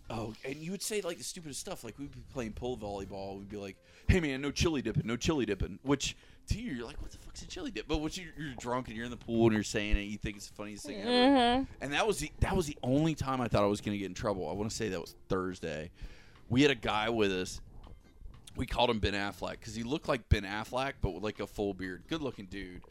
Oh, and you would say like the stupidest stuff. Like we'd be playing pole volleyball. We'd be like, "Hey man, no chili dipping, no chili dipping." Which to you, you're like, "What the fuck's a chili dip?" But once you're, you're drunk and you're in the pool and you're saying it, you think it's the funniest thing ever. Uh-huh. And that was the that was the only time I thought I was going to get in trouble. I want to say that was Thursday. We had a guy with us. We called him Ben Affleck because he looked like Ben Affleck, but with like a full beard, good looking dude.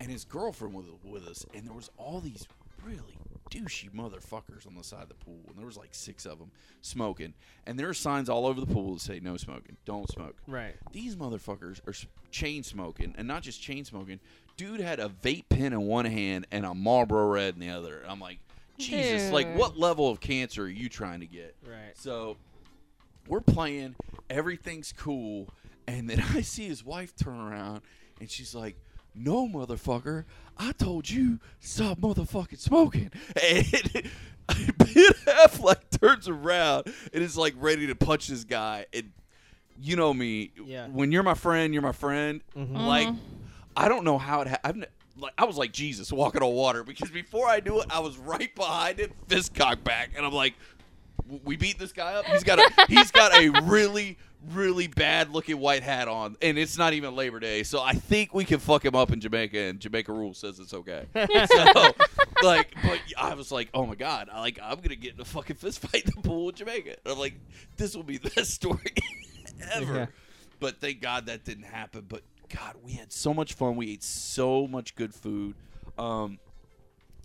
And his girlfriend was with us, and there was all these really douchey motherfuckers on the side of the pool, and there was like six of them smoking. And there are signs all over the pool that say no smoking, don't smoke. Right. These motherfuckers are chain smoking, and not just chain smoking. Dude had a vape pen in one hand and a Marlboro Red in the other. And I'm like, Jesus, like what level of cancer are you trying to get? Right. So we're playing, everything's cool, and then I see his wife turn around, and she's like, "No, motherfucker, I told you stop motherfucking smoking." And Ben Affleck turns around and is like ready to punch this guy, and you know me, Yeah. when you're my friend, you're my friend. Mhm. Like, I don't know how it. happened. I've. Like, I was like Jesus walking on water because before I knew it, I was right behind him, fist cocked back, and I'm like, "We beat this guy up. He's got a he's got a really really bad looking white hat on, and it's not even Labor Day, so I think we can fuck him up in Jamaica, and Jamaica rule says it's okay. so, like, but I was like, oh my god, I like I'm gonna get in a fucking fist fight in the pool in Jamaica. And I'm like, this will be the best story ever. Yeah. But thank God that didn't happen. But God, we had so much fun. We ate so much good food. Um,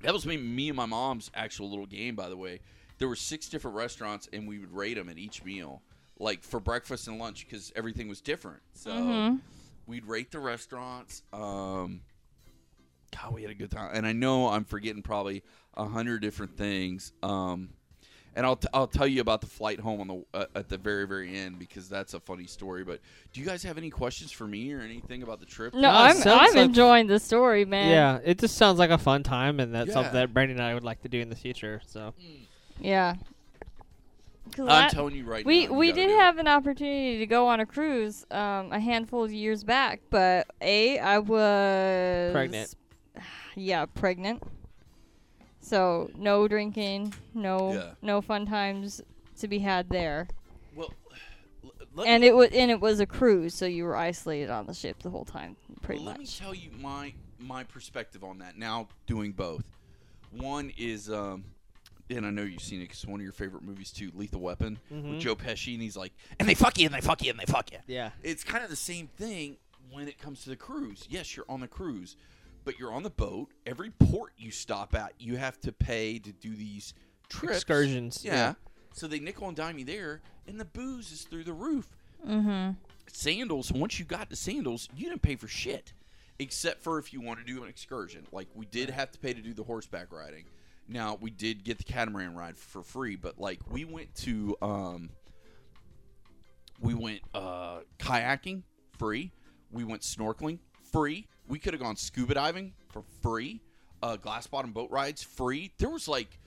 that was me, me and my mom's actual little game, by the way. There were six different restaurants, and we would rate them at each meal, like for breakfast and lunch, because everything was different. So Mhm. we'd rate the restaurants. Um, God, we had a good time, and I know I'm forgetting probably a hundred different things. Um, and I'll, t- I'll tell you about the flight home on the uh, at the very very end because that's a funny story. But do you guys have any questions for me or anything about the trip? No, No, I'm I'm like- enjoying the story, man. Yeah, it just sounds like a fun time, and that's Yeah. something that Brandon and I would like to do in the future. So Yeah. 'Cause I'm I- telling you right we now. you we did do it. have an opportunity to go on a cruise um, a handful of years back, but a I was Pregnant. Yeah, pregnant. So no drinking, no Yeah. no fun times to be had there. Well, l- and me, it was and it was a cruise, so you were isolated on the ship the whole time, pretty well, let me tell you my my perspective on that. Now doing both. One is, um, and I know you've seen it because one of your favorite movies too, Lethal Weapon, Mhm. with Joe Pesci, and he's like, and they fuck you, and they fuck you, and they fuck you. yeah, it's kind of the same thing when it comes to the cruise. Yes, you're on the cruise, but you're on the boat. Every port you stop at, you have to pay to do these trips. excursions. Yeah. So they nickel and dime you there, and the booze is through the roof. Mm-hmm. Sandals, once you got the sandals, you didn't pay for shit. Except for if you want to do an excursion. Like we did have to pay to do the horseback riding. Now we did get the catamaran ride for free, but like we went to um we went uh kayaking free. We went snorkeling free. We could have gone scuba diving for free. Uh glass bottom boat rides free. There was like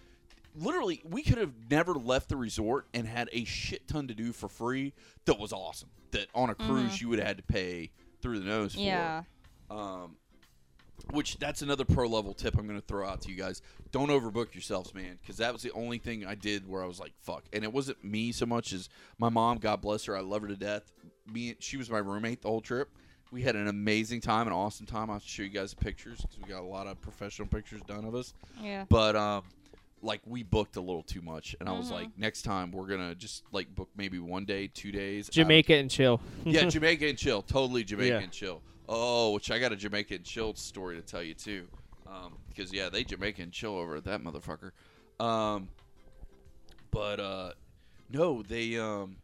literally we could have never left the resort and had a shit ton to do for free that was awesome that on a cruise you would have had to pay through the nose for Yeah. um, which that's another pro level tip I'm going to throw out to you guys. Don't overbook yourselves, man, because that was the only thing I did where I was like, "Fuck," and it wasn't me so much as my mom. God bless her, I love her to death. Me, she was my roommate the whole trip. We had an amazing time, an awesome time. I'll show you guys the pictures because we got a lot of professional pictures done of us. Yeah. But um, like we booked a little too much, and I was Mhm. like, next time we're gonna just like book maybe one day, two days. out of- Jamaica and chill. yeah, Jamaica and chill. Totally Jamaica Yeah. and chill. Oh, which I got a Jamaican chill story to tell you too. Um, because yeah, they Jamaican chill over at that motherfucker. Um, but uh, no, they um,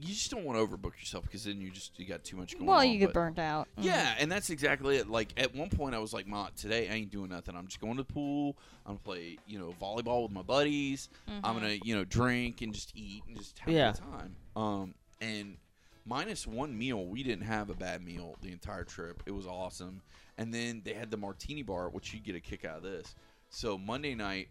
you just don't want to overbook yourself because then you just you got too much going Well, on. you get but- burnt out. Mhm. yeah, and that's exactly it. Like at one point, I was like, "Ma, today I ain't doing nothing. I'm just going to the pool. I'm gonna play, you know, volleyball with my buddies. I'm Mhm. gonna, you know, drink and just eat and just have Yeah. a good time." Um, and minus one meal, we didn't have a bad meal the entire trip. It was awesome. And then they had the martini bar, which you get a kick out of this. So Monday night,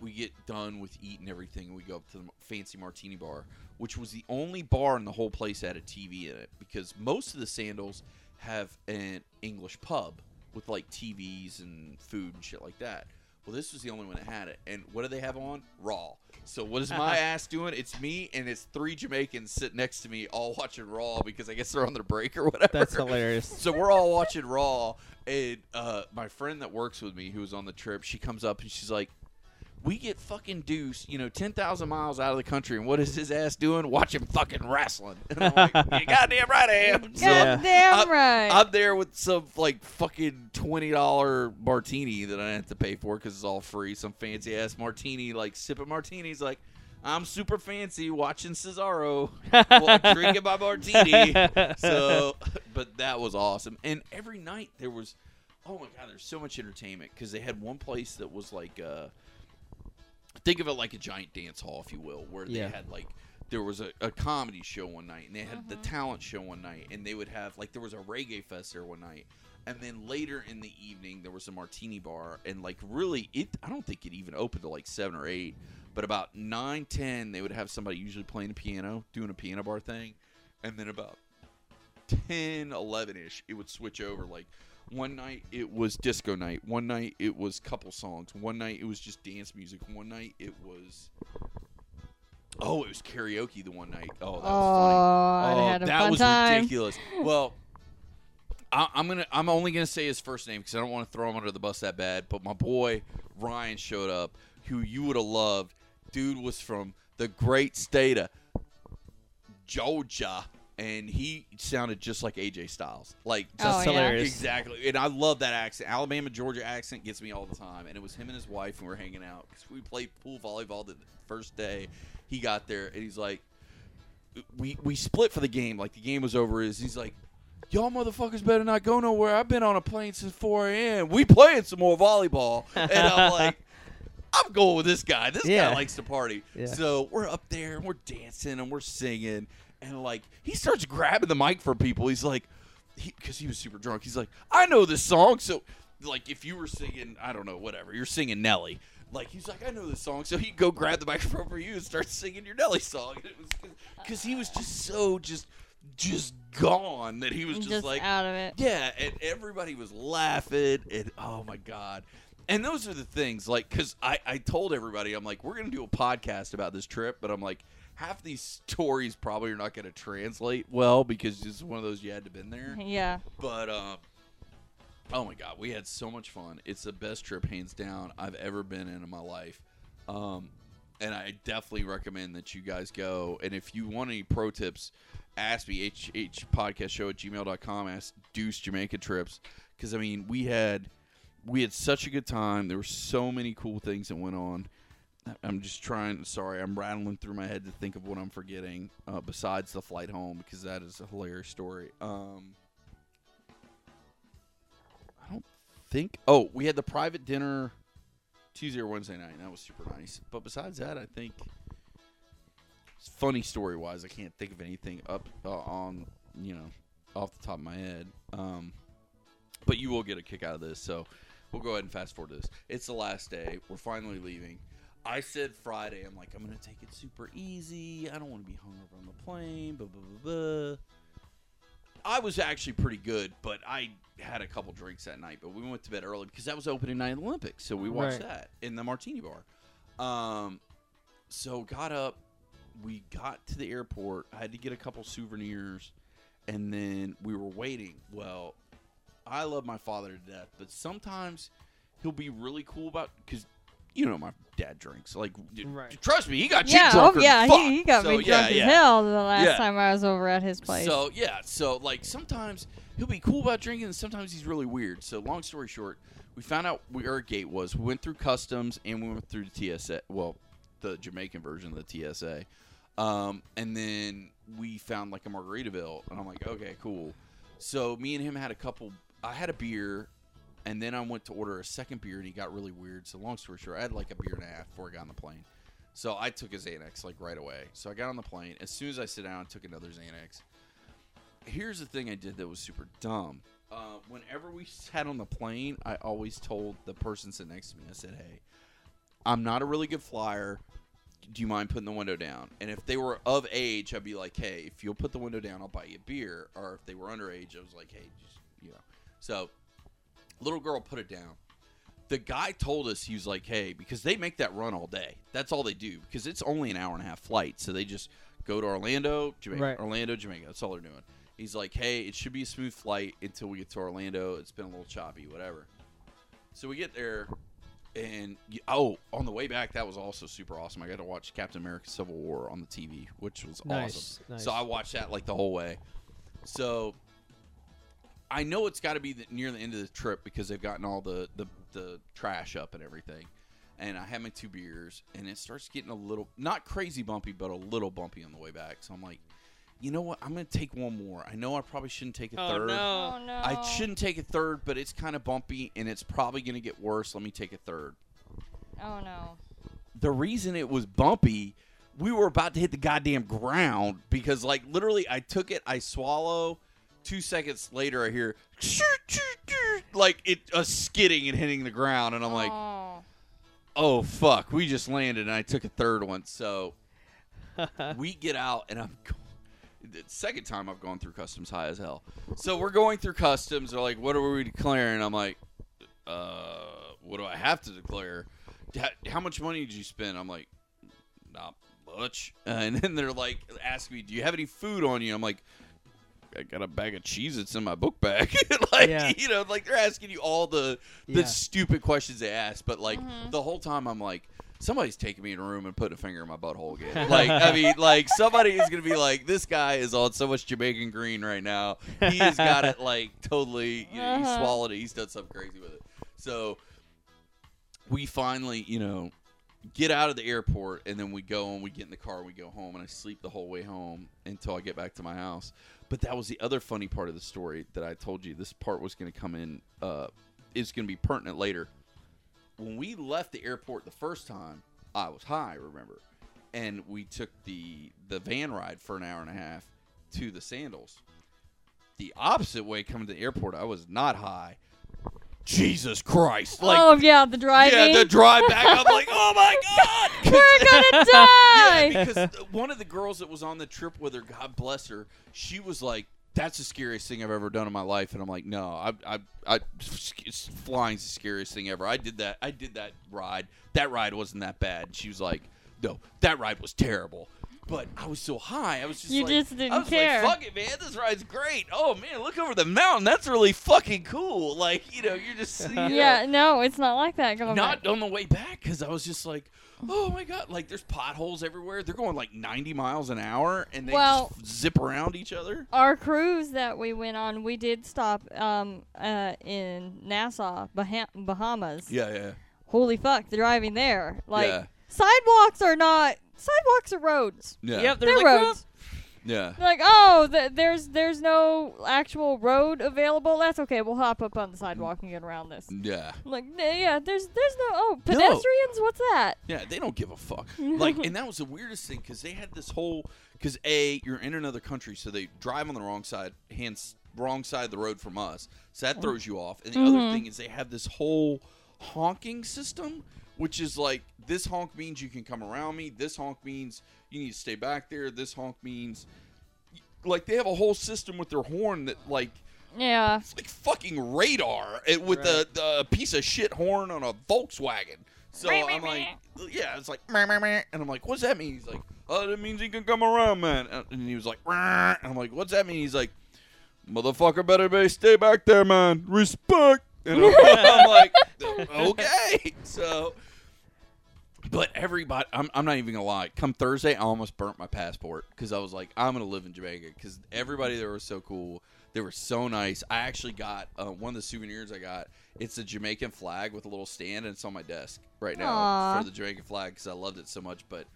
we get done with eating everything, and we go up to the fancy martini bar, which was the only bar in the whole place that had a TV in it because most of the sandals have an English pub with like TVs and food and shit like that. Well, this was the only one that had it. And what do they have on? Raw. So what is my ass doing? It's me and it's three Jamaicans sitting next to me, all watching Raw because I guess they're on their break or whatever. That's hilarious. So we're all watching Raw, and uh, my friend that works with me, who was on the trip, she comes up and she's like, "We get fucking Deuce, you know, ten thousand miles out of the country, and what is his ass doing? Watching him fucking wrestling." And I'm like, "You goddamn right I am." So Goddamn I'm- right. I'm there with some like fucking twenty dollar martini that I have to pay for because it's all free. Some fancy ass martini, like sipping martinis, like. I'm super fancy watching Cesaro drinking my martini. So, but that was awesome. And every night there was, oh my god, there's so much entertainment because they had one place that was like, uh, think of it like a giant dance hall, if you will, where they Yeah. had like there was a, a comedy show one night and they had the mm-hmm. talent show one night and they would have like there was a reggae fest there one night and then later in the evening there was a martini bar and like really it i don't think it even opened to like seven or eight but about nine ten they would have somebody usually playing the piano doing a piano bar thing and then about 10 11 ish it would switch over like one night it was disco night one night it was couple songs one night it was just dance music one night it was oh it was karaoke the one night oh that was oh, funny I oh had a that was time. ridiculous well I, I'm gonna. I'm only gonna say his first name because I don't want to throw him under the bus that bad. But my boy Ryan showed up, who you would have loved. Dude was from the great state of Georgia, and he sounded just like AJ Styles. Like Oh, That's yeah. hilarious. Exactly, and I love that accent. Alabama Georgia accent gets me all the time. And it was him and his wife, and we are hanging out because we played pool volleyball the first day. He got there, and he's like, "We we split for the game. Like the game was over. Is he's like." Y'all motherfuckers better not go nowhere. I've been on a plane since 4 a.m. We playing some more volleyball. And I'm like, I'm going with this guy. This Yeah. guy likes to party. Yeah. So we're up there and we're dancing and we're singing. And like, he starts grabbing the mic for people. He's like, because he, was super drunk. He's like, I know this song. So, like, if you were singing, I don't know, whatever, you're singing Nelly. Like, he's like, I know this song. So he'd go grab the microphone for you and start singing your Nelly song. And it was because he was just so just, just gone that he was just, just like, out of it. yeah, and everybody was laughing, and oh my god. And those are the things, like, because I, I told everybody, I'm like, we're going to do a podcast about this trip, but I'm like, half these stories probably are not going to translate well because it's one of those you had to been there. Yeah. But, um, oh my god, we had so much fun. It's the best trip, hands down, I've ever been in in my life. Um, and I definitely recommend that you guys go. And if you want any pro tips, ask me, hh podcast show at gmail.com. Ask Deuce Jamaica trips. Because, I mean, we had we had such a good time. There were so many cool things that went on. I'm just trying. Sorry, I'm rattling through my head to think of what I'm forgetting. Uh, besides the flight home, because that is a hilarious story. Um, I don't think. Oh, we had the private dinner Tuesday or Wednesday night. and That was super nice. But besides that, I think funny story wise, I can't think of anything up uh, on you know off the top of my head. Um, but you will get a kick out of this, so we'll go ahead and fast forward to this. It's the last day. We're finally leaving. I said Friday. I'm like, I'm gonna take it super easy. I don't want to be hungover on the plane. Blah blah blah blah. I was actually pretty good, but I had a couple drinks that night. But we went to bed early because that was opening night of the Olympics, so we watched Right. that in the Martini Bar. Um, so got up. We got to the airport. I had to get a couple souvenirs, and then we were waiting. Well, I love my father to death, but sometimes he'll be really cool about because you know my dad drinks. Like, d- Right. trust me, he got you Yeah, drunk. oh yeah, fuck. he, he got So, me drunk yeah. as hell the last Yeah. time I was over at his place. So yeah, so like sometimes he'll be cool about drinking, and sometimes he's really weird. So long story short, we found out where our gate was. We went through customs and we went through the TSA. Well, the Jamaican version of the TSA, um, and then we found like a Margaritaville, and I'm like, okay, cool. So me and him had a couple. I had a beer, and then I went to order a second beer, and he got really weird. So long story short, I had like a beer and a half before I got on the plane. So I took a Xanax like right away. So I got on the plane. As soon as I sit down, I took another Xanax here's the thing I did that was super dumb. Uh, whenever we sat on the plane, I always told the person sitting next to me, I said, "Hey, I'm not a really good flyer. Do you mind putting the window down?" And if they were of age, I'd be like, "Hey, if you'll put the window down, I'll buy you a beer." Or if they were underage, I was like, "Hey, just you know." So, little girl put it down. the guy told us he was like, "Hey, because they make that run all day. That's all they do because it's only an hour and a half flight. So they just go to Orlando, Jamaica, Right. Orlando, Jamaica. That's all they're doing." He's like, "Hey, it should be a smooth flight until we get to Orlando. It's been a little choppy, whatever." So we get there, and y- oh, on the way back, that was also super awesome. I got to watch Captain America: Civil War on the TV, which was Nice, awesome. nice. So I watched that like the whole way. So I know it's got to be the, near the end of the trip because they've gotten all the, the the trash up and everything. And I had my two beers, and it starts getting a little not crazy bumpy, but a little bumpy on the way back. So I'm like, you know what? I'm gonna take one more. I know I probably shouldn't take a Oh third. Oh no. no. I shouldn't take a third, but it's kind of bumpy and it's probably going to get worse. Let me take a third. Oh no. The reason it was bumpy, we were about to hit the goddamn ground because, like, literally, I took it, I swallow. Two seconds later, I hear like it a skidding and hitting the ground, and I'm like, oh. oh fuck, we just landed, and I took a third one. So we get out, and I'm. The second time I've gone through customs high as hell. So we're going through customs. They're like, "What are we declaring?" I'm like, "Uh, what do I have to declare? How, how much money did you spend?" I'm like, "Not much." and then they're like, "Ask me, "Do you have any food on you?" I'm like, "I got a bag of cheese that's in my book bag." like, Yeah. you know, like they're asking you all the the Yeah. stupid questions they ask. But like the whole time, I'm like. Somebody's taking me in a room and putting a finger in my butthole again. Like, I mean, like somebody is gonna be like, "This guy is on so much Jamaican green right now. He has got it like totally. You know, he Uh-huh. swallowed it. He's done something crazy with it." So we finally, you know, get out of the airport and then we go and we get in the car and we go home and I sleep the whole way home until I get back to my house. But that was the other funny part of the story that I told you. This part was going to come in, uh, is going to be pertinent later. When we left the airport the first time, I was high, remember? And we took the the van ride for an hour and a half to the Sandals. The opposite way coming to the airport, I was not high. Jesus Christ! Like oh yeah, the driving. yeah, the drive back. I'm like, oh my god, We're gonna die. yeah, because one of the girls that was on the trip with her, God bless her, she was like, "That's the scariest thing I've ever done in my life," and I'm like, "No, I, I, I, it's flying's the scariest thing ever. I did that. I did that ride. That ride wasn't that bad." And she was like, "No, that ride was terrible." But I was so high, I was just You like, just didn't I was care. like, "Fuck it, man! This ride's great. Oh man, look over the mountain. That's really fucking cool." Like, you know, you're just you know, Yeah, no, it's not like that. Going not back. on the way back because I was just like, oh my god, like there's potholes everywhere. They're going like 90 miles an hour and they Well- zip around each other. Our cruise that we went on, we did stop um uh in Nassau, Bah- Bahamas. Yeah, yeah, Holy fuck, the driving there. Like Yeah. sidewalks are not sidewalks are roads. yeah, Yep, They're there's like roads. yeah. They're like, oh, th- there's there's no actual road available. That's okay. We'll hop up on the sidewalk and get around this. Yeah, I'm like, "Nah, yeah, there's there's no oh pedestrians. What's that? yeah, they don't give a fuck. Like, and that was the weirdest thing because they had this whole because a you're in another country, so they drive on the wrong side, hands wrong side of the road from us, so that mm-hmm. throws you off. And the other mm-hmm. thing is they have this whole honking system, which is like this honk means you can come around me. This honk means you need to stay back there. This honk means like they have a whole system with their horn that like Yeah. it's like fucking radar it, with the, the piece of shit horn on a Volkswagen. So I'm like, yeah, it's like, meh, meh, meh. and I'm like, what's that mean? He's like, oh, that means he can come around, man. And he was like, and I'm like, what's that mean? He's like, motherfucker, better be stay back there, man. Respect. And I'm, I'm like, okay. So, but everybody, I'm, I'm not even gonna lie. Come Thursday, I almost burnt my passport because I was like, I'm gonna live in Jamaica because everybody there was so cool. They were so nice. I actually got uh, one of the souvenirs I got. It's a Jamaican flag with a little stand, and it's on my desk right now Aw. for the Jamaican flag because I loved it so much. But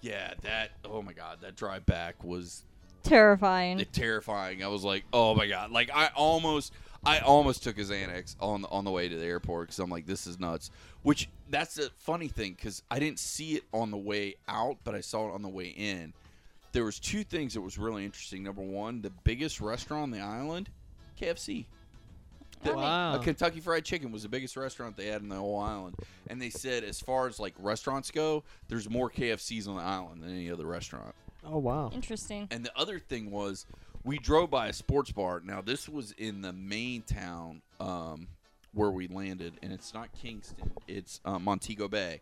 yeah, that oh my god, that drive back was Terrifying. terrifying. I was like, oh my god, like I almost, I almost took his Xanax on the, on the way to the airport because I'm like, this is nuts. Which that's the funny thing because I didn't see it on the way out, but I saw it on the way in. There was two things that was really interesting. Number one, the biggest restaurant on the island, KFC. The- Wow. A Kentucky Fried Chicken was the biggest restaurant they had in the whole island, and they said as far as like restaurants go, there's more KFCs on the island than any other restaurant. Oh wow. Interesting. And the other thing was, we drove by a sports bar. Now this was in the main town um, where we landed, and it's not Kingston, it's uh, Montego Bay,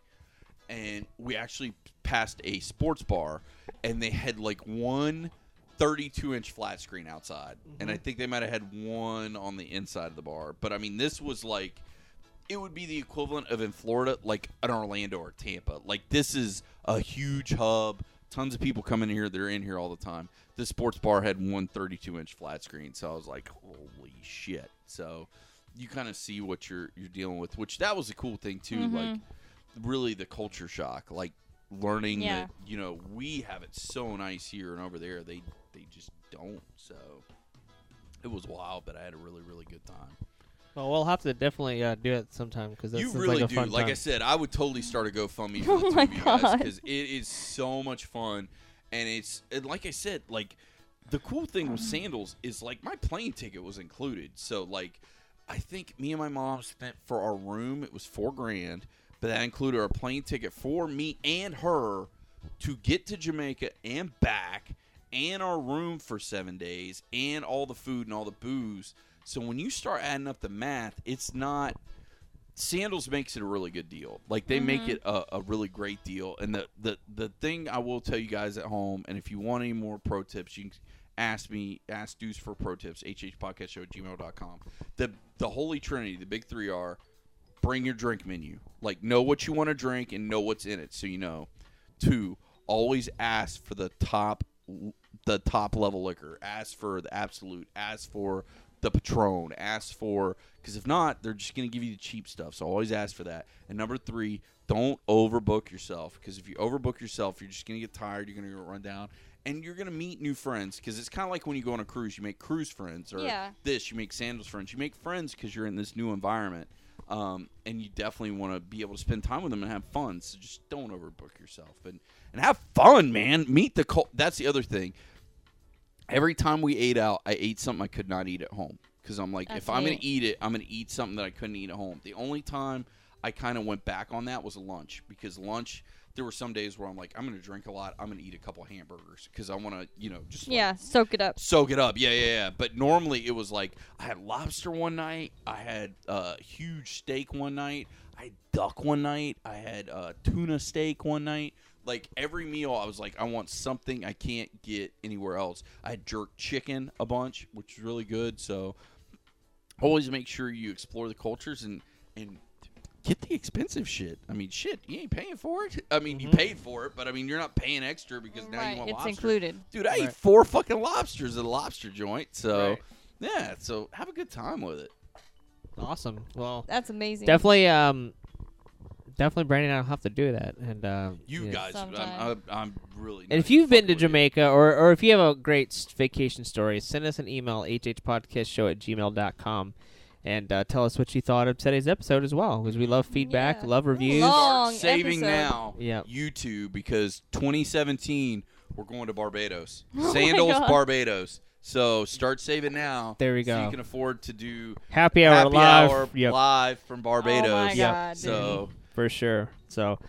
and we actually passed a sports bar, and they had like one 32 inch flat screen outside, and I think they might have had one on the inside of the bar, but I mean this was like it would be the equivalent of in Florida, like an Orlando or Tampa. Like this is a huge hub. Tons of people come in here. They're in here all the time. This sports bar had one 32 inch flat screen, so I was like, holy shit. So you kind of see what you're you're dealing with, which that was a cool thing too. Mhm. Like really the culture shock, like learning Yeah. that you know we have it so nice here and over there they they just don't. So it was wild, but I had a really really good time. Well, we'll have to definitely uh, do it sometime because You really like a do. fun Like I said, I would totally start a GoFundMe for Oh the two my of you guys God. because it is so much fun, and it's and like I said, like the cool thing with sandals is like my plane ticket was included. So like, I think me and my mom spent for our room it was four grand, but that included our plane ticket for me and her to get to Jamaica and back, and our room for seven days, and all the food and all the booze. So when you start adding up the math, it's not sandals makes it a really good deal. Like they make mm-hmm. it a, a really great deal. And the, the the thing I will tell you guys at home, and if you want any more pro tips, you can ask me, ask Deuce for pro tips, hhpodcastshow at gmail.com. The the holy trinity, the big three are bring your drink menu. Like know what you want to drink and know what's in it so you know. Two, always ask for the top the top level liquor. Ask for the Absolut. Ask for the Patron. Ask for because if not, they're just going to give you the cheap stuff. So always ask for that. And number three, don't overbook yourself because if you overbook yourself, you're just going to get tired. You're going to get run down, and you're going to meet new friends because it's kind of like when you go on a cruise, you make cruise friends, or Yeah. this you make sandals friends. You make friends because you're in this new environment. Um, and you definitely want to be able to spend time with them and have fun. So just don't overbook yourself and, and have fun, man. Meet the cult. That's the other thing every time we ate out, I ate something I could not eat at home because I'm like, That's if I'm gonna eat it, I'm gonna eat something that I couldn't eat at home. The only time I kind of went back on that was lunch because lunch. There were some days where I'm like, I'm gonna drink a lot. I'm gonna eat a couple hamburgers because I want to, you know, just like, Yeah, soak it up. soak it up. Yeah, yeah, yeah. But normally it was like I had lobster one night, I had uh, huge steak one night, I had duck one night, I had uh, tuna steak one night. Like every meal, I was like, I want something I can't get anywhere else. I had jerk chicken a bunch, which is really good. So always make sure you explore the cultures and and get the expensive shit. I mean, shit, you ain't paying for it. I mean, you paid for it, but I mean, you're not paying extra because now you right, want it's lobster. included. Dude, I ate four fucking lobsters at a lobster joint. So, Right. yeah, so have a good time with it. awesome. Well, That's amazing. definitely, um, definitely, Brandon and I'll have to do that. And uh, You yeah. guys, I'm, I'm, I'm really. And if you've been to with you. Jamaica or, or if you have a great vacation story, send us an email, hhpodcastshow at gmail.com, and uh, tell us what you thought of today's episode as well, because we love feedback, Yeah. love reviews. Long saving episode. now, Yep. YouTube, because 2017 we're going to Barbados, Oh Sandals, Barbados. So start saving now. There we So go. you can afford to do Happy hour happy live. hour Yep, live from Barbados. Oh my Yep. god. dude. For sure. So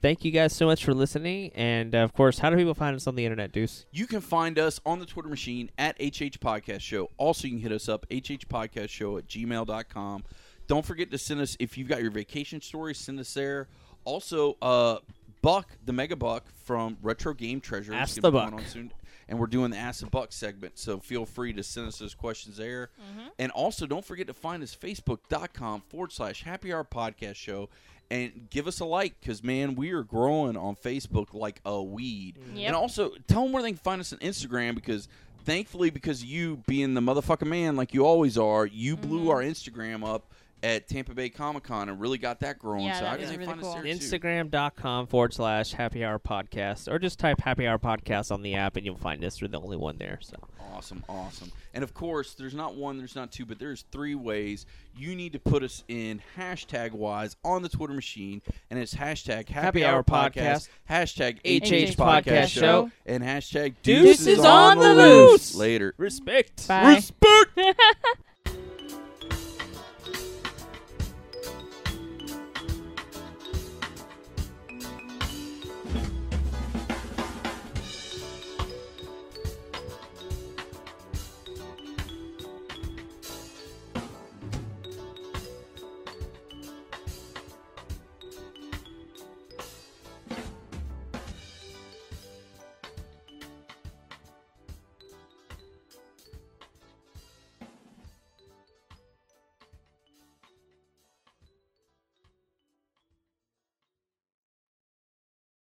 thank you guys so much for listening. And, uh, of course, how do people find us on the internet, Deuce? You can find us on the Twitter machine at HH Podcast Show. Also, you can hit us up, HH Podcast Show at gmail.com. Don't forget to send us, if you've got your vacation stories, send us there. Also, uh, Buck, the Mega Buck from Retro Game Treasure. Ask the Buck. on soon. And we're doing the Ask the Buck segment, so feel free to send us those questions there. Mm-hmm. And also, don't forget to find us facebook.com forward slash happy hour podcast show and give us a like because, man, we are growing on Facebook like a weed. Yep. And also, tell them where they can find us on Instagram because, thankfully, because you being the motherfucking man like you always are, you blew Mm-hmm. our Instagram up at Tampa Bay Comic Con and really got that growing. Yeah, so that how was can really find us cool. there? Instagram.com forward slash happy hour podcast, or just type happy hour podcast on the app and you'll find us. We're the only one there. So Awesome, awesome. And of course, there's not one, there's not two, but there's three ways you need to put us in hashtag wise on the Twitter machine, and it's hashtag Happy, Happy Hour Hour Podcast, Podcast, hashtag HH HH Podcast Podcast Show, Show, and hashtag Deuces Deuces on the Loose. Later. respect. Bye. Respect.